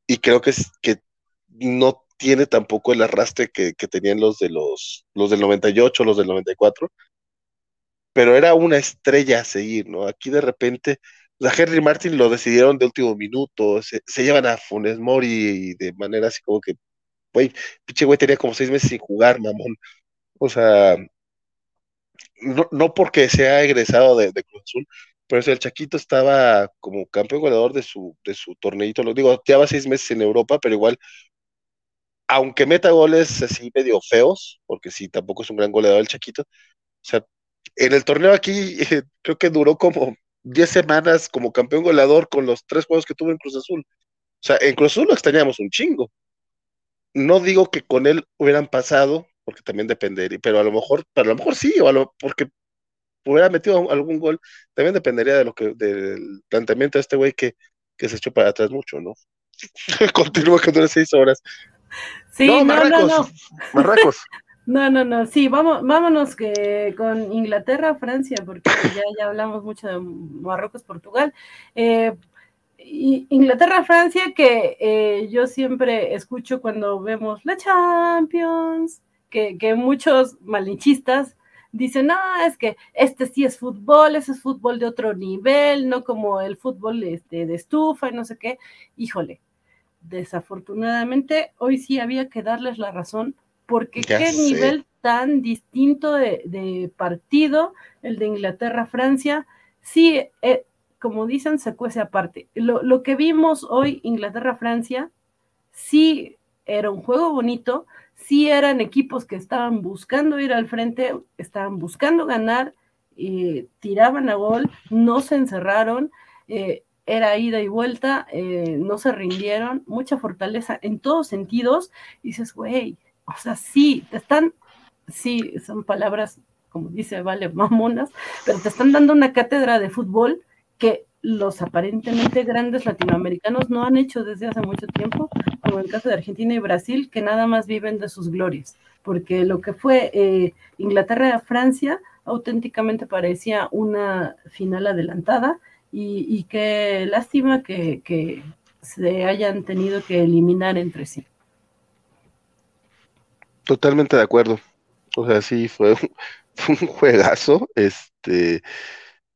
y creo que es que no tiene tampoco el arrastre que, que tenían los de los, los del 98, los del 94, pero era una estrella a seguir, ¿no? Aquí de repente, a Henry Martin lo decidieron de último minuto, se, llevan a Funes Mori de manera así como que, güey, pinche güey tenía como seis meses sin jugar, mamón. O sea, no, no porque sea egresado de, de Cruz Azul, pero o el Chaquito estaba como campeón goleador de su, de su torneito, lo digo, lleva seis meses en Europa, pero igual, aunque meta goles así medio feos, porque sí, tampoco es un gran goleador el Chaquito, o sea, en el torneo aquí eh, creo que duró como 10 semanas como campeón goleador con los tres juegos que tuvo en Cruz Azul. O sea, en Cruz Azul lo extrañamos un chingo. No digo que con él hubieran pasado, porque también dependería, pero a lo mejor, pero a lo mejor sí, o a lo, porque hubiera metido algún gol, también dependería de lo que, del planteamiento de este güey que, que se echó para atrás mucho, ¿no? Continúa que dura seis horas. Sí, no, Marracos, no, no. Marracos. No, no, no, sí, vamos, vámonos que con Inglaterra, Francia, porque ya, ya hablamos mucho de Marruecos, Portugal. Eh, Inglaterra, Francia, que eh, yo siempre escucho cuando vemos la Champions, que, que muchos malinchistas dicen, no, es que este sí es fútbol, ese es fútbol de otro nivel, no como el fútbol este, de estufa y no sé qué. Híjole, desafortunadamente hoy sí había que darles la razón porque Ya qué sé. nivel tan distinto de, de partido el de Inglaterra-Francia. Sí, eh, como dicen, se cuece aparte. Lo, lo que vimos hoy, Inglaterra-Francia, sí era un juego bonito, sí eran equipos que estaban buscando ir al frente, estaban buscando ganar, eh, tiraban a gol, no se encerraron, eh, era ida y vuelta, eh, no se rindieron, mucha fortaleza en todos sentidos, y dices, güey, o sea, sí, te están, sí, son palabras, como dice, vale, mamonas, pero te están dando una cátedra de fútbol que los aparentemente grandes latinoamericanos no han hecho desde hace mucho tiempo, como en el caso de Argentina y Brasil, que nada más viven de sus glorias, porque lo que fue eh, Inglaterra-Francia auténticamente parecía una final adelantada y, qué lástima que se hayan tenido que eliminar entre sí. Totalmente de acuerdo. O sea, sí, fue un, juegazo. Este,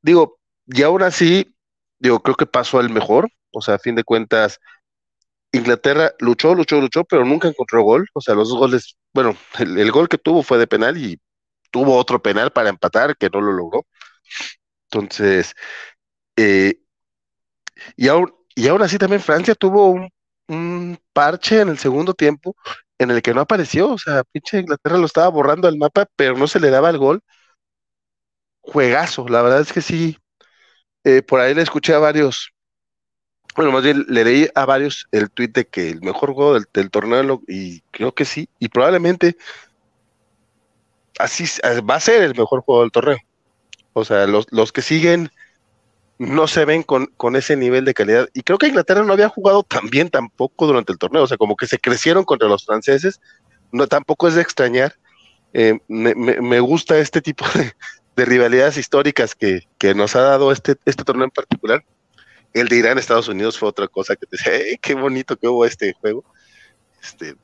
digo, y aún así, digo, creo que pasó el mejor. O sea, a fin de cuentas, Inglaterra luchó, luchó, luchó, pero nunca encontró gol. O sea, los dos goles, bueno, el, gol que tuvo fue de penal y tuvo otro penal para empatar que no lo logró. Entonces, eh, y, aún, y aún así también Francia tuvo un parche en el segundo tiempo en el que no apareció. O sea, pinche Inglaterra lo estaba borrando al mapa, pero no se le daba el gol. Juegazo, la verdad es que sí. eh, por ahí le escuché a varios, bueno, más bien le leí a varios el tweet de que el mejor juego del, torneo, y creo que sí, y probablemente así va a ser el mejor juego del torneo. O sea, los, los que siguen no se ven con, con ese nivel de calidad. Y creo que Inglaterra no había jugado tan bien tampoco durante el torneo. O sea, como que se crecieron contra los franceses. No, tampoco es de extrañar. Eh, me, me- gusta este tipo de, de rivalidades históricas que, que nos ha dado este, este torneo en particular. El de Irán, Estados Unidos fue otra cosa que te decía, "Ey, qué bonito que hubo este juego. Este,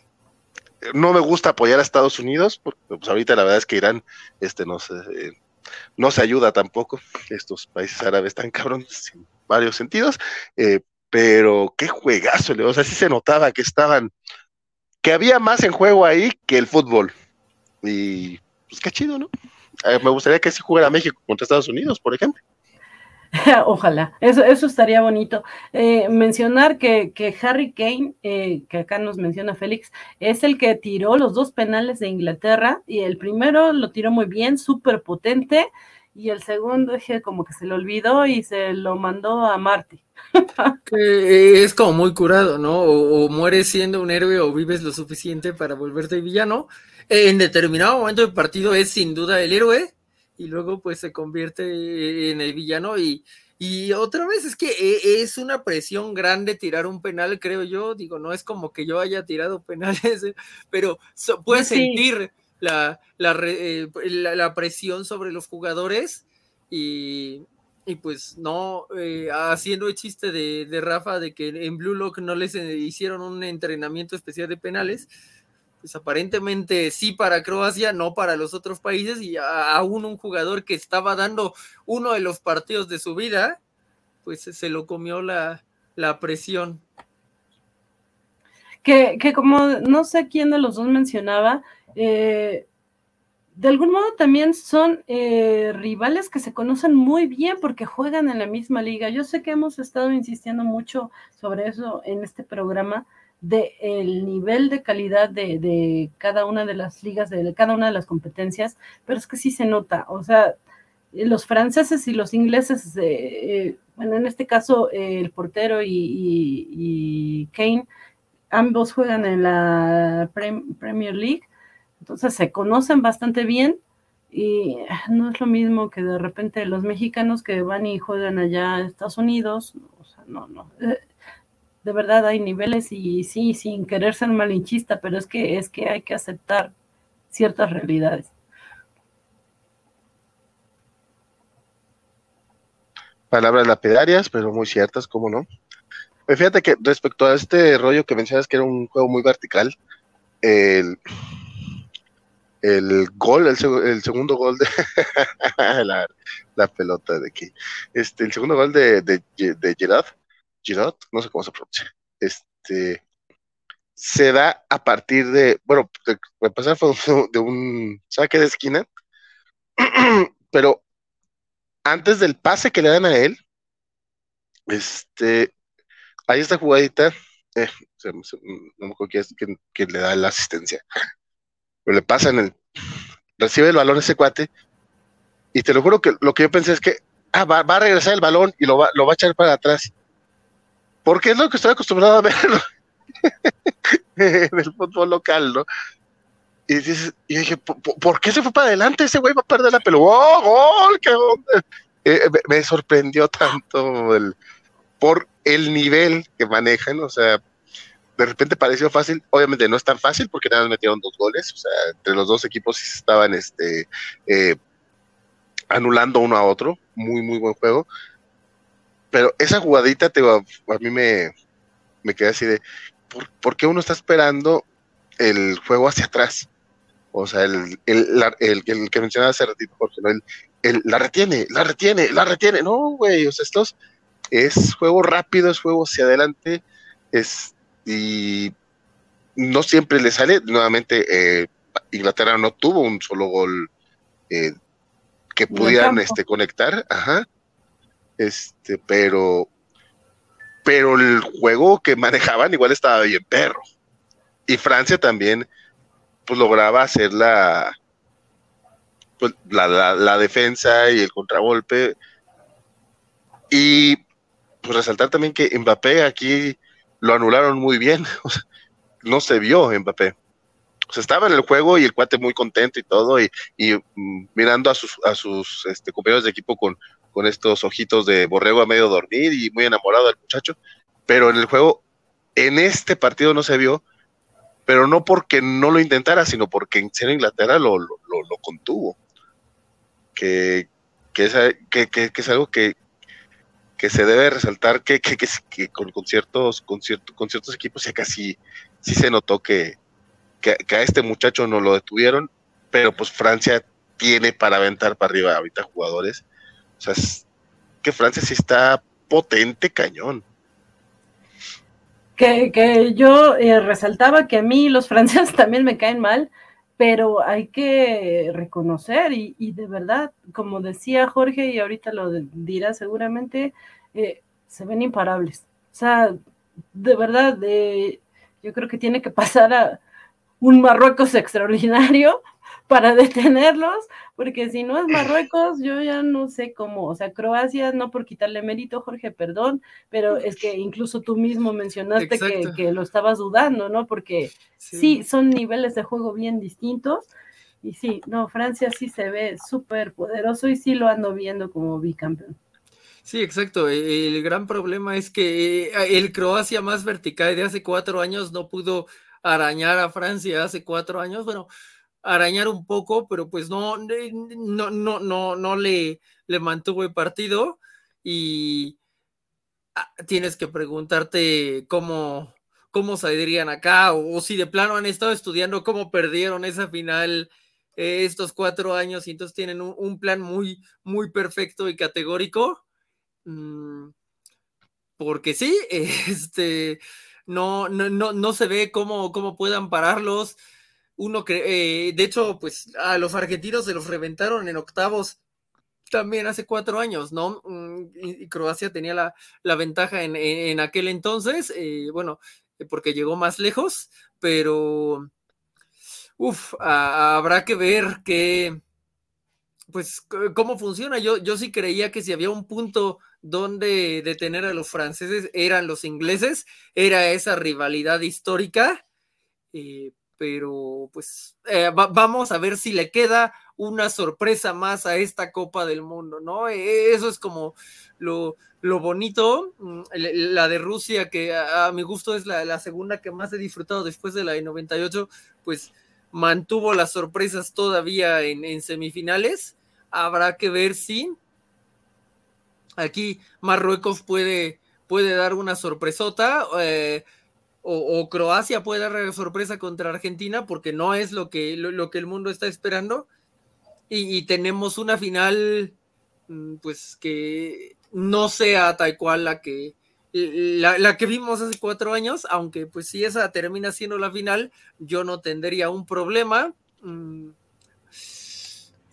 no me gusta apoyar a Estados Unidos, porque pues, ahorita la verdad es que Irán este, nos, eh, no se ayuda tampoco. Estos países árabes están cabrones en varios sentidos, eh, pero qué juegazo, o sea, sí se notaba que estaban, que había más en juego ahí que el fútbol. Y pues qué chido, ¿no? Eh, me gustaría que sí jugara México contra Estados Unidos, por ejemplo. Ojalá, eso, eso estaría bonito. Eh, mencionar que, que Harry Kane, eh, que acá nos menciona Félix, es el que tiró los dos penales de Inglaterra y el primero lo tiró muy bien, súper potente, y el segundo dije como que se le olvidó y se lo mandó a Marty. Que es como muy curado, ¿no? O, o mueres siendo un héroe o vives lo suficiente para volverte villano. En determinado momento del partido es sin duda el héroe y luego pues se convierte en el villano y, y otra vez es que e- es una presión grande tirar un penal, creo yo. Digo, no es como que yo haya tirado penales, eh, pero so- puedes Sí. sentir la, la, eh, la- la presión sobre los jugadores y, y pues no, eh, haciendo el chiste de, de Rafa de que en Blue Lock no les eh, hicieron un entrenamiento especial de penales, pues aparentemente sí para Croacia, no para los otros países, y aún un jugador que estaba dando uno de los partidos de su vida, pues se lo comió la, la presión. que, que como no sé quién de los dos mencionaba, eh, de algún modo también son eh, rivales que se conocen muy bien porque juegan en la misma liga. Yo sé que hemos estado insistiendo mucho sobre eso en este programa, de el nivel de calidad de, de cada una de las ligas, de cada una de las competencias, pero es que sí se nota, o sea, los franceses y los ingleses, eh, eh, bueno, en este caso eh, el portero y, Kane, ambos juegan en la Prem- Premier League, entonces se conocen bastante bien y no es lo mismo que de repente los mexicanos que van y juegan allá a Estados Unidos, o sea, no, no. Eh, De verdad hay niveles y sí, sin querer ser malinchista, pero es que es que hay que aceptar ciertas realidades. Palabras lapidarias, pero muy ciertas, ¿cómo no? Pues fíjate que respecto a este rollo que mencionas que era un juego muy vertical, el, el gol, el, el segundo gol de la, la pelota de aquí, este, el segundo gol de, de, de Giroud, Giroud, no sé cómo se pronuncia, este, se da a partir de, bueno, de pasar de un saque de esquina, pero antes del pase que le dan a él, este, hay esta jugadita, eh, no me acuerdo quién es quien le da la asistencia, pero le pasan el, recibe el balón ese cuate, y te lo juro que lo que yo pensé es que, ah, va, va a regresar el balón y lo va, lo va a echar para atrás, porque es lo que estoy acostumbrado a ver en el fútbol local, ¿no? Y dices, y dije, ¿por, qué se fue para adelante? Ese güey va a perder la pelota. ¡Oh, gol! ¡Qué onda! Eh, me, sorprendió tanto el, por el nivel que manejan, o sea, de repente pareció fácil, obviamente no es tan fácil porque nada más metieron dos goles, o sea, entre los dos equipos estaban este, eh, anulando uno a otro, muy, muy buen juego, pero esa jugadita te, a, a mí me, me quedé así de, ¿por, por qué uno está esperando el juego hacia atrás? O sea, el, el, el, el que mencionaba hace ratito, Jorge, ¿no? El, la retiene, la retiene, la retiene. No, güey, o sea, estos es juego rápido, es juego hacia adelante, es, y no siempre le sale. Nuevamente, eh, Inglaterra no tuvo un solo gol eh, que pudieran este, conectar, ajá. Este, pero, pero el juego que manejaban igual estaba bien perro. Y Francia también, pues lograba hacer la, pues, la, la, defensa y el contragolpe. Y pues resaltar también que Mbappé aquí lo anularon muy bien. no se vio Mbappé. O estaba en el juego y el cuate muy contento y todo, y, y mm, mirando a sus, a sus este, compañeros de equipo con, con estos ojitos de borrego a medio dormir y muy enamorado del muchacho. Pero en el juego, en este partido no se vio, pero no porque no lo intentara, sino porque en Inglaterra lo, lo, lo, contuvo. Que, que, es, que, que, es algo que, se debe resaltar que, con, con, ciertos, con, con ciertos equipos ya casi sí se notó que, que, a este muchacho no lo detuvieron, pero pues Francia tiene para aventar para arriba ahorita jugadores. O sea, es que Francia sí está potente cañón. Que, que yo eh, resaltaba que a mí los franceses también me caen mal, pero hay que reconocer y, y, de verdad, como decía Jorge y ahorita lo dirá seguramente, eh, se ven imparables. O sea, de verdad, eh, yo creo que tiene que pasar a un Marruecos extraordinario para detenerlos, porque si no es Marruecos, yo ya no sé cómo, o sea, Croacia, no por quitarle mérito, Jorge, perdón, pero es que incluso tú mismo mencionaste que, que, lo estabas dudando, ¿no? Porque sí. sí, son niveles de juego bien distintos, y sí, no, Francia sí se ve súper poderoso y sí lo ando viendo como bicampeón. Sí, exacto. El gran problema es que eh, el Croacia más vertical de hace cuatro años no pudo arañar a Francia hace cuatro años. Bueno, arañar un poco, pero pues no, no, no, no, no le, le mantuvo el partido y ah, tienes que preguntarte cómo, cómo saldrían acá o, si de plano han estado estudiando cómo perdieron esa final eh, estos cuatro años y entonces tienen un, un plan muy, muy perfecto y categórico. Mm, porque sí, este, no, no, no, no se ve cómo, cómo puedan pararlos uno que, eh, de hecho, pues a los argentinos se los reventaron en octavos también hace cuatro años, ¿no? Mm, y, Croacia tenía la, la ventaja en, en, aquel entonces, eh, bueno, porque llegó más lejos, pero, uff, habrá que ver qué, pues, cómo funciona. Yo, yo sí creía que si había un punto donde detener a los franceses eran los ingleses, era esa rivalidad histórica. Eh, pero pues eh, va, vamos a ver si le queda una sorpresa más a esta Copa del Mundo, ¿no? E, eso es como lo, lo bonito, mm, la de Rusia, que a, mi gusto es la, segunda que más he disfrutado después de la de 98, pues mantuvo las sorpresas todavía en, en semifinales. Habrá que ver si aquí Marruecos puede, puede dar una sorpresota. Eh, o, Croacia puede dar sorpresa contra Argentina porque no es lo que, lo, que el mundo está esperando. Y, tenemos una final, mm, pues que no sea tal cual la que, la, que vimos hace cuatro años, aunque pues si esa termina siendo la final, yo no tendría un problema.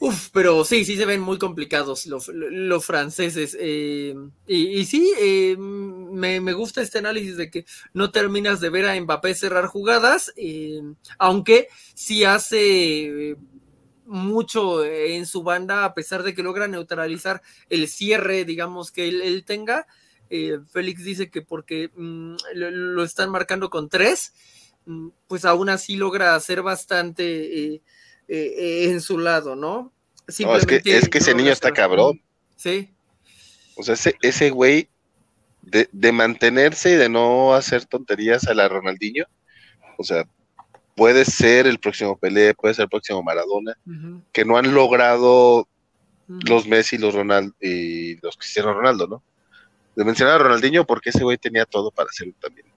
Uf, pero sí, sí se ven muy complicados los, los franceses. Eh, y, y, sí, eh, me, me, gusta este análisis de que no terminas de ver a Mbappé cerrar jugadas, eh, aunque sí hace mucho en su banda, a pesar de que logra neutralizar el cierre, digamos, que él, él tenga. Félix dice que porque mm, lo, lo, están marcando con tres, mm, pues aún así logra hacer bastante eh, eh, en su lado, ¿no? no es que, es que ese niño está cabrón. Sí. O sea, ese, ese güey de, de, mantenerse y de no hacer tonterías a la Ronaldinho, o sea, puede ser el próximo Pelé, puede ser el próximo Maradona, uh -huh. que no han logrado uh -huh. los Messi, los Ronaldo y los Cristiano Ronaldo, ¿no? De mencionar a Ronaldinho porque ese güey tenía todo para hacerlo también.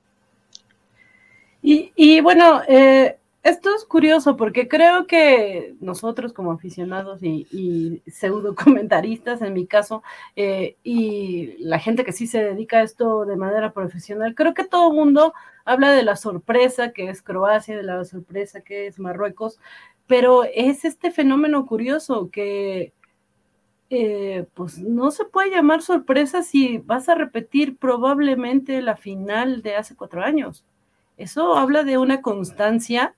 Y, y bueno, eh, esto es curioso porque creo que nosotros como aficionados y, pseudo comentaristas, en mi caso, eh, y la gente que sí se dedica a esto de manera profesional, creo que todo el mundo habla de la sorpresa que es Croacia, de la sorpresa que es Marruecos, pero es este fenómeno curioso que eh, pues no se puede llamar sorpresa si vas a repetir probablemente la final de hace cuatro años. Eso habla de una constancia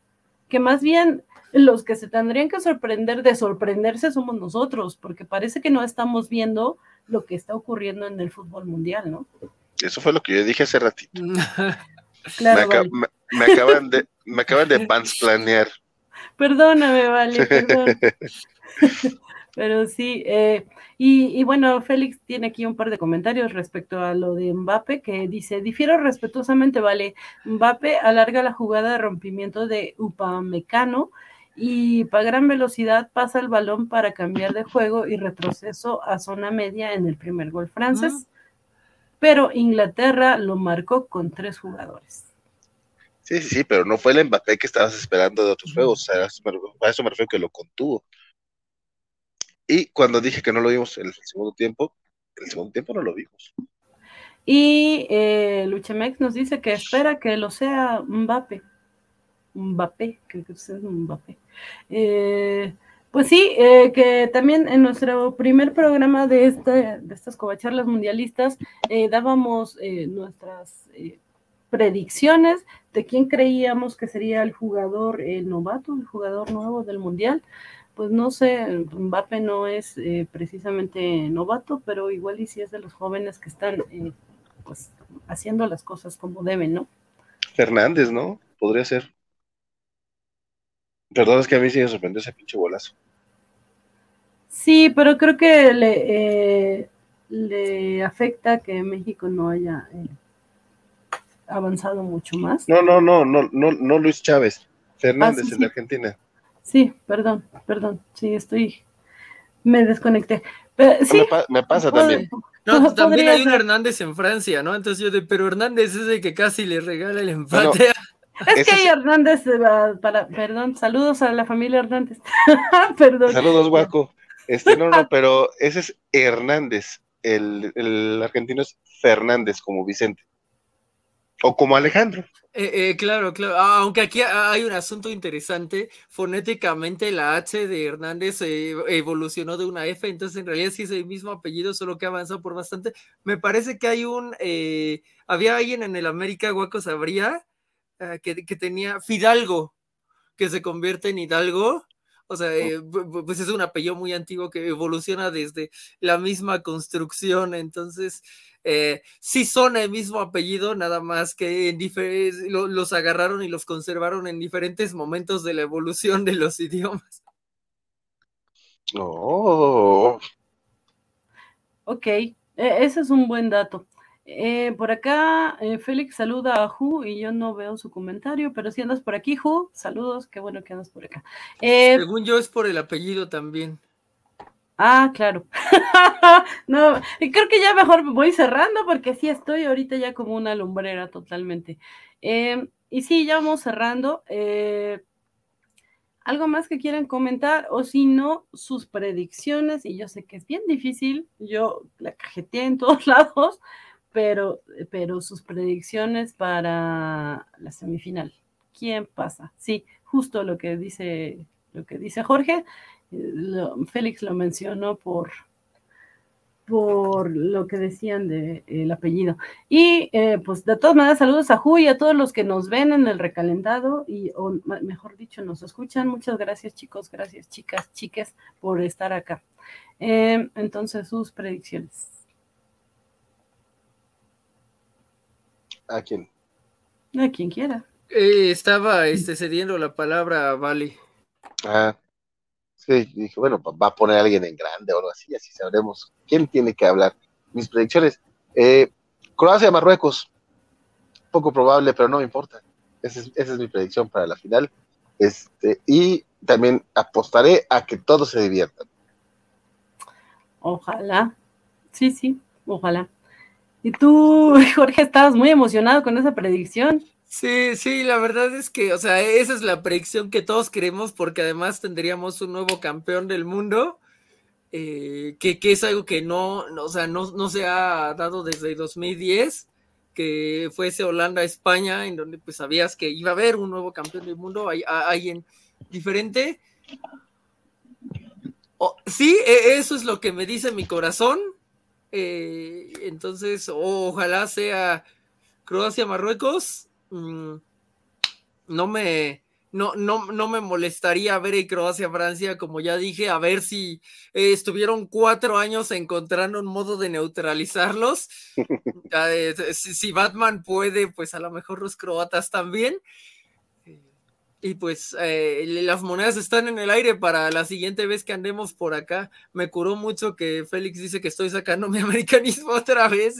que más bien los que se tendrían que sorprender de sorprenderse somos nosotros, porque parece que no estamos viendo lo que está ocurriendo en el fútbol mundial, ¿no? Eso fue lo que yo dije hace ratito. claro, me, acaban de, me acaban de planear. Perdóname, vale, perdón. Pero sí, eh, y, bueno, Félix tiene aquí un par de comentarios respecto a lo de Mbappe, que dice, difiero respetuosamente, vale, Mbappe alarga la jugada de rompimiento de Upamecano y para gran velocidad pasa el balón para cambiar de juego y retroceso a zona media en el primer gol francés. Pero Inglaterra lo marcó con tres jugadores. Sí, sí, sí, pero no fue el Mbappé que estabas esperando de otros juegos, o sea, a eso me refiero que lo contuvo. Y cuando dije que no lo vimos en el segundo tiempo, el segundo tiempo no lo vimos. Y eh, Luchemex nos dice que espera que lo sea Mbappé. Mbappé, creo que es Mbappé. Eh, pues sí, eh, que también en nuestro primer programa de, este, de estas covacharlas mundialistas dábamos nuestras predicciones de quién creíamos que sería el jugador novato, el jugador nuevo del mundial pues no sé, Mbappe no es eh, precisamente novato, pero igual y si es de los jóvenes que están eh, pues haciendo las cosas como deben, ¿no? Fernández, ¿no? Podría ser. Perdón, es que a mí sí me sorprendió ese pinche bolazo. Sí, pero creo que le, eh, le afecta que México no haya avanzado mucho más. No, no, no, no, no, no Luis Chávez. Fernández, ah, de Argentina. Sí, perdón, perdón, sí, estoy, me desconecté. sí, me, pasa también. No, también hay un Hernández en Francia, ¿no? Entonces yo de, pero Hernández es el que casi le regala el empate. es que hay Hernández para, perdón, saludos a la familia Hernández. perdón. Saludos, Guaco. Este, no, no, pero ese es Hernández. El, el argentino es Fernández, como Vicente. O como Alejandro. Eh, eh, claro, claro. Ah, aunque aquí hay un asunto interesante. Fonéticamente la H de Hernández evolucionó de una F, entonces en realidad sí es el mismo apellido, solo que avanzó por bastante. Me parece que hay un. Eh, había alguien en el América, Guaco Sabría, ah, que, que, tenía Fidalgo, que se convierte en Hidalgo. O sea, oh. pues es un apellido muy antiguo que evoluciona desde la misma construcción. Entonces, eh, sí son el mismo apellido, nada más que en los agarraron y los conservaron en diferentes momentos de la evolución de los idiomas. Oh. Ok, e, ese es un buen dato. Eh, por acá, eh, Félix saluda a Ju y yo no veo su comentario, pero si andas por aquí, Ju, saludos, qué bueno que andas por acá. Según yo es por el apellido también. Ah, claro. no, creo que ya mejor voy cerrando porque sí estoy ahorita ya como una lumbrera totalmente. Em, y sí, ya vamos cerrando. Eh, ¿Algo más que quieran comentar? O si no, sus predicciones. Y yo sé que es bien difícil. Yo la cajeteé en todos lados, pero, pero sus predicciones para la semifinal. ¿Quién pasa? Sí, justo lo que dice, lo que dice Jorge. Félix lo mencionó por, por lo que decían del el apellido. Y eh, pues de todas maneras, saludos a Ju y a todos los que nos ven en el recalentado y, o mejor dicho, nos escuchan. Muchas gracias chicos, gracias chicas, chiques por estar acá. Eh, entonces, sus predicciones. ¿A quién? A quien quiera. Eh, estaba este, cediendo la palabra a Vale. Ah, Sí, dije, bueno, va a poner a alguien en grande o algo así, así sabremos quién tiene que hablar. Mis predicciones. Eh, Croacia, Marruecos. Poco probable, pero no me importa. Esa es, mi predicción para la final. Este, y también apostaré a que todos se diviertan. Ojalá. Sí, sí, ojalá. Y tú, Jorge, estabas muy emocionado con esa predicción. Sí, sí, la verdad es que, o sea, esa es la predicción que todos queremos porque además tendríamos un nuevo campeón del mundo, eh, que, que, es algo que no, o sea, no, no, se ha dado desde 2010, que fuese Holanda-España, en donde pues sabías que iba a haber un nuevo campeón del mundo, hay, alguien diferente. Oh, sí, e, eso es lo que me dice mi corazón. Eh, entonces, ojalá sea Croacia-Marruecos Mm, no me, no, no, no me molestaría ver en Croacia-Francia, como ya dije, a ver si eh, estuvieron cuatro años encontrando un modo de neutralizarlos. Eh, si, Batman puede, pues a lo mejor los croatas también. Y pues eh, las monedas están en el aire para la siguiente vez que andemos por acá. Me curó mucho que Félix dice que estoy sacando mi americanismo otra vez.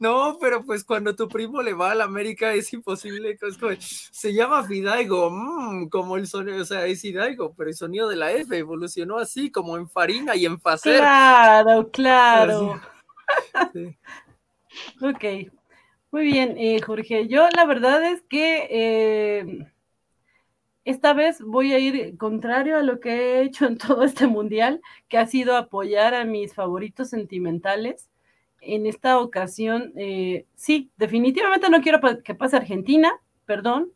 no, pero pues cuando tu primo le va a la América es imposible. se llama Fidalgo, mm, como el sonido, o sea, es Hidalgo, pero el sonido de la F evolucionó así, como en farina y en facer. Claro, claro. Ok, muy bien, eh, Jorge. Yo la verdad es que... Eh esta vez voy a ir contrario a lo que he hecho en todo este mundial, que ha sido apoyar a mis favoritos sentimentales. En esta ocasión, eh, sí, definitivamente no quiero que pase Argentina, perdón.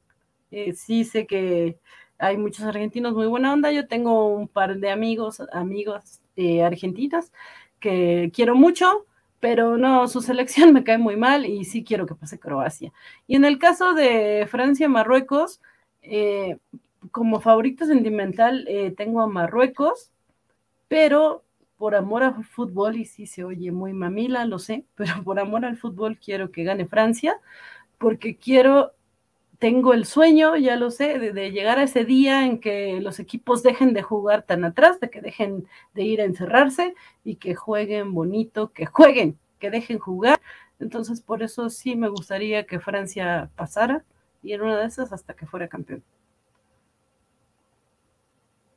Eh, sí sé que hay muchos argentinos muy buena onda. Yo tengo un par de amigos, amigos eh, argentinos que quiero mucho, pero no, su selección me cae muy mal y sí quiero que pase Croacia. Y en el caso de Francia-Marruecos, eh, como favorito sentimental eh, tengo a Marruecos, pero por amor al fútbol, y sí se oye muy mamila, lo sé, pero por amor al fútbol quiero que gane Francia, porque quiero, tengo el sueño, ya lo sé, de, llegar a ese día en que los equipos dejen de jugar tan atrás, de que dejen de ir a encerrarse y que jueguen bonito, que jueguen, que dejen jugar. Entonces, por eso sí me gustaría que Francia pasara y en una de esas hasta que fuera campeón.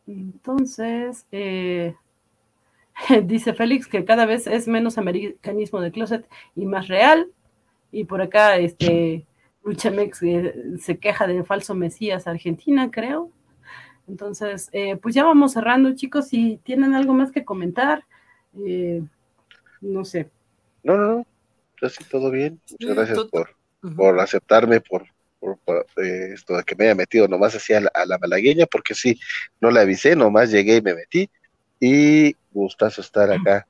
Entonces, eh, dice Félix que cada vez es menos americanismo de closet y más real. Y por acá, este, Luchamex eh, se queja de falso Mesías Argentina, creo. Entonces, eh, pues ya vamos cerrando, chicos. Si tienen algo más que comentar, no sé. No, no, no. Así todo bien. Muchas gracias por, por aceptarme, por por, eh, esto de que me haya metido nomás así a la, malagueña, porque sí, no le avisé, nomás llegué y me metí. Y gustazo estar acá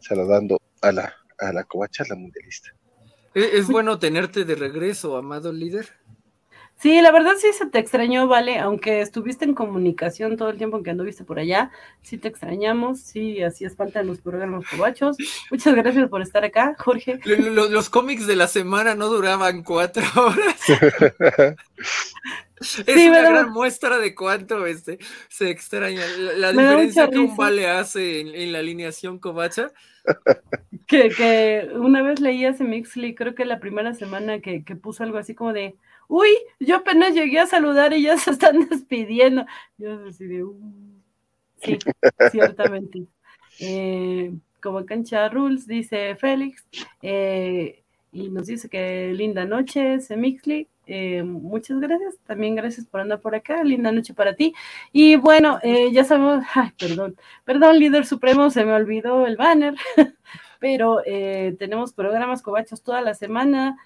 saludando a la, a la covacha, la mundialista. Es bueno tenerte de regreso, amado líder. Sí, la verdad sí se te extrañó, vale, aunque estuviste en comunicación todo el tiempo en que anduviste por allá, sí te extrañamos, sí hacías falta en los programas cobachos. Muchas gracias por estar acá, Jorge. Los, cómics de la semana no duraban cuatro horas. es una gran muestra de cuánto este, se extraña. La, diferencia que un vale hace en, la alineación covacha. Que, que, una vez leí ese Mixly, creo que la primera semana que, que puso algo así como de uy, yo apenas llegué a saludar y ya se están despidiendo. Yo decidí, uh, sí, ciertamente. Eh, como cancha rules, dice Félix, eh, y nos dice que linda noche, Semixli. Eh, muchas gracias, también gracias por andar por acá, linda noche para ti. Y bueno, ya sabemos, ay, perdón, perdón, líder supremo, se me olvidó el banner, pero tenemos programas cobachos toda la semana.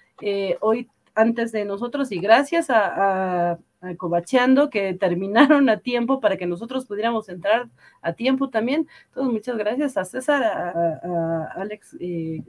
hoy antes de nosotros y gracias a, a, Cobacheando que terminaron a tiempo para que nosotros pudiéramos entrar a tiempo también. Entonces, muchas gracias a César, a, Alex eh,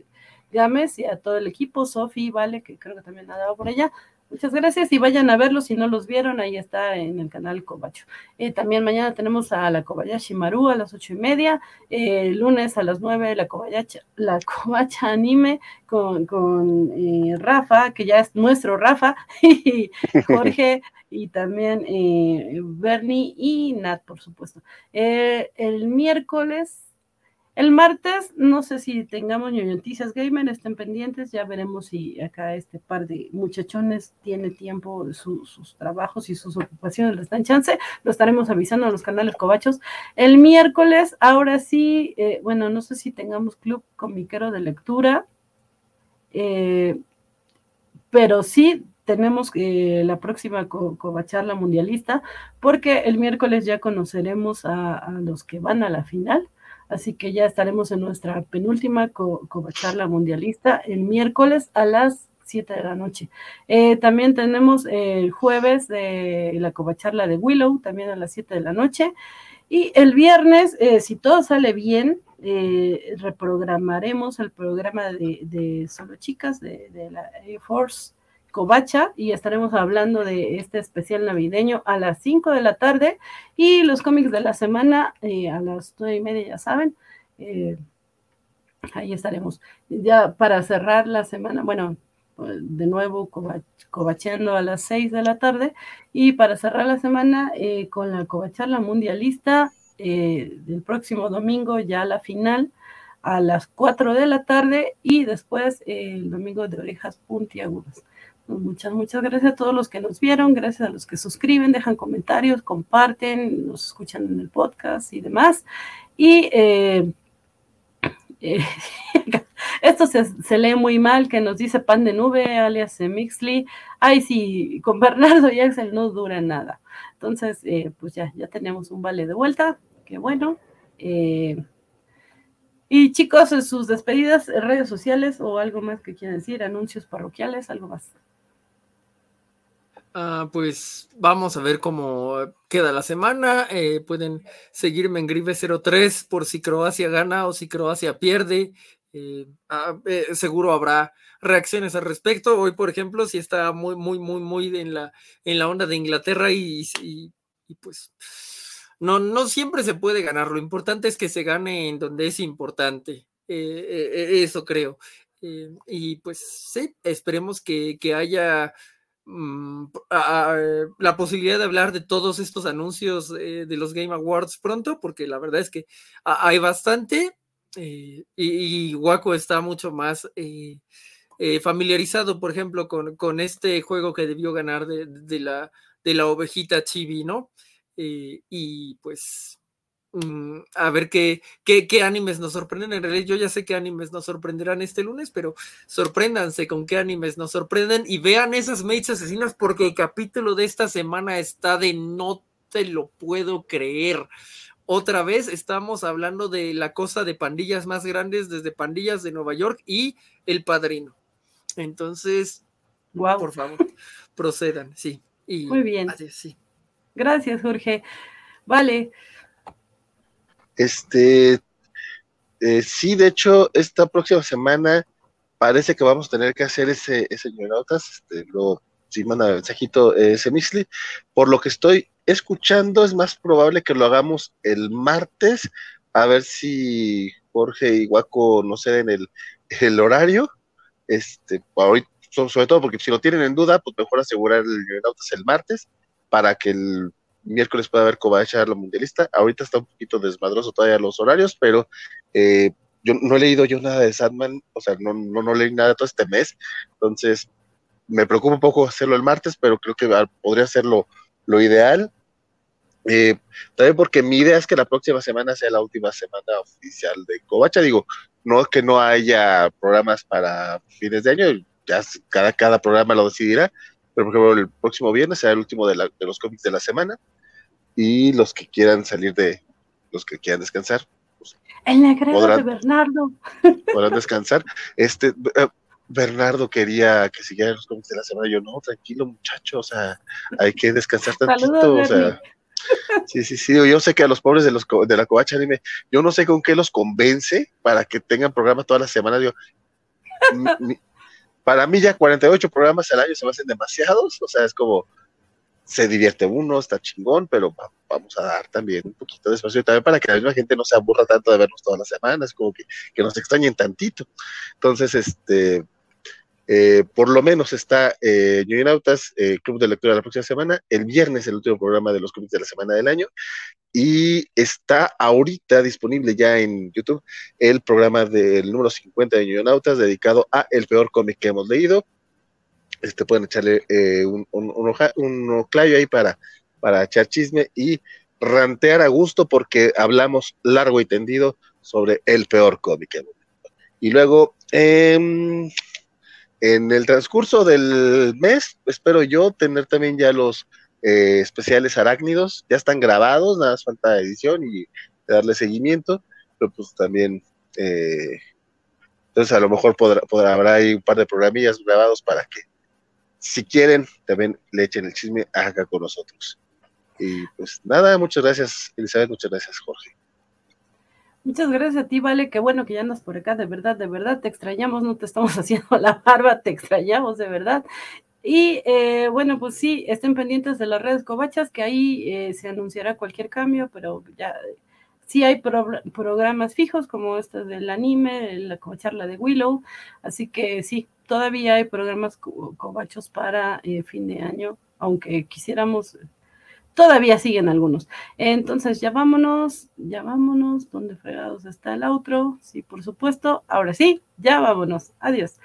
Gámez y a todo el equipo, Sofi, Vale, que creo que también ha dado por allá. Muchas gracias y vayan a verlos si no los vieron, ahí está en el canal Cobacho. Eh, también mañana tenemos a la Kobayashi Maru a las ocho y media, eh, lunes a las nueve la Kobayashi, la Kobacha Anime con, con eh, Rafa, que ya es nuestro Rafa, y Jorge y también Bernie y Nat, por supuesto. el miércoles el martes, no sé si tengamos noticias gamer, estén pendientes, ya veremos si acá este par de muchachones tiene tiempo, sus trabajos y sus ocupaciones les dan chance, lo estaremos avisando en los canales cobachos. El miércoles, ahora sí, eh, bueno, no sé si tengamos club comiquero de lectura, eh, pero sí tenemos eh, la próxima co covacharla mundialista, porque el miércoles ya conoceremos a, los que van a la final, así que ya estaremos en nuestra penúltima co mundialista el miércoles a las 7 de la noche. Eh, también tenemos el jueves la covacharla de Willow, también a las 7 de la noche. Y el viernes, eh, si todo sale bien, reprogramaremos el programa de, Solo Chicas de la Air Force Covacha y estaremos hablando de este especial navideño a las 5 de la tarde y los cómics de la semana eh, a las 9 y media, ya saben. Eh, ahí estaremos. Ya para cerrar la semana, bueno, de nuevo covachando a las 6 de la tarde y para cerrar la semana eh, con la covacharla mundialista del próximo domingo ya la final a las 4 de la tarde y después el domingo de orejas puntiagudas. Muchas, muchas gracias a todos los que nos vieron, gracias a los que suscriben, dejan comentarios, comparten, nos escuchan en el podcast y demás. Y eh, eh, esto se, lee muy mal, que nos dice pan de nube, alias Mixly. Ay, sí, con Bernardo y Axel no dura nada. Entonces, eh, pues ya, ya tenemos un vale de vuelta, qué bueno. y chicos, sus despedidas, redes sociales o algo más que quieran decir, anuncios parroquiales, algo más. Ah, pues vamos a ver cómo queda la semana. Eh, pueden seguirme en Grive03 por si Croacia gana o si Croacia pierde. Eh, ah, eh, seguro habrá reacciones al respecto. Hoy, por ejemplo, si está muy, muy, muy, muy en la, en la onda de Inglaterra y, y, pues no, no siempre se puede ganar. Lo importante es que se gane en donde es importante. eso creo. y pues sí, esperemos que, que haya la posibilidad de hablar de todos estos anuncios eh, de los Game Awards pronto, porque la verdad es que hay bastante eh, y, Waco está mucho más eh, familiarizado, por ejemplo, con, este juego que debió ganar de, la, de la ovejita chibi, ¿no? y pues Mm, a ver qué, qué, qué, animes nos sorprenden. En realidad, yo ya sé qué animes nos sorprenderán este lunes, pero sorpréndanse con qué animes nos sorprenden y vean esas mates asesinas porque el capítulo de esta semana está de no te lo puedo creer. Otra vez estamos hablando de la cosa de pandillas más grandes desde pandillas de Nueva York y El Padrino. Entonces, wow. por favor, procedan, sí. Y Muy bien. sí. Gracias, Jorge. Vale. Este, eh, sí, de hecho, esta próxima semana parece que vamos a tener que hacer ese, ese este, lo, manda mensajito eh, ese misli. Por lo que estoy escuchando, es más probable que lo hagamos el martes, a ver si Jorge y Guaco no ceden el, el horario. Este, hoy, sobre todo porque si lo tienen en duda, pues mejor asegurar el el martes para que el miércoles puede haber Covacha la mundialista. Ahorita está un poquito desmadroso todavía los horarios, pero eh, yo no he leído yo nada de Sandman, o sea, no, no, no leí nada todo este mes, entonces me preocupa un poco hacerlo el martes, pero creo que podría ser lo, ideal. Eh, también porque mi idea es que la próxima semana sea la última semana oficial de Covacha. Digo, no es que no haya programas para fines de año, ya cada, cada programa lo decidirá, pero por ejemplo el próximo viernes será el último de, de los cómics de la semana y los que quieran salir de, los que quieran descansar. Pues, el de Bernardo. Podrán descansar. Este, eh, Bernardo quería que siguiera los cómics de la semana. Yo, no, tranquilo, muchacho, o sea, hay que descansar tantito, o sea. Sí, sí, sí. Yo sé que a los pobres de los de la covacha dime, yo no sé con qué los convence para que tengan programa todas las semanas. Yo, para mí ya 48 programas al año se me hacen demasiados, o sea, es como, se divierte uno, está chingón, pero vamos a dar también un poquito de espacio también para que la misma gente no se aburra tanto de vernos todas las semanas, como que, que nos extrañen tantito. Entonces, este, eh, por lo menos está eh, New Nautas, eh, Club de Lectura de la próxima semana, el viernes el último programa de los cómics de la semana del año, y está ahorita disponible ya en YouTube el programa del número 50 de New Nautas dedicado a el peor cómic que hemos leído, este, pueden echarle eh, un, un, un, ahí para, para echar chisme y rantear a gusto porque hablamos largo y tendido sobre el peor cómic. Y luego, em, en el transcurso del mes, espero yo tener también ya los eh, especiales arácnidos, ya están grabados, nada más falta edición y darle seguimiento, pero pues también, eh, entonces a lo mejor podrá, podrá, habrá ahí un par de programillas grabados para que, si quieren, también le echen el chisme acá con nosotros. Y pues nada, muchas gracias, Elizabeth, muchas gracias, Jorge. Muchas gracias a ti, Vale, qué bueno que ya andas por acá, de verdad, de verdad, te extrañamos, no te estamos haciendo la barba, te extrañamos, de verdad. Y eh, bueno, pues sí, estén pendientes de las redes covachas, que ahí eh, se anunciará cualquier cambio, pero ya sí hay pro programas fijos como este del anime, la covacharla de Willow, así que sí, todavía hay programas co covachos para eh, fin de año, aunque quisiéramos todavía siguen algunos. Entonces, ya vámonos, ya vámonos. ¿Dónde fregados está el outro? Sí, por supuesto. Ahora sí, ya vámonos. Adiós.